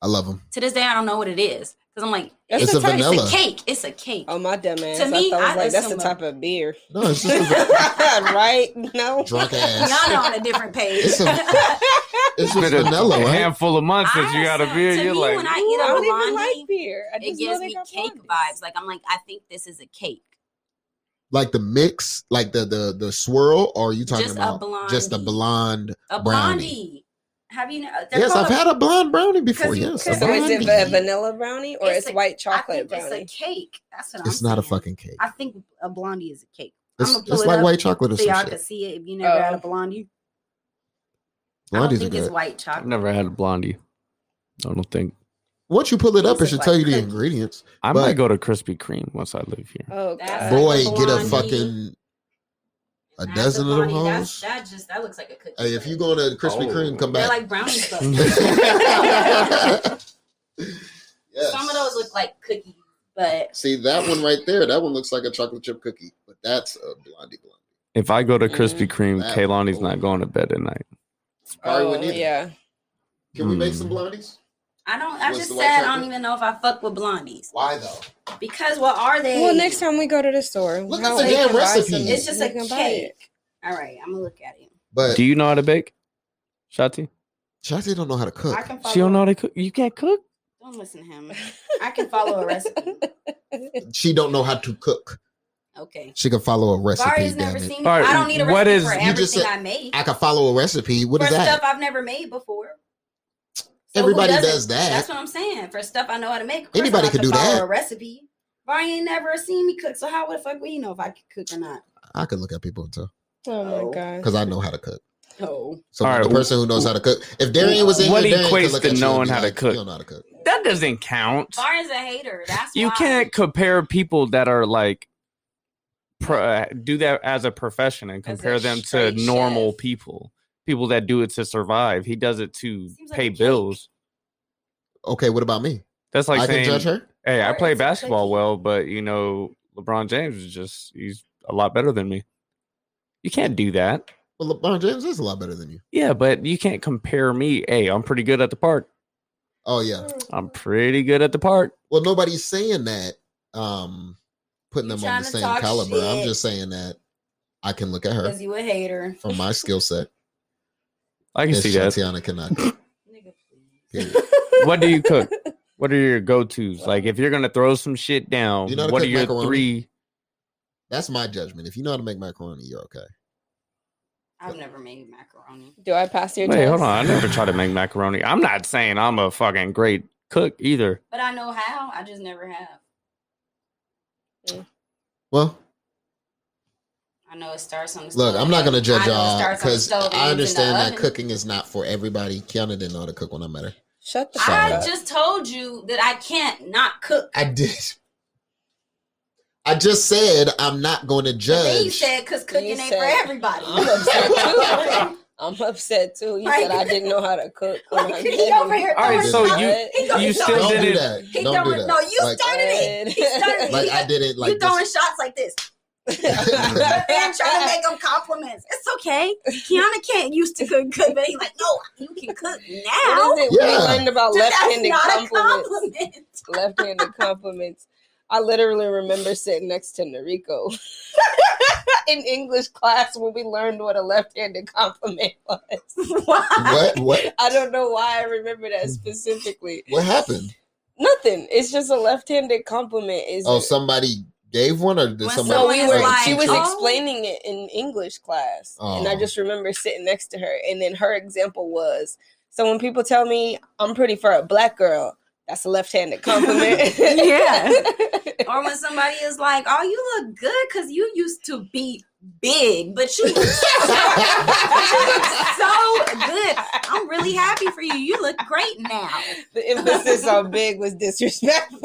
I love them. To this day, I don't know what it is because I'm like, That's It's the a type- vanilla. It's a cake. It's a cake. Oh my dumb ass! To me, I thought it was I like that's the type of beer. No, it's just a, right? No. drunk ass. Y'all know on a different page. It's a- It's just Been a vanilla, right? handful of months since you got a beer. to You're me, like, when I eat I a don't even blondie, like beer. I it just know gives me cake blondies. vibes. Like I'm like, I think this is a cake. Like the mix, like the the the swirl, or are you talking Just a about just a blonde? A Brownie. blondie. Have you? know? Yes, I've had a blonde brownie before. you- Yes, So is it a vanilla brownie or It's it's, a- white I chocolate think brownie? It's a cake. That's what It's I'm not a fucking cake. I think a blondie is a cake. It's, it's it like white chocolate or So y'all can see it if you never had a Oh. blondie. I Blondies don't are think it's good. white I've chocolate. never had a blondie. I don't think. Once you pull it up, it should look tell like you the ingredients. I But- might go to Krispy Kreme once I live here. Oh god. Boy, a get a fucking a Not dozen of them blondie, hoes. That just that looks like a cookie. Hey, if you go to Krispy Oh. Kreme, come back. they're like brownie stuff. yes. Some of those look like cookies, but See that one right there? That one looks like a chocolate chip cookie, but that's a blondie blondie. If I go to Krispy Kreme, That- Kaylani's not going to bed at night. Oh, yeah. Can we make Mm. some blondies? I don't. I What's just the said I don't even know if I fuck with blondies Why though? because what are they? Well, next time we go to the store, Look at the damn recipe. it's just we a can cake. All right, I'm gonna look at it. But Do you know how to bake, Shati? Shotzi don't know how to cook. I can. She don't know how to cook. You can't cook. Don't listen to him. I can follow a recipe. She don't know how to cook. Okay. She can follow a recipe. Vari's Damn never it. seen. All right, I don't need a recipe is- for you just everything said- I make. I can follow a recipe. What for is that? stuff I've never made before. So Everybody doesn't? that. That's what I'm saying. For stuff I know how to make, of Anybody could do follow that. A recipe. Vari ain't never seen me cook, so how the fuck will you know if I could cook or not? I could look at people and tell Oh Oh. my oh. god. because I know how to cook. Oh, So All right, the person who knows how to cook. If Darian was in What here, Darian could equates look to at knowing be how to cook? You don't know how to cook. That doesn't count. Vari's a hater. That's You why. can't compare people that are like pro, do that as a profession and compare them to normal chef. people. People that do it to survive. He does it to like pay bills. Okay, what about me? That's like I can saying, judge her. "Hey, I play basketball cookie. well, but you know, LeBron James is just he's a lot better than me." You can't do that. Well, LeBron James is a lot better than you. Yeah, but you can't compare me. Hey, I'm pretty good at the park. Oh yeah. I'm pretty good at the park. Well, nobody's saying that. Um, putting You them on the same talk caliber. I'm just saying that I can look at her because you a hater. from my skill set. I can Yes, see that. Tatiana cannot cook. Nigga, please. Period. what do you cook? What are your go tos? Like, if you're gonna throw some shit down, You know what are your macaroni? three? That's my judgment. If you know how to make macaroni, you're okay. I've never made macaroni. Do I pass your Wait, test? hold on. I never tried to make macaroni. I'm not saying I'm a fucking great cook either. But I know how. I just never have. Well, I know it starts on the look, stove. I'm not gonna judge I y'all starts on the because I ends in the understand that cooking is not for everybody. Kiana didn't know how to cook when I met her. Shut the Sorry. fuck I up. just told you that I can't not cook. I did. I just said I'm not going to But then you said because cooking You ain't said- for everybody. I'm upset too. I'm upset too. You Like- said I didn't know how to cook. when Like, he met over here All right, so stuff. you He go- you he still throwing- Don't do didn't. that. He Don't do throwing- that. No, you like, started it. He started like it. I did it like you throwing this. shots like this. but then trying to make them compliments. It's okay. Kiana can't used to cook good, but he's like, no, you can cook now. What is it? Yeah. We learned about left-handed compliments. compliment. Left-handed compliments. I literally remember sitting next to Nariko in English class when we learned what a left-handed compliment was. Why? What? What? I don't know why I remember that specifically. What happened? Nothing. It's just a left-handed compliment. Is Oh, somebody gave one, or did When somebody? no, we is were. like, she was "Oh." explaining it in English class, and I Oh. just remember sitting next to her. And then her example was, "So when people tell me I'm pretty for a black girl, that's a left-handed compliment." Yeah. or when somebody is like, "Oh, you look good," because you used to be big, but you look, but you look so good. I'm really happy for you. You look great now. The emphasis on big was disrespectful.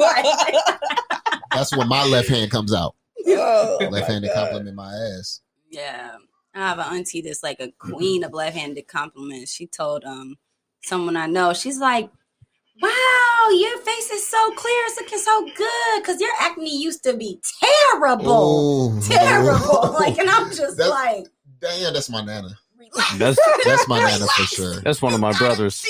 That's when my left hand comes out. Oh, Left handed compliment my ass. Yeah. I have an auntie that's like a queen of left-handed compliments. She told um someone I know, she's like, Wow, your face is so clear, it's looking so good. Cause your acne used to be terrible. Oh, Terrible. Like, and I'm just That's- like, damn, that's my nana. relax. That's That's my nana for sure. that's one of my brothers.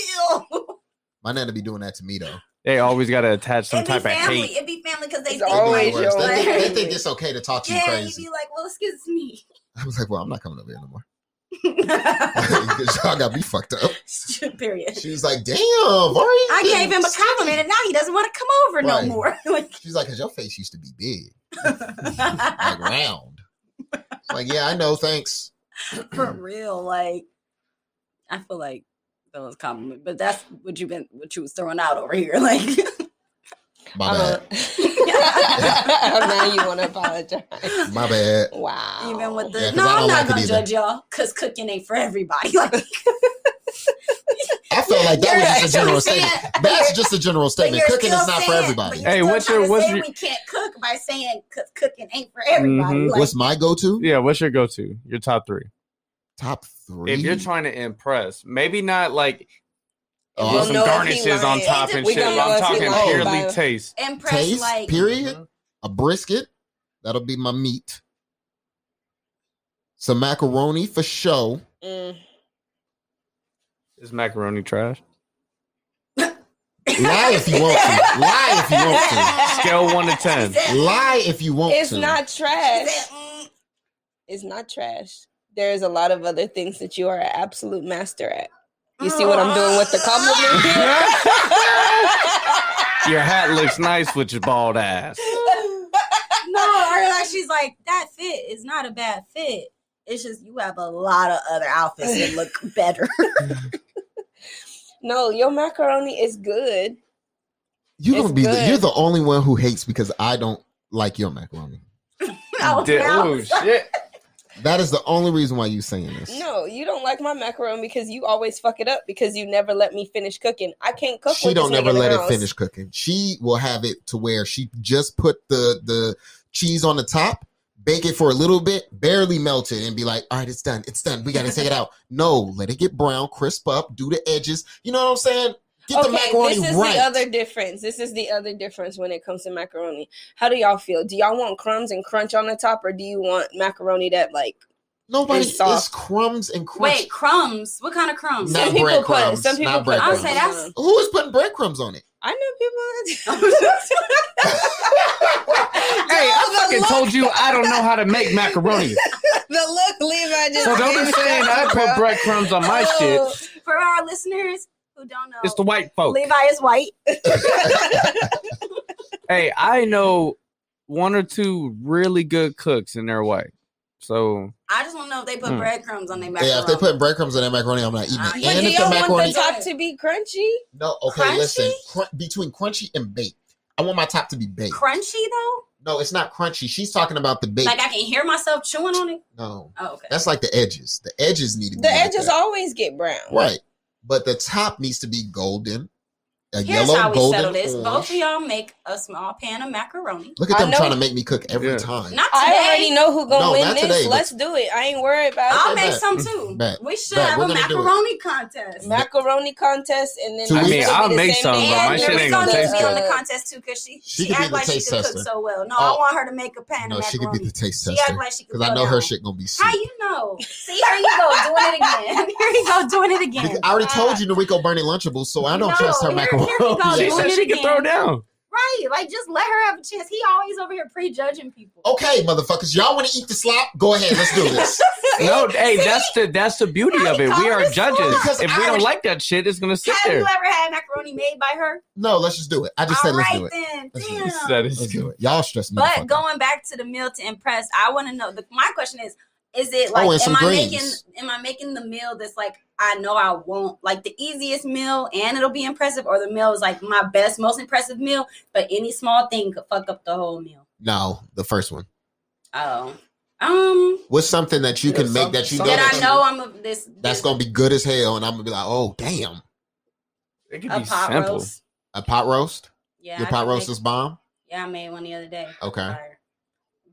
My nana be doing that to me though. They always got to attach some It'd be type of hate. It'd be family because they It's think always like, They, think, they think it's okay to talk to you yeah, you'd be like, well, excuse me. I was like, well, I'm not coming over here no more. Because y'all got me fucked up. Period. She was like, damn, Vari. I gave him a compliment and now he doesn't want to come over no more. like, She's like, because your face used to be big, like round. It's like, yeah, I know, thanks. for real. Like, I feel like that was a compliment, but that's what you've been what you was throwing out over here. Like, My bad. a- now you want to apologize. My bad. Wow. even with the Yeah, 'cause no, I I'm don't like gonna judge y'all because cooking ain't for everybody. Like, I felt like that was just a general statement. That's just a general statement. Cooking is still not for everybody. Hey, what's your- what's your- we can't cook by saying cooking ain't for everybody. Mhm. Like, What's my go-to? Yeah, what's your go-to? Your top three. Top three. If you're trying to impress, maybe not like Oh, We'll some know garnishes on top and shit. gonna but know I'm talking purely by- taste. impress taste, like period. Mhm. A brisket. That'll be my meat. Some macaroni for show. Mm. Is macaroni trash? Lie if you want to. Lie if you want to. Scale one to ten. Lie if you want It's to. not trash. mm, It's not trash. There's a lot of other things that you are an absolute master at. You see what I'm doing with the compliment? Your hat looks nice with your bald ass. no, or like she's like that fit is not a bad fit. It's just you have a lot of other outfits that look better. no, your macaroni is good. You're It's gonna be. The, good. you're the only one who hates because I don't like your macaroni. Oh, Did- oh shit! That is the only reason why you saying this. No, you don't like my macaroni because you always fuck it up because you never let me finish cooking. I can't cook. she don't never let it house. finish cooking. She will have it to where she just put the the cheese on the top, bake it for a little bit, barely melt it, and be like, "All right, it's done. It's done. We got to take it out." No, let it get brown, crisp up, do the edges. You know what I'm saying? Get the Okay, macaroni this is right. the other difference. This is the other difference when it comes to macaroni. How do y'all feel? Do y'all want crumbs and crunch on the top, or do you want macaroni that like? Nobody it's soft. crumbs and crunch. Wait, crumbs? What kind of crumbs? Not some people put some people put. breadcrumbs. breadcrumbs I'll say that's uh, Who is putting breadcrumbs on it? I know people. Hey, I fucking told you I don't know how to make macaroni. the look Levi just. So don't be saying I put breadcrumbs on my oh. shit. Oh, For our listeners who don't know, It's the white folk. Levi is white. Hey, I know one or two really good cooks in their way. So I just want to know if they put Hmm. breadcrumbs on their macaroni. Yeah, if they put breadcrumbs on that macaroni, I'm not eating Uh, it. yeah, and do if the y'all want the top to be crunchy? no, okay, Crunchy? listen, cr- between crunchy and baked, I want my top to be baked. crunchy though. No, it's not crunchy. She's talking about the baked. Like I can hear myself chewing on it. no, Oh, okay. that's like the edges. The edges need to be The like edges that. always get brown. right, but the top needs to be golden, a Here's yellow how we golden settle this. orange. Both of y'all make a small pan of macaroni. Look at I them know- trying to make me cook every Yeah. time. Not today. I already know who gonna No, win not this. today, but- Let's do it. I ain't worried about it. I'll it. make bet. some too. Bet. We should Bet. have We're a gonna do it. macaroni contest. Macaroni contest, and then Two it's gonna I mean, be the I'll make same some, day but my as shit the- ain't gonna gonna taste be on good. the contest too because she She she, could be act the like she taste could tester. cook so well. No, Oh. I want her to make a pan No, of she macaroni. could be the taste She tester act like she could because I know her shit gonna be How sweet. you know? See, here you go doing it again. Here you go doing it again. I already uh, told you Noriko burning Lunchables, so I don't No, trust her here- macaroni. here we go. she said she could throw down. Right, like just let her have a chance. He always over here prejudging people. Okay, motherfuckers, y'all want to eat the slop? Go ahead, let's do this. No, hey, that's the that's the beauty of it. We are judges. Because If I we don't like that shit, it's gonna sit Have there. you ever had macaroni made by her? No, let's just do it. I just All said let's right do it. then. Let's do Damn. it. Let's do it. Y'all stress me. But out. going back to the meal to impress, I want to know. The, my question is: is it like Oh, am some I greens. making am I making the meal that's like I know I won't like the easiest meal and it'll be impressive, or the meal is like my best, most impressive meal, but any small thing could fuck up the whole meal. No, the first one. Oh, um, What's something that you can make that you know that that I know I'm a, this. that's gonna be good as hell, and I'm gonna be like, oh damn, It could a be pot simple. roast. a pot roast. Yeah, Your I pot roast make- is bomb. Yeah, I made one the other day. Okay.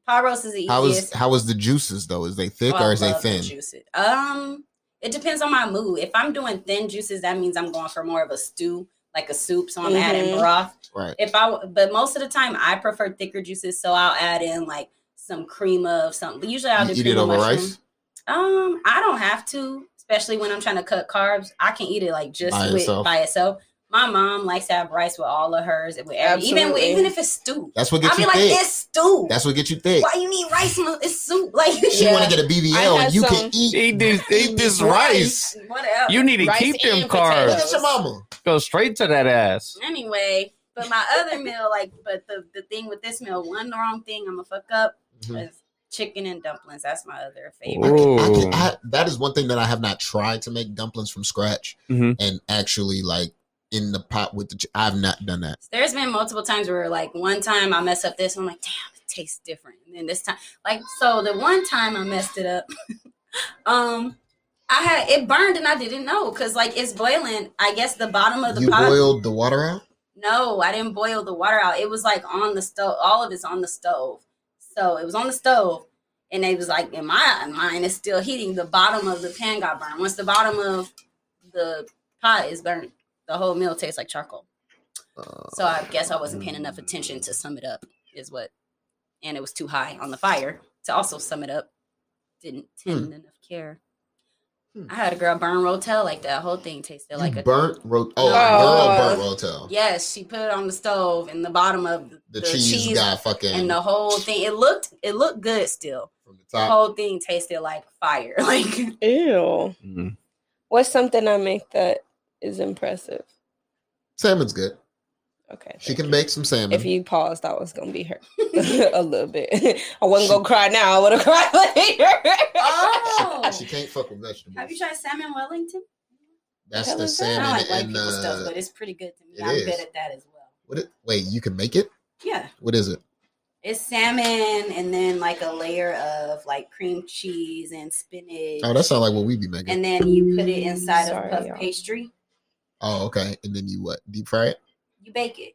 Fire. Pot roast is the How is easiest. how is the juices though? Is they thick Oh, I or is they love the thin? juices. Um, it depends on my mood. If I'm doing thin juices, that means I'm going for more of a stew, like a soup. So I'm adding Mhm. broth. Right. If I, but most of the time I prefer thicker juices, so I'll add in like some cream of something. Usually I'll just eat it over mushroom. rice Um, I don't have to, especially when I'm trying to cut carbs. I can eat it like just By with itself. by itself. My mom likes to have rice with all of hers, with every, even Absolutely. even if it's stew. That's what I gets be you like, thick. it's stew. That's what gets you thick. Why you need rice? It's soup. Like She Yeah. want to get a I BBL and you some- can eat. Eat this, eat this rice. whatever. You need to Rice keep them and Look carbs. at your mama. Go straight to that ass. anyway, but my other meal, like, but the the thing with this meal, one wrong thing I'm gonna fuck up Mhm. is chicken and dumplings. That's my other I favorite. can- I can- I- that is one thing that I have not tried to make dumplings from scratch Mhm. and actually like in the pot with the. ch- I've not done that. There's been multiple times where, like, one time I mess up this, and I'm like, damn, it tastes different. And then this time, like, so the one time I messed it up, um, I had it burned and I didn't know because like it's boiling. I guess the bottom of the You pot. boiled the water out. No, I didn't boil the water out. It was like on the stove. All of it's on the stove. So it was on the stove, and it was like in my mind, is still heating. The bottom of the pan got burned. Once the bottom of the pot is burnt, the whole meal tastes like charcoal. Uh, So I guess I wasn't paying enough attention to sum it up. Is what, and it was too high on the fire to also sum it up. Didn't tend enough care. Hmm. I had a girl burn rotel like that. Whole thing tasted like you a burnt ro- oh, Oh. girl burnt rotel. Yes, she put it on the stove, and the bottom of the, The, cheese, got fucking and the whole thing. It looked it looked good still. from the The whole thing tasted like fire. Like Ew. Mhm. What's something I make that is impressive? Salmon's good. Okay. She can you. bake some salmon. If you paused, I was gonna be her a little bit. I wasn't gonna cry now. I would have cried later. oh, she can't fuck with vegetables. have you tried salmon Wellington? That's hell the is that? I salmon don't like white and people stuff, uh, but it's pretty good to me. I'm is. good at that as well. what? It, wait, you can make it? Yeah, What is it? it's salmon and then like a layer of like cream cheese and spinach. Oh, that sounds like what we be making. and then you put it inside Sorry, of puff y'all. pastry. Oh, okay. And then you what? Deep fry it? You bake it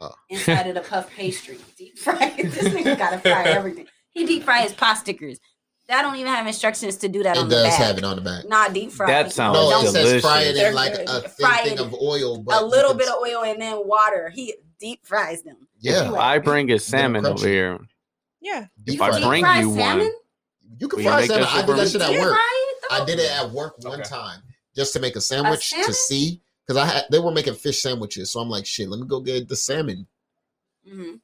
Oh. inside of the puff pastry. Deep fry. it. this nigga gotta fry everything. He deep fry his pot stickers. That don't even have instructions to do that on It the does back. have it on the back. Not deep fry. That sounds No, Don't- it says fry it in like a thin Fry thing of oil, but a little can- bit of oil and then water. He deep fries them. yeah. I bring a salmon over here. yeah. Deep If I bring you salmon? one, You can Will fry make salmon. I did that shit at work. I did it at work one Okay. time just to make a sandwich salmon? to see because I had they were making fish sandwiches, so I'm like, shit, let me go get the salmon. Mhm.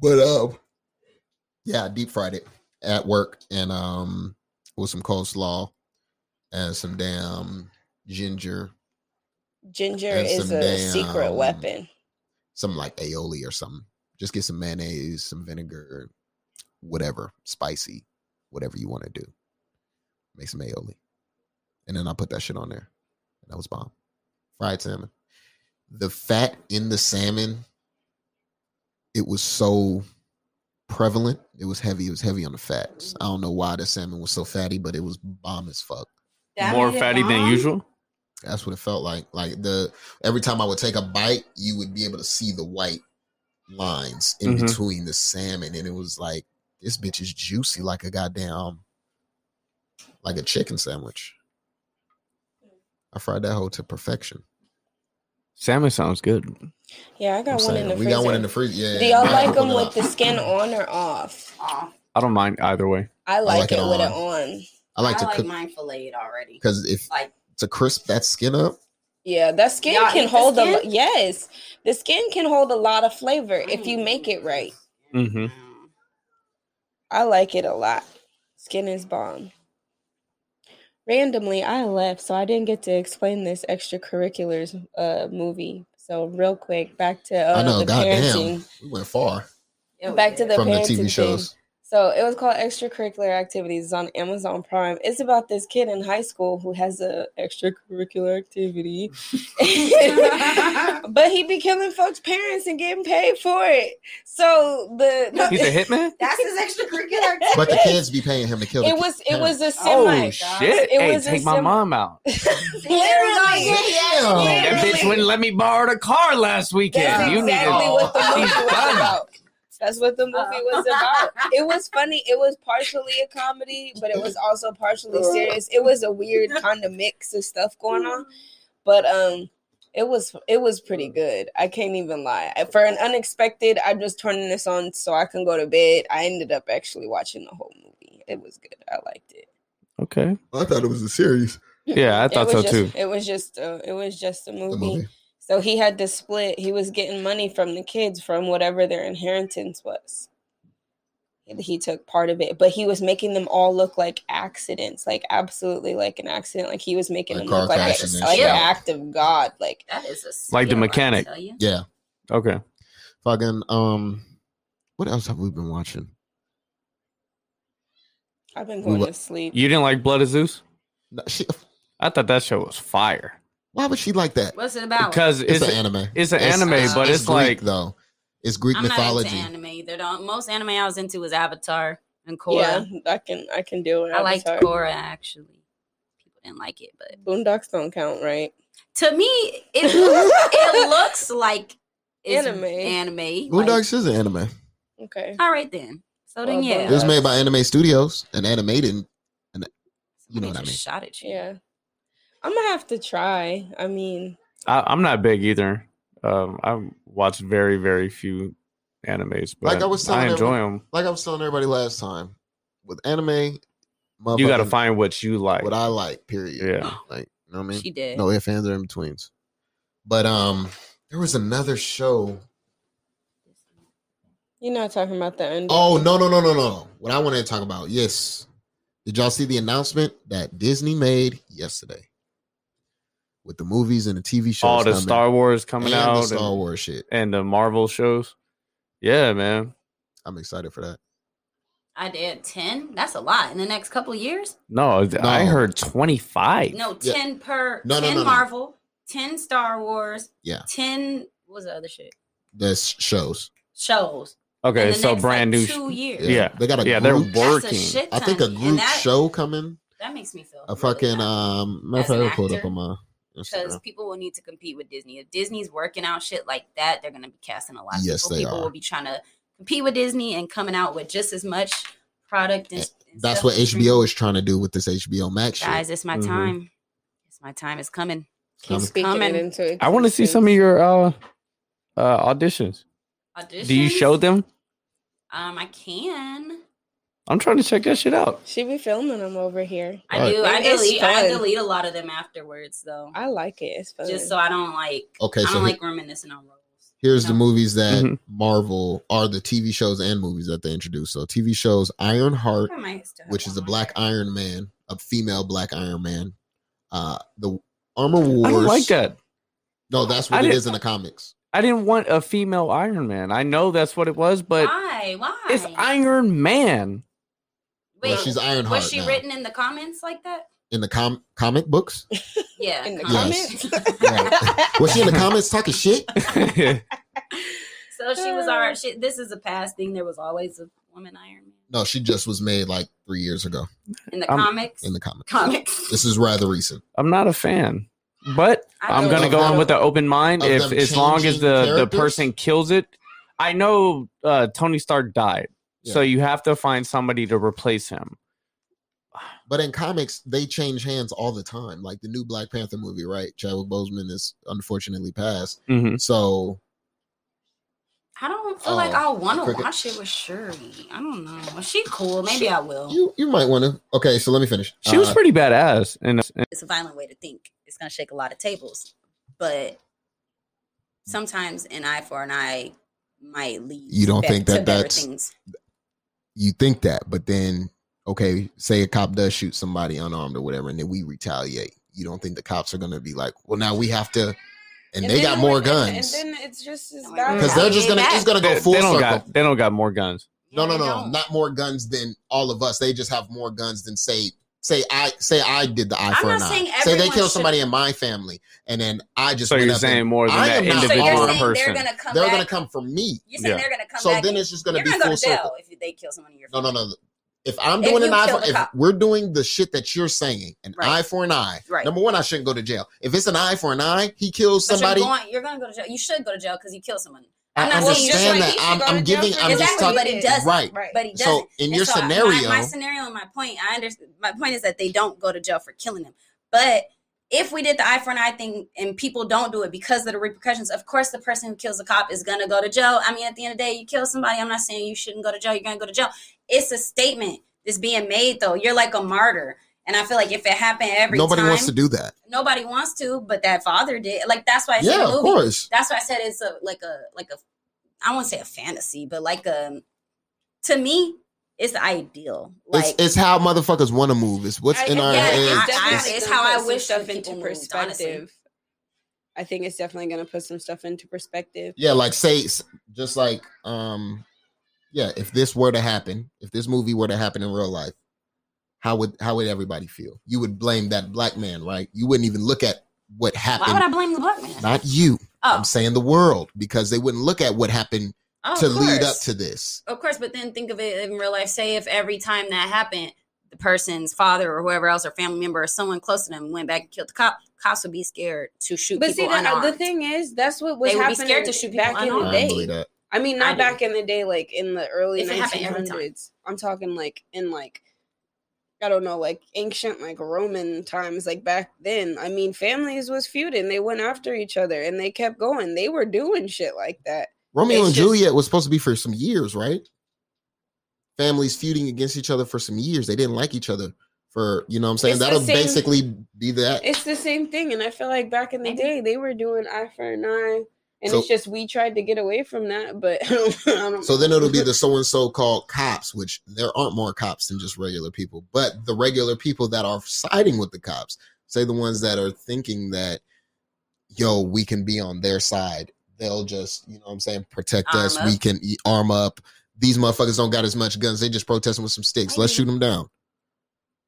But uh, yeah, deep fried it at work and um with some coleslaw and some damn ginger, Ginger is a secret weapon. some like aioli or something. Just get some mayonnaise, some vinegar, whatever, spicy, whatever you want to do. Make some aioli. And then I put that shit on there. And that was bomb. Fried salmon. The fat in the salmon, it was so prevalent. It was heavy. It was heavy on the fats. I don't know why the salmon was so fatty, but it was bomb as fuck. That more made it fatty than usual. That's what it felt like. Like the every time I would take a bite, you would be able to see the white lines in Mhm. between the salmon, and it was like this bitch is juicy like a goddamn like a chicken sandwich. I fried that whole to perfection. Salmon sounds good. Yeah, I got I'm one in the we freezer. got one in the freezer. Yeah. Do y'all like them with the skin on or off? Aw, I don't mind either way. I like, like it, it with it on. on. I like I to like cook mine filleted already. because if Like to crisp that skin up, Yeah, that skin Y'all can eat the hold a skin? lo- yes. The skin can hold a lot of flavor if you make it right. Mm-hmm. I like it a lot. Skin is bomb. Randomly, I left, so I didn't get to explain this extracurriculars uh movie. So real quick, back to uh, I know, the goddamn, parenting. we went far Back to the from the parenting TV thing. shows. So it was called Extracurricular Activities It's on Amazon Prime. It's about this kid in high school who has an extracurricular activity, but he be killing folks' parents and getting paid for it. So the He's a hitman. That's his extracurricular. But the kids be paying him to kill. the it was it was a Oh shit! It hey, was a take my sim- mom out. Literally, That bitch wouldn't let me borrow the car last weekend. That's you exactly need what the movie was about. That's what the movie was about. It was funny. It was partially a comedy, but it was also partially serious. It was a weird kind of mix of stuff going on. But um it was it was pretty good. I can't even lie. For an unexpected, I'm just turning this on so I can go to bed. I ended up actually watching the whole movie. It was good. I liked it. Okay. I thought it was a series. Yeah, I thought so just- too. It was just uh, it was just a The movie. movie. So he had to split. He was getting money from the kids from whatever their inheritance was. He took part of it, but he was making them all look like accidents, like absolutely like an accident. Like he was making Like them look car like, a, like shit. an act of God. Like That is a Like the mechanic. Yeah. Okay. Fucking um, what else have we been watching? I've been going wa- to sleep. You didn't like Blood of Zeus? No, she, I thought that show was fire why would she like that? What's it about? because It's, it's, an anime. it's an anime, but it's, Greek, like though. It's Greek I'm mythology. not into anime either. The most anime I was into was Avatar and Korra. Yeah, I can I can do it. I liked Avatar. Korra actually. People didn't like it, but Boondocks don't count, right? to me, it it looks like it's Anime. Anime. Boondocks is an anime. Okay. All right then. So then, Well, yeah. It was made by Anime Studios and animated. And you know what I mean. Shot at you. Yeah. I'm gonna have to try. I mean, I, I'm not big either. Um, I watched very very few animes, but Like I was telling I enjoy them. Like I was telling everybody last time, with anime, You got to find what you like. what I like. Period. Yeah. Like you know what I mean. She did. No ifs, ands, or in betweens. But um, there was another show. you're not talking about the end. Oh no no no no no! What I wanted to talk about, yes. Did y'all see the announcement that Disney made yesterday with the movies and the TV shows? All the coming, Star Wars coming and out the Star and, Wars shit. and the Marvel shows. Yeah, man. I'm excited for that. I did ten. That's a lot in the next couple of years. No, I heard 25. No, Yeah. ten per. No, no, ten no, no. Marvel, ten Star Wars. Yeah. Ten. What was the other shit? The s- shows. Shows. Okay, so next, brand like, new. two years. Yeah, they got a yeah, they're group- That's a working. shit I think a ton, group that- show coming. That makes me feel A really fucking bad. um. Matter of As fact, pulled up actor, on my because people will need to compete with Disney. If Disney's working out shit like that, they're gonna be casting a lot of Yes, people. they people are. will be trying to compete with Disney and coming out with just as much product. And, and That's stuff what. HBO is trying to do with this HBO Max shit. Guys, it's my Mhm. time. It's my time. It's coming. Keep coming. speaking Coming. into I want to see some of your uh, uh, auditions. Auditions. Do you show them? Um, I can. I'm trying to check that shit out. She be filming them over here. I Right. do. I It's delete. I delete a lot of them afterwards, though, I like it. It's fun. just so I don't like. Okay, I so don't he- like reminiscing on roles. Here's the movies that Mhm. Marvel are the TV shows and movies that they introduced. So TV shows Ironheart, I might still have which is a Black. Iron Man, a female Black Iron Man. Uh the Armor Wars. I don't like that. No, that's what it didn't- in the comics. I didn't want a female Iron Man. I know that's what it was, but Why? Why? it's Iron Man. Wait, well, she's Ironheart was she now. written in the comments like that? in the com- comic books. Yeah. in the Yes. comments. Right. Was she in the comments talking shit? So she was alright. She, this is a past thing. There was always a woman Iron Man No, she just was made like three years ago in the Um, comics. in the comics. comics. This is rather recent. I'm not a fan, but I I'm gonna go in with an open mind. If as long as changing the the person kills it, I know uh, Tony Stark died, so you have to find somebody to replace him. But in comics, they change hands all the time. Like the new Black Panther movie, right? Chadwick Boseman is unfortunately passed. Mhm. So I don't feel Oh, like I want to watch it with Shuri. I don't know. Is she cool? Maybe I will. you you might want to. Okay, so let me finish. She was Uh, pretty badass, and It's a violent way to think. It's gonna shake a lot of tables, but sometimes an eye for an eye might lead. You don't think to that that's- things. You think that, but then okay, say a cop does shoot somebody unarmed or whatever, and then we retaliate. You don't think the cops are gonna be like, well, now we have to, and, they got more would- and- guns And, then it's just as Don't bad. worry because they're just gonna Back. it's gonna go full they don't circle. got they don't got more guns. No, no, they no, not more guns than all of us. They just have more guns than say say I say I did the eye I'm for not an eye. Say they everyone kill somebody in my family, and then I just So went you're up saying and- more than I that am not So you're individual saying person. they're gonna come They're back. gonna come for me. You're saying Yeah. they're gonna come So back. then it's just gonna you're be gonna full to jail circle. if they kill someone in your No, no, family. no. If I'm doing you an eye kill for, the if cop. we're doing the shit that you're saying, an Right. eye for an eye. Right. Number one, I shouldn't go to jail. If it's an eye for an eye, he kills But somebody. you're going, you're gonna go to jail. You should go to jail because you killed someone. I I'm not saying understand should. that. he I'm, I'm giving. I'm it. just talking. but he doesn't. Right. Right. But he So, doesn't. in your so scenario- my, my scenario and my point, I understand. My point is that they don't go to jail for killing them. But if we did the eye for an eye thing and people don't do it because of the repercussions, of course, the person who kills a cop is gonna go to jail. I mean, at the end of the day, you kill somebody. I'm not saying you shouldn't go to jail. You're gonna go to jail. It's a statement that's being made, though. You're like a martyr. And I feel like if it happened every time Nobody time, wants to do that. nobody wants to, but that father did. Like that's why I said Yeah, the of course. That's why I said it's a like a like a I won't say a fantasy, but like a to me, it's ideal. Like it's it's how motherfuckers want to move. It's what's I- in our yeah, head. I- it's it's how I wish stuff into people moved, perspective. I think it's definitely going to put some stuff into perspective. Yeah, like say just like um yeah, if this were to happen, if this movie were to happen in real life, how would how would everybody feel? You would blame that black man, right? You wouldn't even look at what happened. why happened. would I blame the black man? Not you. Oh, I'm saying the world because they wouldn't look at what happened oh, to lead up to this. Of course, but then think of it in real life. Say if every time that happened, the person's father or whoever else or family member or someone close to them went back and killed the cop, cops would be scared to shoot But see, people uh, the, unarmed. the thing is, that's what was They would be happening scared to shoot people back in the unarmed. I day. that. I mean, not do. back in the day, like in the early If it happened every time. 1900s. I'm talking like in like I don't know, like ancient like Roman times, like back then. I mean, families was feuding. They went after each other and they kept going. They were doing shit like that. Romeo It's and just- Juliet was supposed to be for some years, right? Families feuding against each other for some years. They didn't like each other for, you know what I'm saying? That'll same- basically be that. It's the same thing, and I feel like back in the day they were doing eye for an eye, and So- it's just we tried to get away from that. But I don't So then it'll be the so and so called cops, which there aren't more cops than just regular people. But the regular people that are siding with the cops, say the ones that are thinking that, yo, we can be on their side, they'll just, you know what I'm saying, protect Arm us. up. We can arm up. These motherfuckers don't got as much guns. They just protesting with some sticks. Let's Maybe. shoot them down.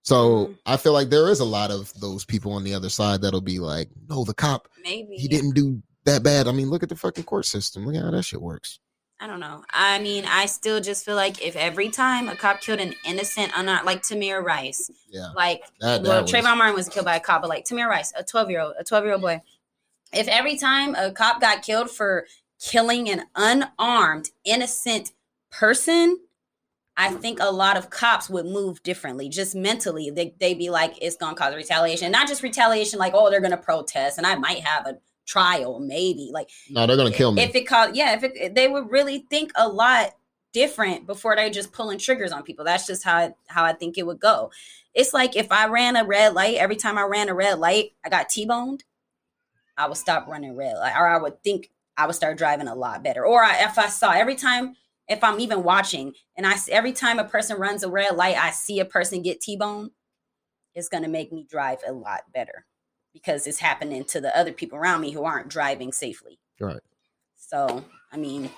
So Mm. I feel like there is a lot of those people on the other side that'll be like, no, the cop, Maybe he didn't do that bad. I mean, look at the fucking court system. Look at how that shit works. I don't know. I mean, I still just feel like if every time a cop killed an innocent, I'm not like Tamir Rice, Yeah. like That, well, was- Trayvon Martin was killed by a cop, but like Tamir Rice, a 12 year old, a 12 year old boy. If every time a cop got killed for killing an unarmed, innocent person, I think a lot of cops would move differently, just mentally. They they be like, it's gonna cause retaliation, not just retaliation, like oh, they're gonna protest, and I might have a trial, maybe. Like no, they're gonna kill me. if it called, yeah, if it, they would really think a lot different before they just pulling triggers on people. That's just how how I think it would go. It's like if I ran a red light, every time I ran a red light, I got T-boned. I would stop running red light, or I would think I would start driving a lot better. Or I, if I saw every time, if I'm even watching, and I every time a person runs a red light, I see a person get T-boned, it's gonna make me drive a lot better because it's happening to the other people around me who aren't driving safely. Right. So, I mean,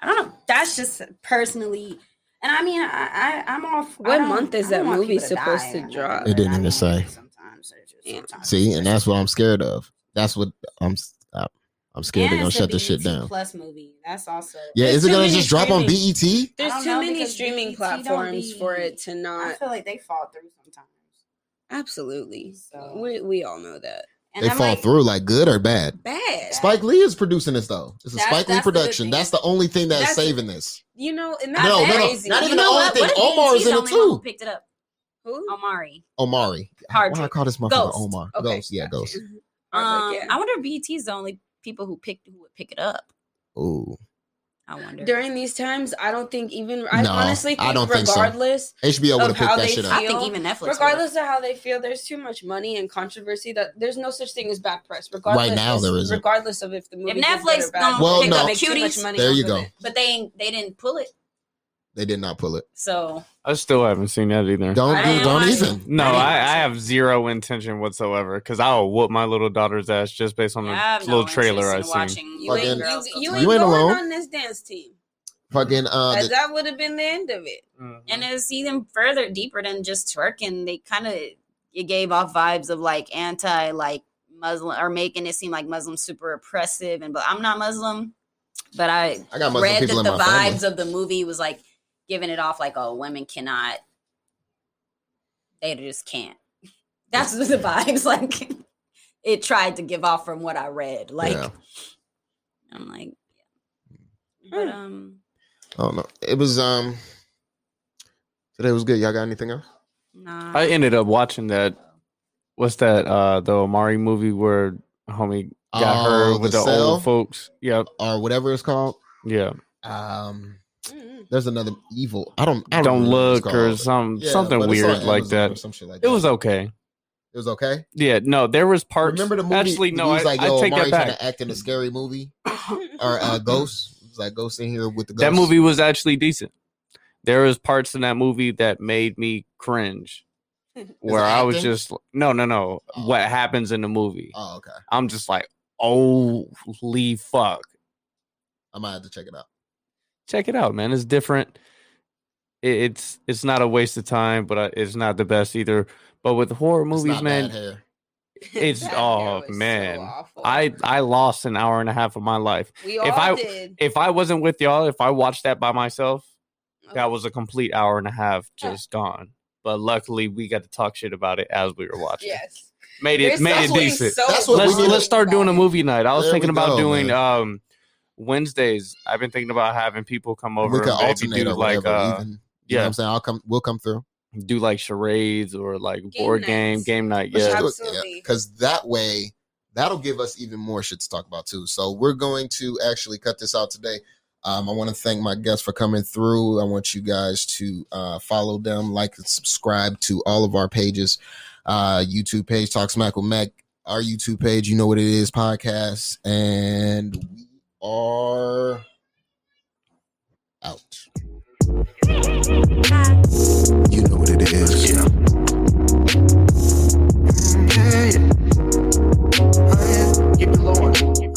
I don't know. That's just personally, and I mean, I, I I'm off. What month is that movie supposed to drop? It didn't even say. Sometimes, it's just- Yeah. sometimes See, and that's what I'm scared of. That's what I'm. I'm I'm scared they're gonna shut this shit down. Plus movie. That's also Yeah, is it gonna many just drop on E BET? There's too know, many streaming BET platforms be- for it to not. I feel like they fall through sometimes. Absolutely, So- we we all know that. And They I'm fall like, through like good or bad. Bad. Spike Lee is producing this though. It's a That's- Spike Lee that's the production. That's the only thing that's, That's- saving this. You know, and that's No, no, no, crazy. not you even know the only thing. What if Omar's in the it who too. Picked it up. Who? Omari. Omari. Hard. Why I call this motherfucker Ghost. Omar? Okay, Ghost. Yeah, gotcha. Ghost. I Um. I wonder if BET's the only people who picked who would pick it up. Ooh. I wonder. During these times, I don't think even. I No, honestly think, I don't think so. regardless, HBO would Of have how picked that they shit feel. up. I think even Netflix. would. regardless of how they feel, there's too much money and controversy that there's no such thing as bad press. Regardless, now, there isn't. Regardless of if the movie If is good Netflix or bad, gonna Well, they no. make too much Cuties- money There you go. it. but they ain't, they didn't pull it. They did not pull it. So I still haven't seen that either. Don't do, didn't don't watch even. No, I I, watch I it. have zero intention whatsoever because I'll whoop my little daughter's ass just based on I the have no little interest trailer in I seen. watching You ain't, you, girls you ain't You ain't going alone. on this dance team. Fucking uh, the- that would have been the end of it. Mhm. And it's even further deeper than just twerking. They kind of it gave off vibes of like anti like Muslim or making it seem like Muslims super oppressive. And but I'm not Muslim, but I I got Muslim read people that in the my family. vibes of the movie was like giving it off like oh women cannot they just can't. That's what the vibes like it tried to give off from what I read. Like Yeah. I'm like yeah. But um I don't know. It was um today was good. Y'all got anything else? nah. I ended up watching that. What's that? Uh, the Omari movie where homie got Oh, her with The the, old folks. Yep. Or whatever it's called. Yeah. Um. There's another evil. I don't I Don't, it's look or some Yeah, something but it's on weird like that. some shit like It was okay. It was okay. Yeah. No, there was parts. Remember the movie? Actually, no. I, was like, I take that trying back. to act in a scary movie or uh, Ghost." It was like Ghost in here with the That movie was actually decent. There was parts in that movie that made me cringe, where I was just no, no, no. Oh. What happens in the movie? Oh, okay. I'm just like, holy fuck! I might have to check it out. Check it out, man. It's different. It's it's not a waste of time, but it's not the best either. But with horror movies, man, it's oh was so man. I I lost an hour and a half of my life. we all if I- did. If I wasn't with y'all, if I watched that by myself, Oh. that was a complete hour and a half just gone. But luckily, we got to talk shit about it as we were watching. Yes. Made it There's made it decent. so That's what we let's let's start doing a movie night. I was There thinking about go, doing man. um Wednesdays. I've been thinking about having people come over we could alternate do or like whatever. uh even, you know yeah. what I'm saying? I'll come. We'll come through. do like charades or like board game nights. game night. Let's Yeah, just do it, Absolutely. Because that way, that'll give us even more shit to talk about too. So we're going to actually cut this out today. Um, I want to thank my guests for coming through. I want you guys to uh, follow them, like and subscribe to all of our pages. Uh, YouTube page, Talk Smack with Mac. Our YouTube page, you know what it is, podcast, and we are out. You know what it is. Yeah. Oh, Keep it.